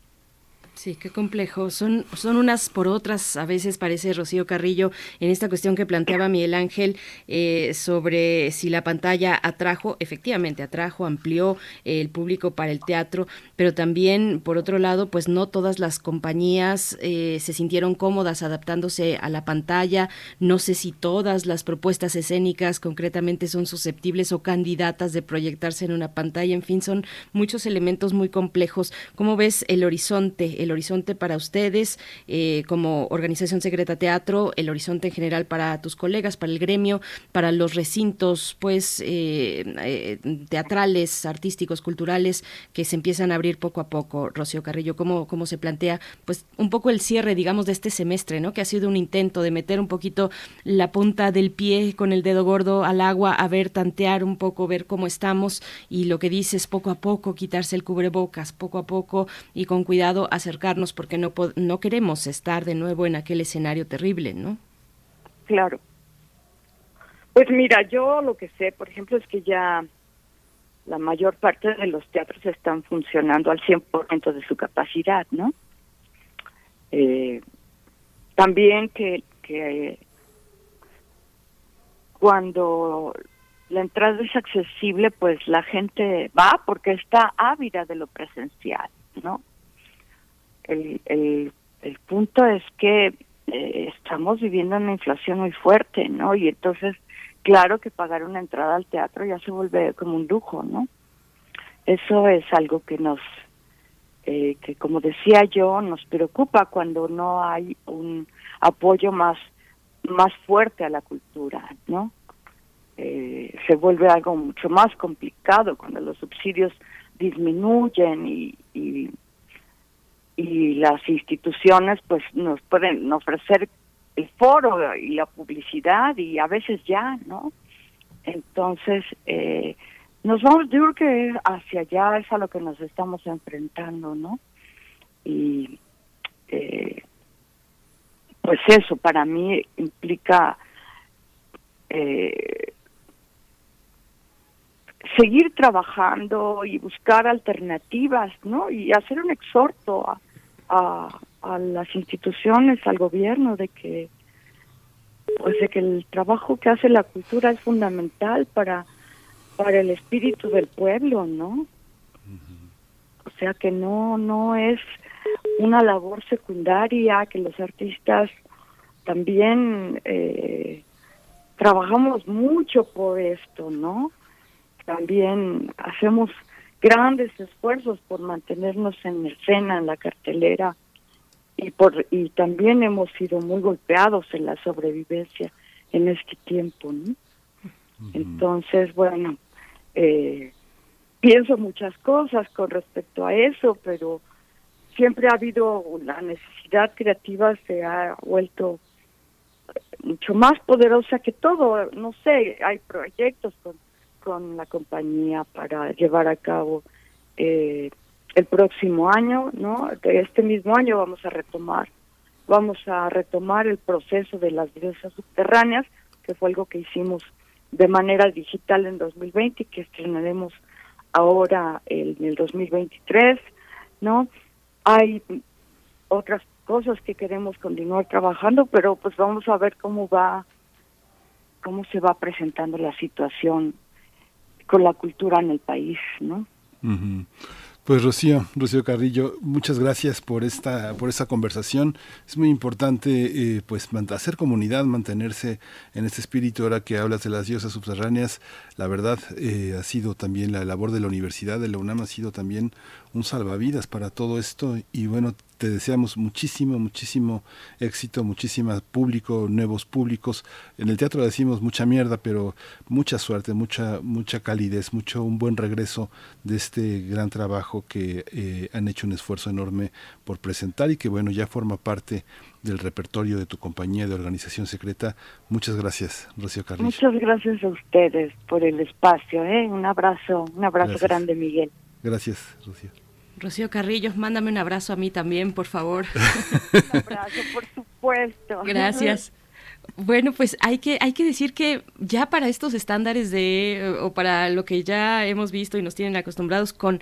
Sí, qué complejo. Son, son unas por otras, a veces parece Rocío Carrillo, en esta cuestión que planteaba Miguel Ángel eh, sobre si la pantalla atrajo, efectivamente atrajo, amplió eh, el público para el teatro, pero también, por otro lado, pues no todas las compañías eh, se sintieron cómodas adaptándose a la pantalla. No sé si todas las propuestas escénicas concretamente son susceptibles o candidatas de proyectarse en una pantalla. En fin, son muchos elementos muy complejos. ¿Cómo ves el horizonte? El horizonte para ustedes eh, como Organización Secreta Teatro, el horizonte en general para tus colegas, para el gremio, para los recintos pues eh, eh, teatrales, artísticos, culturales que se empiezan a abrir poco a poco. Rocío Carrillo, ¿cómo, cómo se plantea pues un poco el cierre, digamos, de este semestre, ¿no? Que ha sido un intento de meter un poquito la punta del pie con el dedo gordo al agua, a ver, tantear un poco, ver cómo estamos y lo que dices poco a poco, quitarse el cubrebocas, poco a poco y con cuidado acercarnos porque no, no queremos estar de nuevo en aquel escenario terrible, ¿no? Claro. Pues mira, yo lo que sé, por ejemplo, es que ya la mayor parte de los teatros están funcionando al 100% de su capacidad, ¿no? Eh, también que, que cuando la entrada es accesible, pues la gente va porque está ávida de lo presencial, ¿no? El, el, el punto es que eh, estamos viviendo una inflación muy fuerte, ¿no? Y entonces, claro que pagar una entrada al teatro ya se vuelve como un lujo, ¿no? Eso es algo que nos, eh, que como decía yo, nos preocupa cuando no hay un apoyo más, más fuerte a la cultura, ¿no? Eh, se vuelve algo mucho más complicado cuando los subsidios disminuyen y, y, y las instituciones pues nos pueden ofrecer el foro y la publicidad y a veces ya, ¿no? Entonces, eh, nos vamos, yo creo que hacia allá es a lo que nos estamos enfrentando, ¿no? Y eh, pues eso para mí implica eh, seguir trabajando y buscar alternativas, ¿no? Y hacer un exhorto a, a, a las instituciones, al gobierno, de que pues de que el trabajo que hace la cultura es fundamental para para el espíritu del pueblo, ¿no? O sea que no no es una labor secundaria que los artistas también eh, trabajamos mucho por esto, ¿no? También hacemos grandes esfuerzos por mantenernos en escena, en la cartelera, y por y también hemos sido muy golpeados en la sobrevivencia en este tiempo, ¿no? Entonces, bueno, eh, pienso muchas cosas con respecto a eso, pero siempre ha habido la necesidad creativa se ha vuelto mucho más poderosa que todo. No sé, hay proyectos con, con la compañía para llevar a cabo eh, el próximo año, ¿no? Este mismo año vamos a retomar, vamos a retomar el proceso de las diosas subterráneas, que fue algo que hicimos de manera digital en 2020 y que estrenaremos ahora en el 2023, ¿no? Hay otras cosas que queremos continuar trabajando, pero pues vamos a ver cómo va, cómo se va presentando la situación con la cultura en el país, ¿no? Pues Rocío, Rocío Carrillo, muchas gracias por esta, por esta conversación. Es muy importante eh, pues hacer comunidad, mantenerse en este espíritu. Ahora que hablas de las diosas subterráneas, la verdad eh, ha sido también la labor de la universidad, de la UNAM, ha sido también un salvavidas para todo esto. Y bueno, te deseamos muchísimo, muchísimo éxito, muchísimo público, nuevos públicos. En el teatro decimos mucha mierda, pero mucha suerte, mucha, mucha calidez, mucho un buen regreso de este gran trabajo que eh, han hecho un esfuerzo enorme por presentar y que bueno, ya forma parte del repertorio de tu compañía de organización secreta. Muchas gracias, Rocío Carrillo. Muchas gracias a ustedes por el espacio, ¿eh? Un abrazo, un abrazo Gracias. grande, Miguel. Gracias, Rocío. Rocío Carrillo, mándame un abrazo a mí también, por favor. Un abrazo, por supuesto. Gracias. Bueno, pues hay que, hay que decir que ya para estos estándares de, eh, o para lo que ya hemos visto y nos tienen acostumbrados con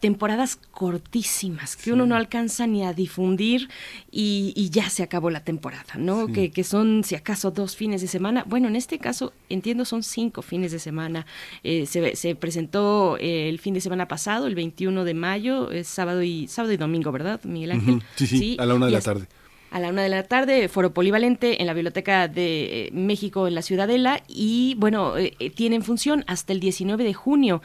temporadas cortísimas, que uno no alcanza ni a difundir y, y ya se acabó la temporada, ¿no? Sí. Que, que son, si acaso, dos fines de semana. Bueno, en este caso, entiendo, son cinco fines de semana. Eh, se, se presentó eh, el fin de semana pasado, el 21 de mayo, es sábado y, sábado y domingo, ¿verdad, Miguel Ángel? Sí, sí, a la una de y la tarde. A la una de la tarde, foro polivalente en la Biblioteca de eh, México en la Ciudadela y bueno, eh, eh, tienen función hasta el 19 de junio.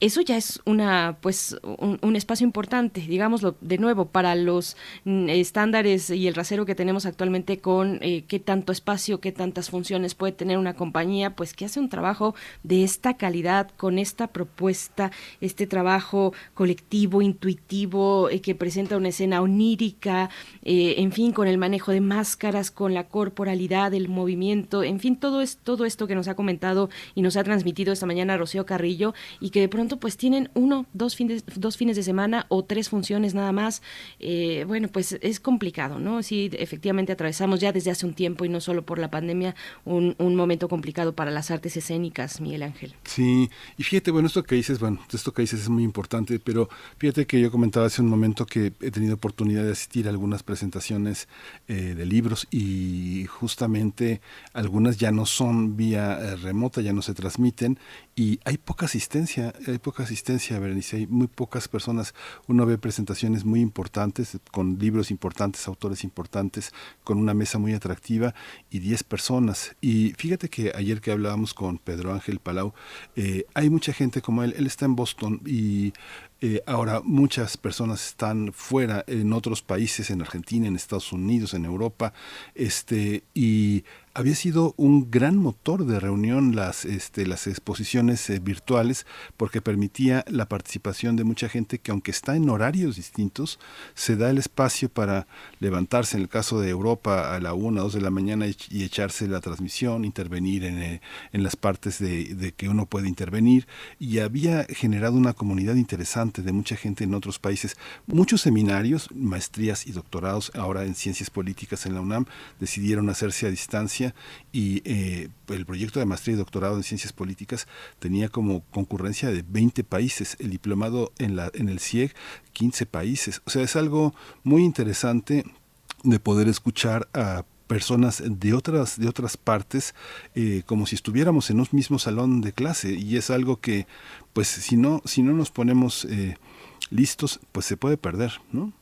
Eso ya es una, pues, un, espacio importante, digámoslo de nuevo, para los mm, estándares y el rasero que tenemos actualmente con eh, qué tanto espacio, qué tantas funciones puede tener una compañía, pues que hace un trabajo de esta calidad, con esta propuesta, este trabajo colectivo, intuitivo, eh, que presenta una escena onírica, eh, en fin, con el manejo de máscaras, con la corporalidad, el movimiento, en fin, todo, es, todo esto que nos ha comentado y nos ha transmitido esta mañana Rocío Carrillo y que de pronto pues tienen uno, dos fines, dos fines de semana o tres funciones nada más. Eh, bueno, pues es complicado, ¿no? Sí, efectivamente atravesamos ya desde hace un tiempo y no solo por la pandemia, un, un momento complicado para las artes escénicas, Miguel Ángel. Sí, y fíjate, bueno, esto que dices, bueno, esto que dices es muy importante, pero fíjate que yo comentaba hace un momento que he tenido oportunidad de asistir a algunas presentaciones eh, de libros y justamente algunas ya no son vía eh, remota, ya no se transmiten y hay poca asistencia, poca asistencia, Berenice, hay muy pocas personas. Uno ve presentaciones muy importantes, con libros importantes, autores importantes, con una mesa muy atractiva y 10 personas. Y fíjate que ayer que hablábamos con Pedro Ángel Palau, eh, hay mucha gente como él, él está en Boston y eh, ahora muchas personas están fuera en otros países, en Argentina, en Estados Unidos, en Europa, este, y había sido un gran motor de reunión las, este, las exposiciones eh, virtuales porque permitía la participación de mucha gente que aunque está en horarios distintos, se da el espacio para levantarse en el caso de Europa a la 1 o 2 de la mañana y, echarse la transmisión, intervenir en, eh, en las partes de, de, que uno puede intervenir y había generado una comunidad interesante de mucha gente en otros países. Muchos seminarios, maestrías y doctorados ahora en ciencias políticas en la UNAM decidieron hacerse a distancia y eh, el proyecto de maestría y doctorado en ciencias políticas tenía como concurrencia de 20 países, el diplomado en, la, en el CIEG 15 países. O sea, es algo muy interesante de poder escuchar a personas de otras de otras partes eh, como si estuviéramos en un mismo salón de clase y es algo que pues si no si no nos ponemos eh, listos pues se puede perder no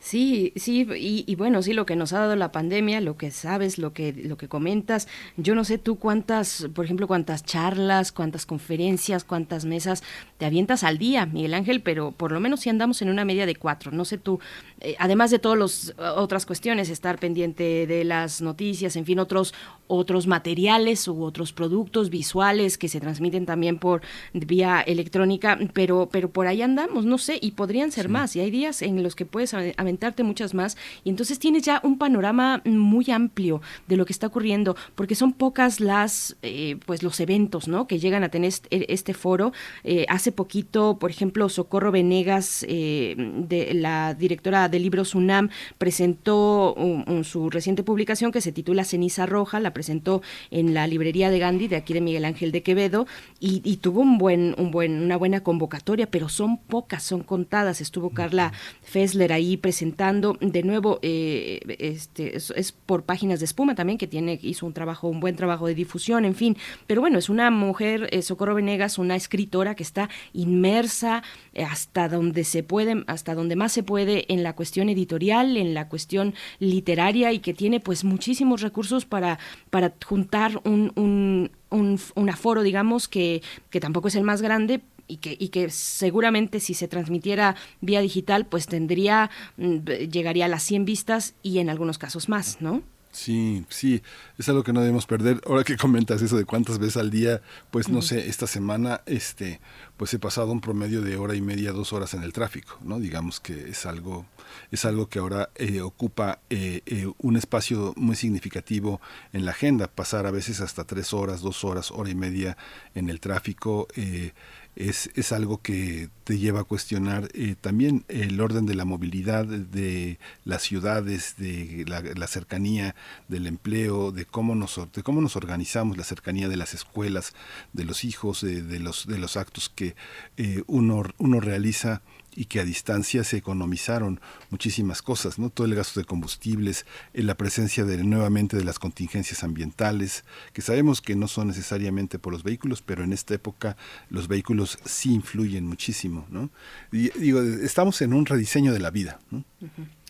Sí, sí, y, y, bueno, sí, lo que nos ha dado la pandemia, lo que sabes, lo que, lo que comentas, yo no sé tú cuántas, por ejemplo, cuántas charlas, cuántas conferencias, cuántas mesas te avientas al día, Miguel Ángel, pero por lo menos si andamos en una media de cuatro, no sé tú, eh, además de todas las otras cuestiones, estar pendiente de las noticias, en fin, otros, otros materiales u otros productos visuales que se transmiten también por vía electrónica, pero, pero por ahí andamos, no sé, y podrían ser sí. más, y hay días en los que puedes aventarte muchas más. Y entonces tienes ya un panorama muy amplio de lo que está ocurriendo porque son pocas las eh, pues los eventos no que llegan a tener este, este foro. Eh, hace poquito por ejemplo Socorro Venegas eh, de la directora de libros UNAM presentó un, un, su reciente publicación que se titula Ceniza Roja la presentó en la librería de Gandhi de aquí de Miguel Ángel de Quevedo y, y tuvo un buen un buen una buena convocatoria pero son pocas son contadas. Estuvo Carla Fessler ahí presentando presentando de nuevo eh, este es, por páginas de espuma también que tiene hizo un trabajo un buen trabajo de difusión en fin. Pero bueno es una mujer eh, Socorro Venegas una escritora que está inmersa eh, hasta donde se puede hasta donde más se puede en la cuestión editorial en la cuestión literaria y que tiene pues muchísimos recursos para para juntar un, un un, un, aforo, digamos, que, que tampoco es el más grande, y que, y que seguramente si se transmitiera vía digital, pues tendría, mm, llegaría a las 100 vistas y en algunos casos más, ¿no? Sí, sí, es algo que no debemos perder. Ahora que comentas eso de cuántas veces al día, pues no sé, esta semana, este, pues he pasado un promedio de hora y media, dos horas en el tráfico, ¿no? Digamos que es algo, es algo que ahora eh, ocupa eh, eh, un espacio muy significativo en la agenda. Pasar a veces hasta tres horas, dos horas, hora y media en el tráfico. Eh, es, es, algo que te lleva a cuestionar eh, también el orden de la movilidad de las ciudades, de la, cercanía del empleo, de cómo, nos, de cómo nos organizamos, la cercanía de las escuelas, de los hijos, de, de los, de los actos que eh, uno, uno realiza y que a distancia se economizaron muchísimas cosas, ¿no? Todo el gasto de combustibles, eh, la presencia de, nuevamente de las contingencias ambientales, que sabemos que no son necesariamente por los vehículos, pero en esta época los vehículos sí influyen muchísimo, ¿no? Digo, estamos en un rediseño de la vida, ¿no?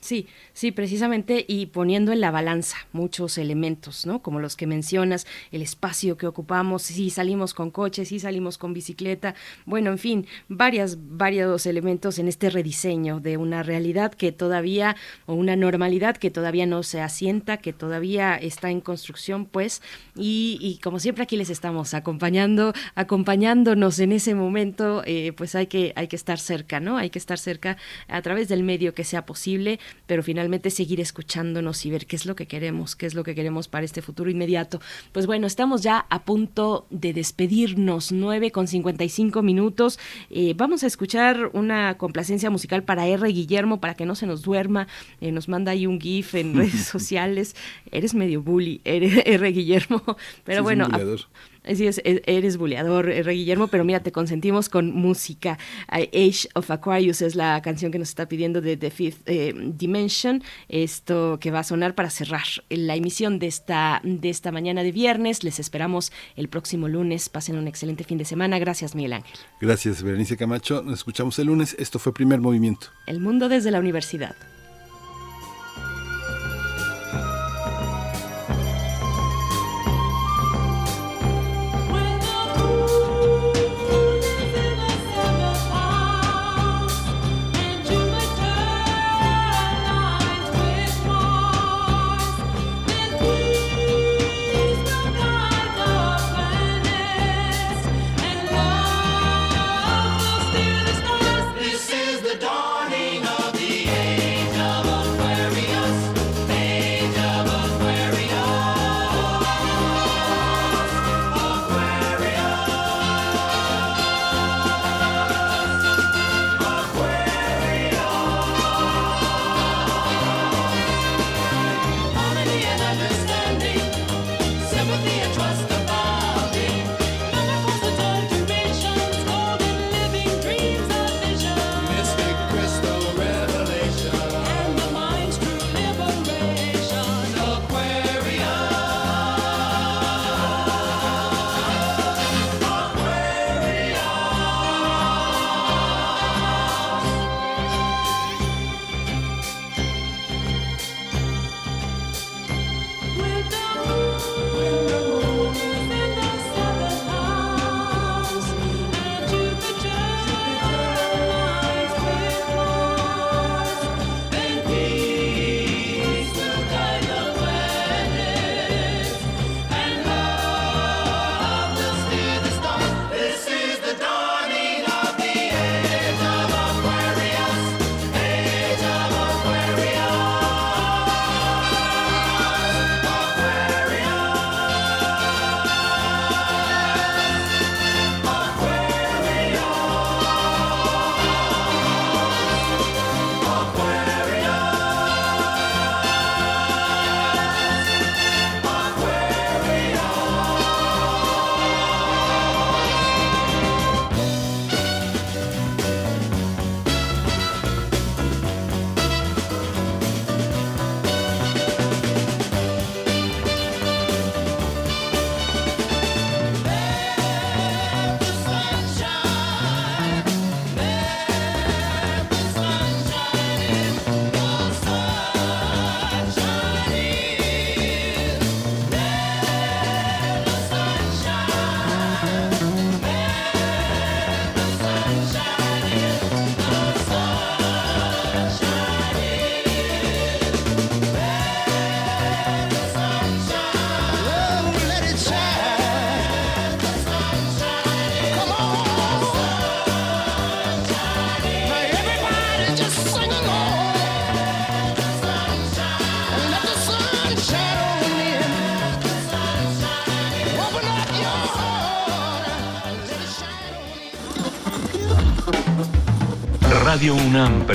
Sí, sí, precisamente y poniendo en la balanza muchos elementos, ¿no? Como los que mencionas, el espacio que ocupamos, si salimos con coche, si salimos con bicicleta, bueno, en fin, varias, varios elementos en este rediseño de una realidad que todavía, o una normalidad que todavía no se asienta, que todavía está en construcción, pues, y, y como siempre aquí les estamos acompañando, acompañándonos en ese momento, eh, pues hay que, hay que estar cerca, ¿no? Hay que estar cerca a través del medio que sea posible pero finalmente seguir escuchándonos y ver qué es lo que queremos, qué es lo que queremos para este futuro inmediato. Pues bueno, estamos ya a punto de despedirnos, 9 con 55 minutos. Eh, vamos a escuchar una complacencia musical para R. Guillermo, para que no se nos duerma. Eh, nos manda ahí un GIF en redes sociales. Eres medio bully, R. Guillermo. Pero bueno, Así es, e-, eres buleador, eh, Rey Guillermo, pero mira, te consentimos con música. Age of Aquarius es la canción que nos está pidiendo de The Fifth eh, Dimension, esto que va a sonar para cerrar la emisión de esta, de esta mañana de viernes. Les esperamos el próximo lunes. Pasen un excelente fin de semana. Gracias, Miguel Ángel. Gracias, Berenice Camacho. Nos escuchamos el lunes. Esto fue Primer Movimiento. El mundo desde la universidad.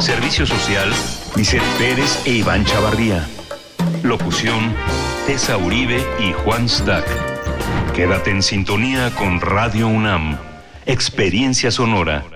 Servicio Social, Vicente Pérez e Iván Chavarría. Locución, Tessa Uribe y Juan Stack. Quédate en sintonía con Radio UNAM. Experiencia Sonora.